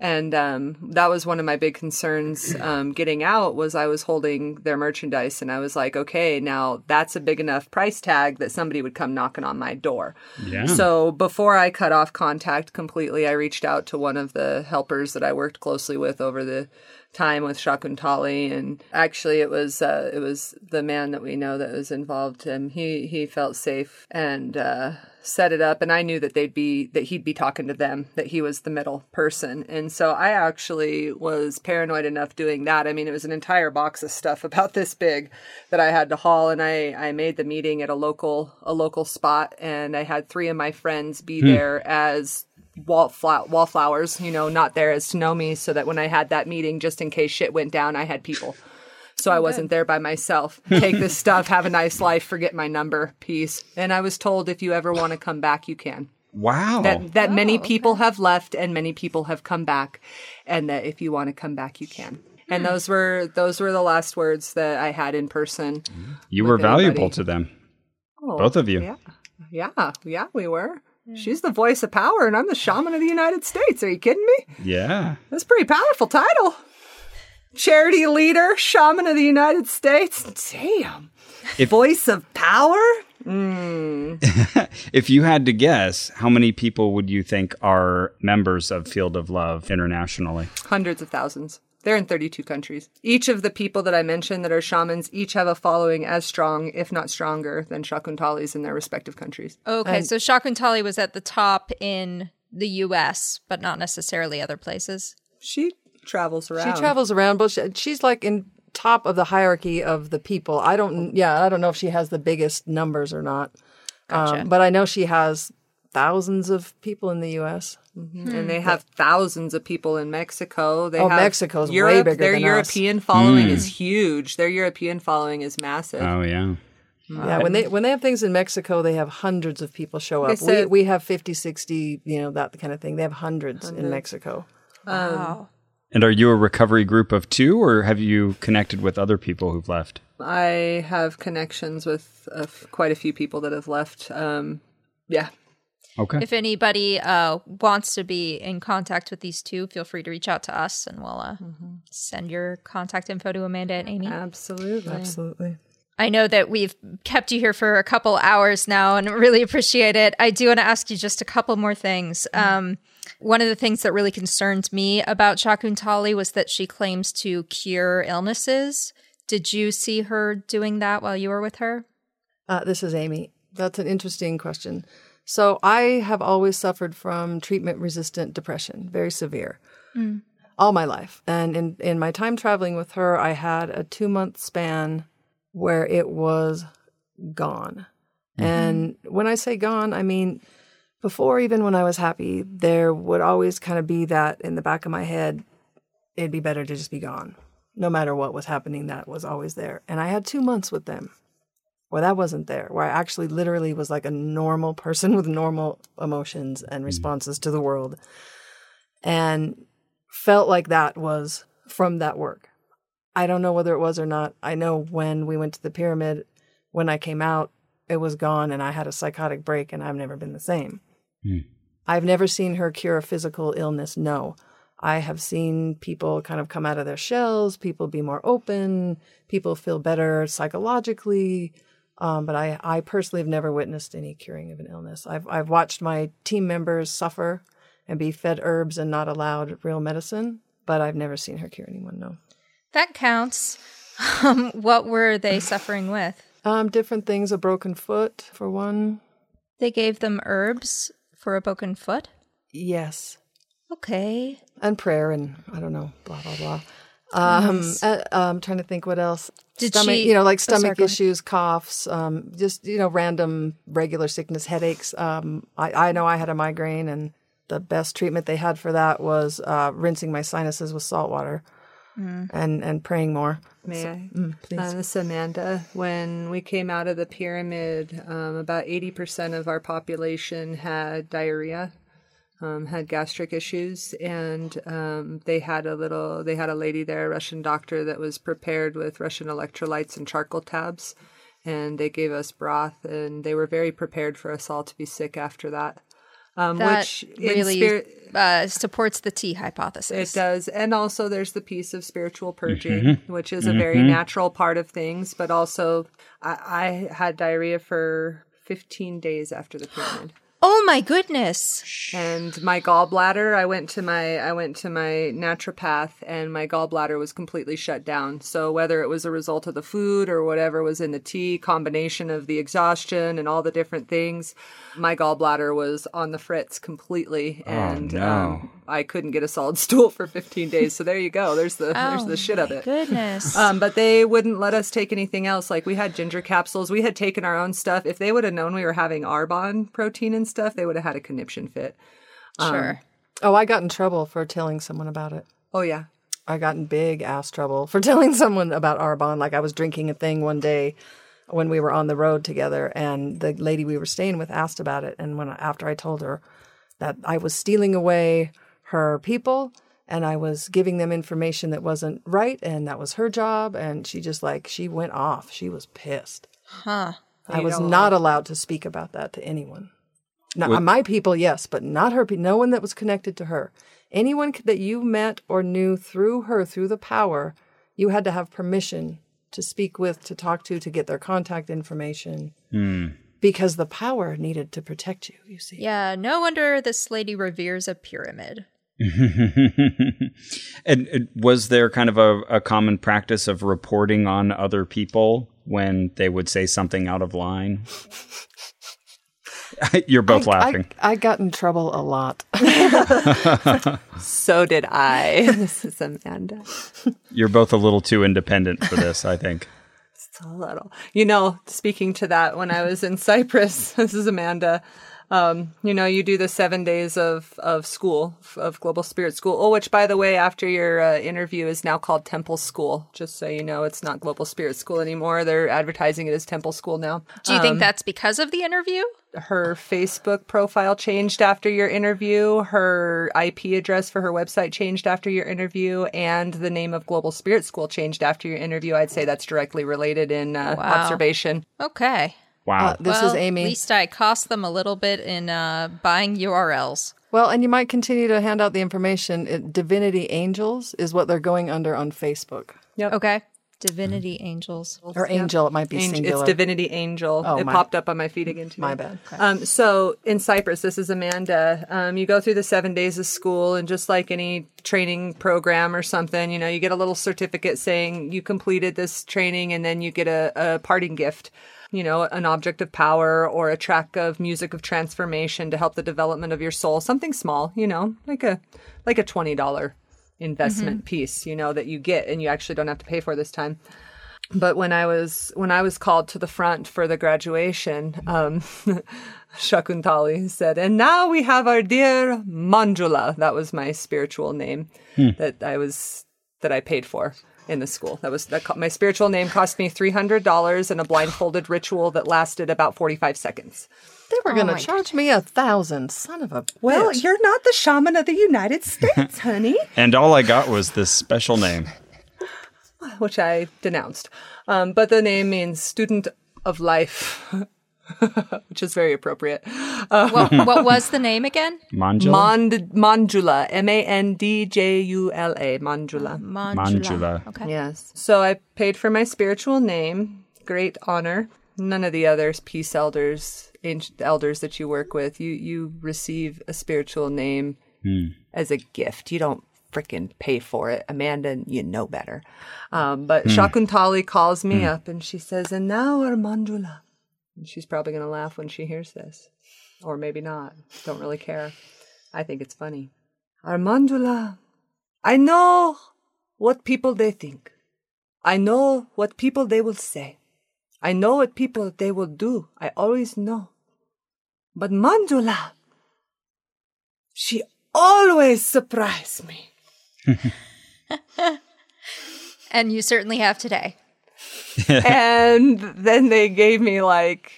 and um, that was one of my big concerns um, getting out was i was holding their merchandise and i was like okay now that's a big enough price tag that somebody would come knocking on my door Yeah. so before i cut off contact completely i reached out to one of the helpers that i worked closely with over the time with Shakuntali and actually it was uh, it was the man that we know that was involved and he he felt safe and uh, set it up and I knew that they'd be that he'd be talking to them that he was the middle person. And so I actually was paranoid enough doing that. I mean it was an entire box of stuff <laughs> about this big that I had to haul and I I made the meeting at a local a local spot and I had three of my friends be there as wallflower wallflowers, you know, not there as to know me, so that when I had that meeting, just in case shit went down, I had people. So I oh, wasn't there by myself. Take this <laughs> stuff, have a nice life, forget my number, peace. And I was told if you ever want to come back, you can. Wow. That that oh, many people have left and many people have come back, and that if you want to come back, you can. And hmm. those were those were the last words that I had in person. you were valuable anybody. to them. Oh, Both of you. Yeah, yeah, yeah. We were. Hmm. She's the voice of power, and I'm the shaman of the United States. Are you kidding me? Yeah. That's a pretty powerful title. Charity leader, shaman of the United States. Damn. If- Voice of power? <laughs> If you had to guess, how many people would you think are members of Field of Love internationally? Hundreds of thousands. They're in 32 countries. Each of the people that I mentioned that are shamans each have a following as strong, if not stronger, than Shakuntalis in their respective countries. Okay, so Shakuntali was at the top in the U.S., but not necessarily other places. She travels around. She travels around, but she, she's like in top of the hierarchy of the people. I don't, yeah, I don't know if she has the biggest numbers or not. Gotcha. Um, but I know she has thousands of people in the U.S. Mm-hmm. Hmm. and they have thousands of people in Mexico. They Oh, have Mexico's way bigger Their than us. European following is hmm. huge. Their European following is massive. Oh yeah. Mm. Yeah, when they when they have things in Mexico, they have hundreds of people show I up. said- we we have 50, 60, you know, that kind of thing. They have hundreds, in Mexico. Um, wow. And are you a recovery group of two, or have you connected with other people who've left? I have connections with uh, quite a few people that have left. Um, yeah, Okay. If anybody uh, wants to be in contact with these two, feel free to reach out to us and we'll uh, send your contact info to Amanda and Amy. absolutely. Absolutely. I know that we've kept you here for a couple hours now and <laughs> really appreciate it. I do want to ask you just a couple more things. Um, one of the things that really concerned me about Shakuntali was that she claims to cure illnesses. Did you see her doing that while you were with her? Uh, this is Amy. That's an interesting question. So I have always suffered from treatment resistant depression, very severe, mm. all my life. And in in my time traveling with her, I had a two month span where it was gone. Mm-hmm. And when I say gone, I mean before even when I was happy, there would always kind of be that in the back of my head, it'd be better to just be gone. No matter what was happening, that was always there. And I had two months with them where that wasn't there, where I actually literally was like a normal person <laughs> with normal emotions and mm-hmm. responses to the world. And felt like that was from that work. I don't know whether it was or not. I know when we went to the pyramid, when I came out, it was gone and I had a psychotic break and I've never been the same. Hmm. I've never seen her cure a physical illness. No. I have seen people kind of come out of their shells, people be more open, people feel better psychologically. Um, but I, I personally have never witnessed any curing of an illness. I've, I've watched my team members suffer and be fed herbs and not allowed real medicine, but I've never seen her cure anyone, no. That counts. <laughs> Um, what were they suffering with? Um, different things, a broken foot for one. They gave them herbs for a broken foot. Yes. Okay. And prayer and I don't know, blah, blah, blah. Um, uh, I'm trying to think what else. Did stomach, she- you know, like Oh, sorry, stomach go issues, coughs, um, just you know, random regular sickness, headaches. Um, I, I know I had a migraine, and the best treatment they had for that was uh, rinsing my sinuses with salt water, Mm. and and praying more. May I? please. Uh, this Amanda. When we came out of the pyramid, um, about 80% of our population had diarrhea, um, had gastric issues, and um, they had a little, they had a lady there, a Russian doctor, that was prepared with Russian electrolytes and charcoal tabs. And they gave us broth, and they were very prepared for us all to be sick after that. Um, That which really spirit, uh, supports the tea hypothesis. it does. And also, there's the piece of spiritual purging, which is a very natural part of things. But also, I, I had diarrhea for 15 days after the pyramid. Oh my goodness. And my gallbladder, I went to my I went to my naturopath and my gallbladder was completely shut down. So whether it was a result of the food or whatever was in the tea, combination of the exhaustion and all the different things, my gallbladder was on the fritz completely and no. um, I couldn't get a solid <laughs> stool for 15 days. So there you go. There's the there's Oh the shit of it. Goodness. Um, but they wouldn't let us take anything else. Like we had ginger capsules. We had taken our own stuff. If they would have known we were having Arbonne protein and stuff, they would have had a conniption fit. sure. Oh, I got in trouble for telling someone about it. Oh yeah. I got in big ass trouble for <laughs> telling someone about Arbonne. Like I was drinking a thing one day when we were on the road together, and the lady we were staying with asked about it. And when after I told her that I was stealing away her people and I was giving them information that wasn't right, and that was her job, and she just like she went off. She was pissed. Huh. I You was don't not allowed to speak about that to anyone. Not my people, yes, but not her. pe- No one that was connected to her. Anyone that you met or knew through her, through the power, you had to have permission to speak with, to talk to, to get their contact information, hmm. because the power needed to protect you. You see. Yeah, no wonder this lady reveres a pyramid. <laughs> and uh, was there kind of a, a common practice of reporting on other people when they would say something out of line? <laughs> You're both I- laughing. I, I got in trouble a lot. <laughs> So did I. this is Amanda. You're both a little too independent for this, I think. a little. You know, speaking to that, when I was in Cyprus, this is Amanda. Um, you know, you do the seven days of of school of Global Spirit School. Oh, which by the way, after your uh, interview is now called Temple School. Just so you know, it's not Global Spirit School anymore. They're advertising it as Temple School now. Do you think that's because of the interview? Her Facebook profile changed after your interview. Her IP address for her website changed after your interview, and the name of Global Spirit School changed after your interview. I'd say that's directly related in uh, Wow. observation. Okay. Wow. Uh, this well, is Amy. At least I cost them a little bit in uh, buying URLs. Well, and you might continue to hand out the information. It, Divinity Angels is what they're going under on Facebook. Yep. Okay. Divinity Angels. Or Angel, it might be Angel, singular. it's Divinity Angel. Oh, it my- popped up on my feed again today. My bad. Um, so in Cyprus, this is Amanda. Um, you go through the seven days of school, and just like any training program or something, you know, you get a little certificate saying you completed this training, and then you get a, a parting gift. You know, an object of power or a track of music of transformation to help the development of your soul. Something small, you know, like a like a twenty dollar investment piece, you know, that you get and you actually don't have to pay for this time but when I was when I was called to the front for the graduation, um, <laughs> Shakuntali said, "And now we have our dear Manjula." That was my spiritual name that I was that I paid for in the school. That was that my spiritual name cost me three hundred dollars and a blindfolded ritual that lasted about forty five seconds. they were going to my charge me a thousand. Son of a Well, you're not the shaman of the United States, <laughs> honey. and all I got was this special name. which I denounced. Um, but the name means student of life, <laughs> <laughs> which is very appropriate. Um, what, what <laughs> was the name again? Manjula? Mand- Mandula, M A N D J U L A, Mandula. Uh, Manjula. Okay. Yes. So I paid for my spiritual name. Great honor. None of the others, peace elders, ancient elders that you work with, you you receive a spiritual name hmm. as a gift. You don't frickin' pay for it, Amanda. You know better. Um, but hmm. Shakuntali calls me hmm. up and she says, "And now our Mandula." And she's probably gonna laugh when she hears this, or maybe not. Don't really care. I think it's funny. Armandula, I know what people they think. I know what people they will say. I know what people they will do. I always know. But Mandula, she always surprise me. <laughs> <laughs> <laughs> And you certainly have today. <laughs> and then they gave me like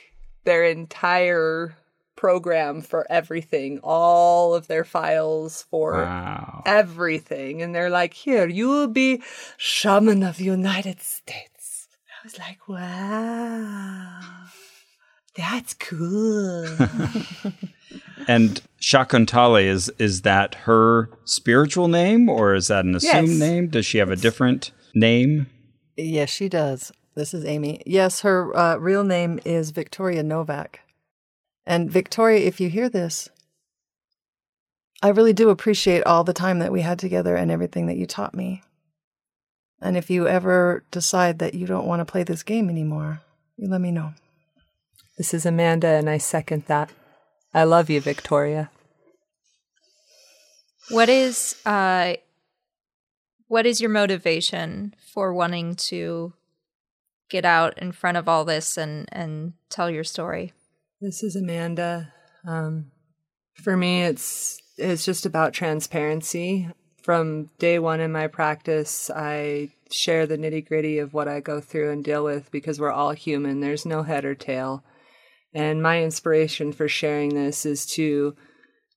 their entire program for everything, all of their files for Wow. everything. And they're like, here, you will be shaman of the United States. I was like, wow, that's cool. <laughs> And Shakuntali is is that her spiritual name or is that an assumed Yes. name? Does she have a different name? Yes, she does. This is Amy. Yes, her uh, real name is Victoria Novak. And Victoria, if you hear this, I really do appreciate all the time that we had together and everything that you taught me. And if you ever decide that you don't want to play this game anymore, you let me know. this is Amanda, and I second that. I love you, Victoria. What is uh what is your motivation for wanting to get out in front of all this and and tell your story? This is Amanda. Um, for me, it's it's just about transparency. From day one in my practice, I share the nitty gritty of what I go through and deal with because we're all human. There's no head or tail. And my inspiration for sharing this is to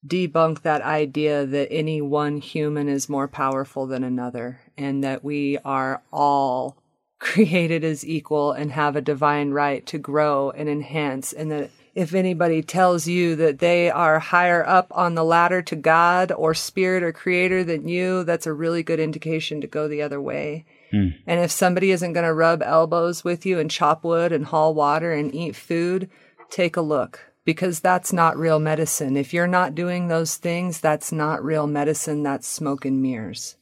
debunk that idea that any one human is more powerful than another and that we are all <laughs> created as equal and have a divine right to grow and enhance and that if anybody tells you that they are higher up on the ladder to God or spirit or creator than you, that's a really good indication to go the other way. Hmm. And if somebody isn't going to rub elbows with you and chop wood and haul water and eat food, take a look because that's not real medicine. If you're not doing those things, that's not real medicine. That's smoke and mirrors.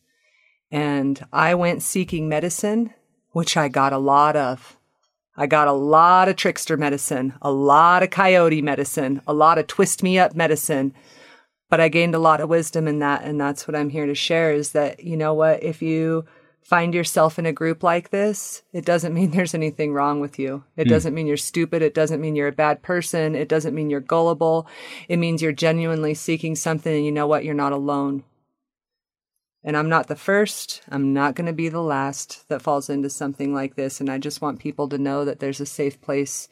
And I went seeking medicine, which I got a lot of. I got a lot of trickster medicine, a lot of coyote medicine, a lot of twist me up medicine. But I gained a lot of wisdom in that. And that's what I'm here to share is that, you know what, if you find yourself in a group like this, it doesn't mean <laughs> there's anything wrong with you. It hmm. doesn't mean you're stupid. It doesn't mean you're a bad person. It doesn't mean you're gullible. It means you're genuinely seeking something and you know what? You're not alone. And I'm not the first. I'm not going to be the last that falls into something like this. And I just want people to know that there's a safe place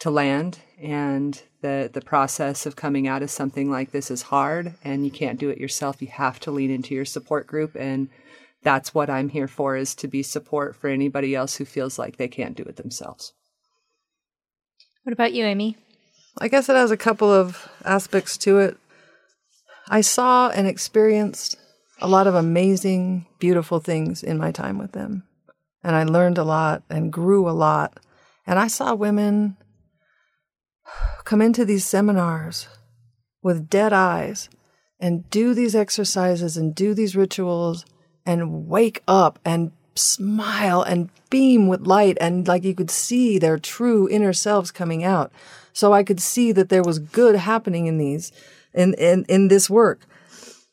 to land and that the process of coming out of something like this is hard and you can't do it yourself. You have to lean into your support group. And that's what I'm here for is to be support for anybody else who feels like they can't do it themselves. What about you, Amy? I guess it has a couple of aspects to it. I saw and experienced a lot of amazing, beautiful things in my time with them. And I learned a lot and grew a lot. And I saw women come into these seminars with dead eyes and do these exercises and do these rituals and wake up and smile and beam with light and like you could see their true inner selves coming out. So I could see that there was good happening in these in in, in this work.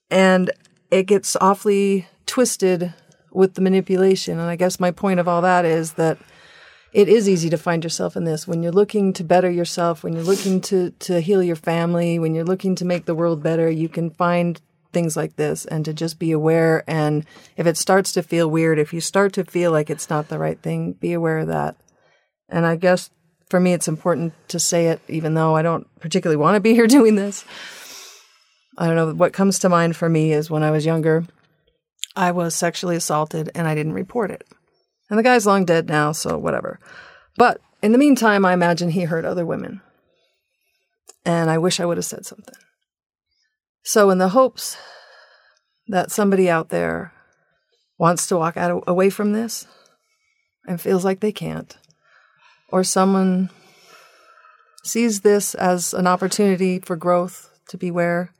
And it gets awfully twisted with the manipulation. And I guess my point of all that is that it is easy to find yourself in this when you're looking to better yourself, when you're looking to, to heal your family, when you're looking to make the world better, you can find things like this and to just be aware. And if it starts to feel weird, if you start to feel like it's not the right thing, be aware of that. And I guess for me, it's important to say it, even though I don't particularly want to be here <laughs> doing this. I don't know. What comes to mind for me is when I was younger, I was sexually assaulted and I didn't report it. And the guy's long dead now, so whatever. But in the meantime, I imagine he hurt other women. And I wish I would have said something. So, in the hopes that somebody out there wants to walk out away from this and feels like they can't, or someone sees this as an opportunity for growth to beware,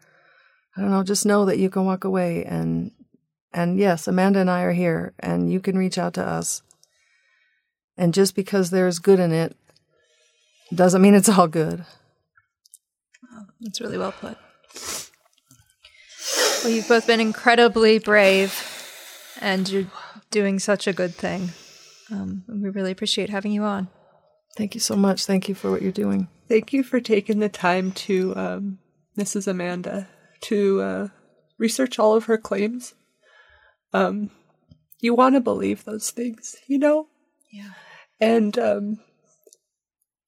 I don't know, just know that you can walk away and and yes, Amanda and I are here and you can reach out to us. And just because there's good in it doesn't mean it's all good. That's really well put. Well, you've both been incredibly brave, and you're doing such a good thing. Um, we really appreciate having you on. Thank you so much. Thank you for what you're doing. Thank you for taking the time to, um, Mrs. Amanda, to uh, research all of her claims. Um, you want to believe those things, you know? Yeah. And um,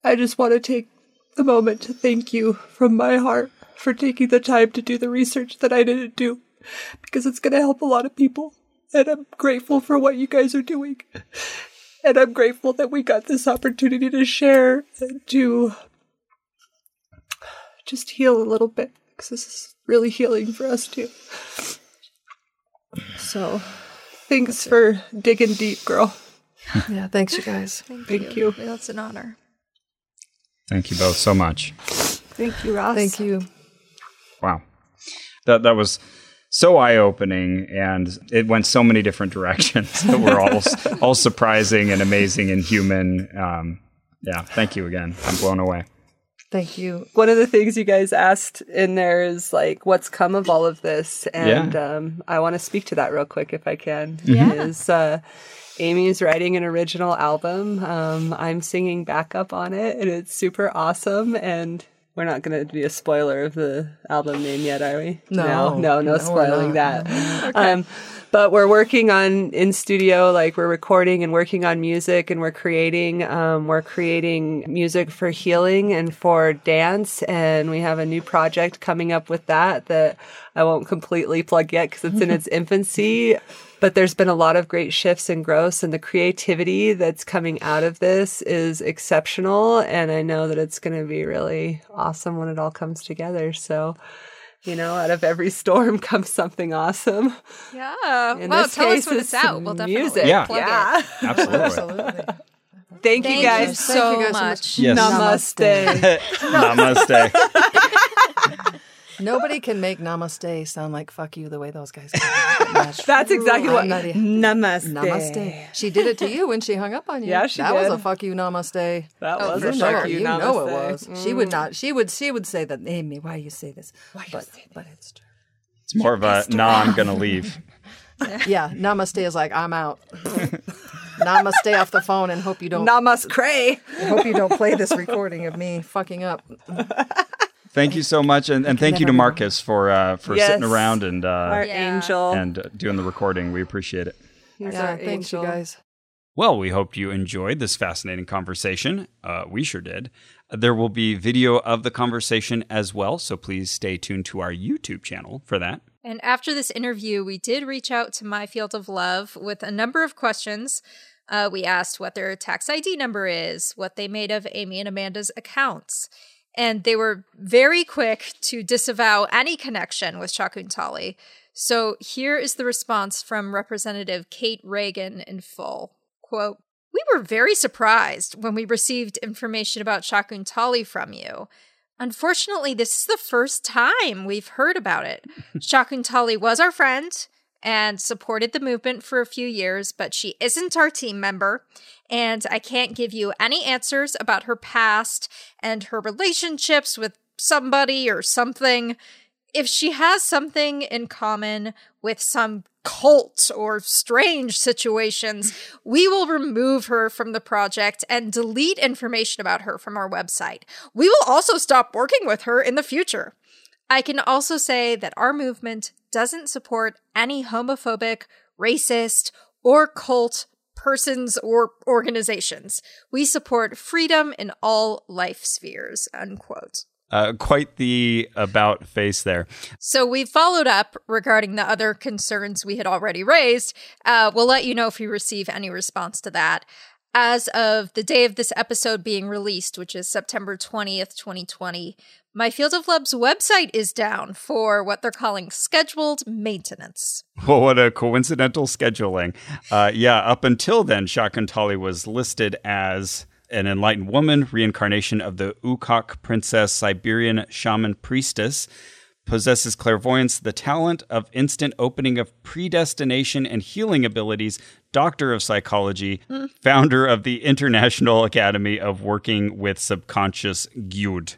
I just want to take the moment to thank you from my heart for taking the time to do the research that I didn't do because it's going to help a lot of people. And I'm grateful for what you guys are doing. And I'm grateful that we got this opportunity to share and to just heal a little bit because this is really healing for us too. So thanks for digging deep, girl. <laughs> Yeah, thanks, you guys. <laughs> Thank you. That's an honor. Thank you both so much. Thank you, Ross. Thank you. Wow. That that was so eye-opening and it went so many different <laughs> directions that were all all surprising and amazing and human. Um, yeah, thank you again. I'm blown away. Thank you. one of the things you guys asked in there is like what's come of all of this? And um, i want to speak to that real quick if i can. Yeah. is uh, amy's writing an original album. Um, i'm singing backup on it and it's super awesome. And we're not going to be a spoiler of the album name yet are we? No. no? No, No, we're spoiling not. that <laughs> um, but we're working on in studio like we're recording and working on music and we're creating um, we're creating music for healing and for dance. And we have a new project coming up with that that i won't completely plug yet because it's in its <laughs> infancy. But there's been a lot of great shifts and growths and the creativity that's coming out of this is exceptional. And i know that it's going to be really awesome when it all comes together. So you know out of every storm <laughs> comes something awesome Yeah. In well, this tell us case, when it's it's out. We'll definitely music. Yeah. plug Yeah. it. Absolutely. Absolutely. Thank, you guys you so so you so much. much. Yes. Namaste. <laughs> Namaste. Nobody can make namaste sound like fuck you the way those guys can. That's exactly what. I'm not <laughs> Namaste. Namaste. She did it to you when she hung up on you. Yeah, she That was a fuck you namaste. That Oh, was for a sure. fuck you, you know it namaste. was. She would mm. not. She would. She would say that. Amy, why you say this? Why you but, say But it's true. It's more of a nah, I'm gonna leave. <laughs> Yeah, namaste is like I'm out. <laughs> namaste off the phone and hope you don't. Namas cray. hope you don't play this recording of me fucking up. Thank you so much, and, and thank you to Marcus for uh, for Yes. sitting around and Our uh, Yeah. angel. and uh, doing the recording. We appreciate it. He's Yeah, our thanks you guys. Well, we hope you enjoyed this fascinating conversation. Uh, we sure did. There will be video of the conversation as well, so please stay tuned to our YouTube channel for that. And after this interview, we did reach out to My Field of Love with a number of questions. Uh, we asked what their tax ID number is, what they made of Amy and Amanda's accounts. And they were very quick to disavow any connection with Shakuntali. So here is the response from Representative Kate Reagan in full. Quote, we were very surprised when we received information about Shakuntali from you. Unfortunately, this is the first time we've heard about it. <laughs> Shakuntali was our friend and supported the movement for a few years, but she isn't our team member. And I can't give you any answers about her past and her relationships with somebody or something. If she has something in common with some cult or strange situations, we will remove her from the project and delete information about her from our website. We will also stop working with her in the future. I can also say that our movement doesn't support any homophobic, racist, or cult persons or organizations. We support freedom in all life spheres, unquote. Uh, quite the about face there. So we followed up regarding the other concerns we had already raised. Uh, we'll let you know if we receive any response to that. As of the day of this episode being released, which is September 20th, 2020, my Field of Love's website is down for what they're calling scheduled maintenance. Well, what a coincidental scheduling. Uh, yeah, up until then, Shakuntali was listed as an enlightened woman, reincarnation of the Ukok princess, Siberian shaman priestess, possesses clairvoyance, the talent of instant opening of predestination and healing abilities, doctor of psychology, founder of the International Academy of Working with Subconscious Gyud.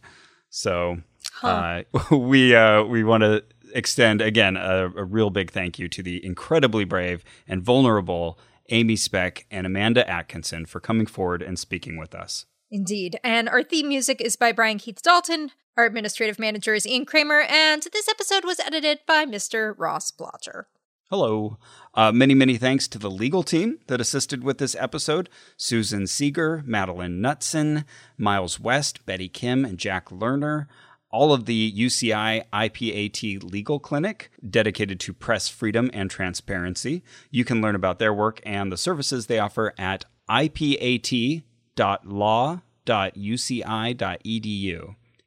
So uh, <laughs> we uh, we want to extend again a, a real big thank you to the incredibly brave and vulnerable Amy Speck and Amanda Atkinson for coming forward and speaking with us. Indeed. And our theme music is by Brian Keith Dalton. Our administrative manager is Ian Kramer, and this episode was edited by Mr. Ross Blotcher. Hello. Uh, many, many thanks to the legal team that assisted with this episode Susan Seager, Madeline Knutson, Miles West, Betty Kim, and Jack Lerner. All of the UCI IPAT Legal Clinic, dedicated to press freedom and transparency. You can learn about their work and the services they offer at ipat.law.uci.edu.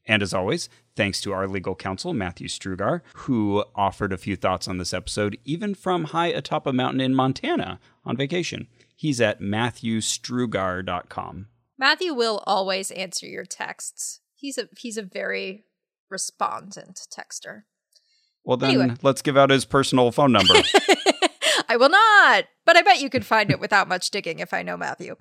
And as always, thanks to our legal counsel, Matthew Strugar, who offered a few thoughts on this episode, even from high atop a mountain in Montana on vacation. He's at matthewstrugar.com. Matthew will always answer your texts. He's a he's a very respondent texter. Well, then Anyway. let's give out his personal phone number. <laughs> I will not, but I bet you could find it without much digging if I know Matthew.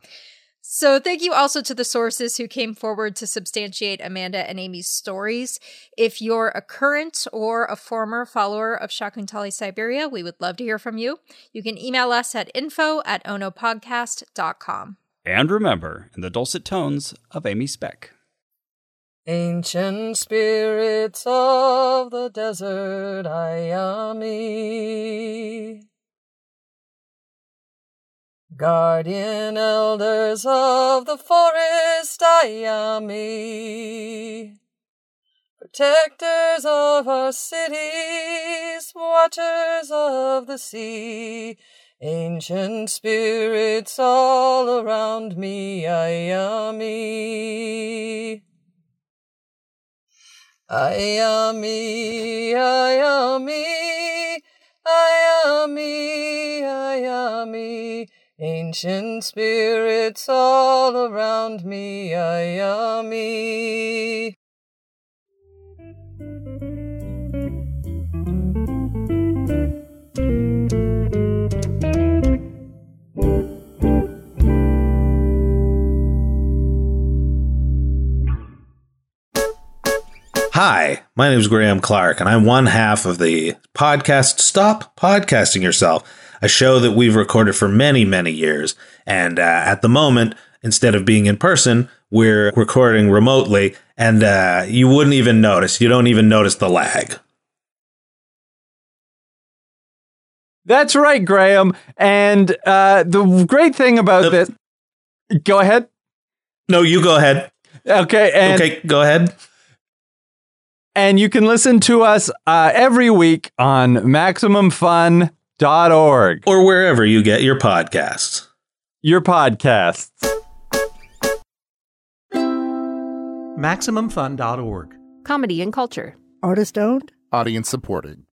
So, thank you also to the sources who came forward to substantiate Amanda and Amy's stories. If you're a current or a former follower of Shakuntali Siberia, we would love to hear from you. You can email us at info at ohnopodcast.com. and remember, in the dulcet tones of Amy Speck. Ancient spirits of the desert, Ayami. Guardian elders of the forest, Ayami. Protectors of our cities, watchers of the sea. Ancient spirits all around me, Ayami. Ayami, Ayami, Ayami, Ayami, Ancient spirits all around me, ayami. Hi, my name is Graham Clark, and I'm one half of the podcast Stop Podcasting Yourself, a show that we've recorded for many, many years. And uh, at the moment, instead of being in person, we're recording remotely, and uh, you wouldn't even notice. You don't even notice the lag. That's right, Graham. And uh, the great thing about Uh, this. Go ahead. No, you go ahead. Okay. And, okay, go ahead. and you can listen to us uh, every week on MaximumFun.org, Or wherever you get your podcasts. your podcasts. MaximumFun.org. Comedy and culture. Artist owned? Audience supported.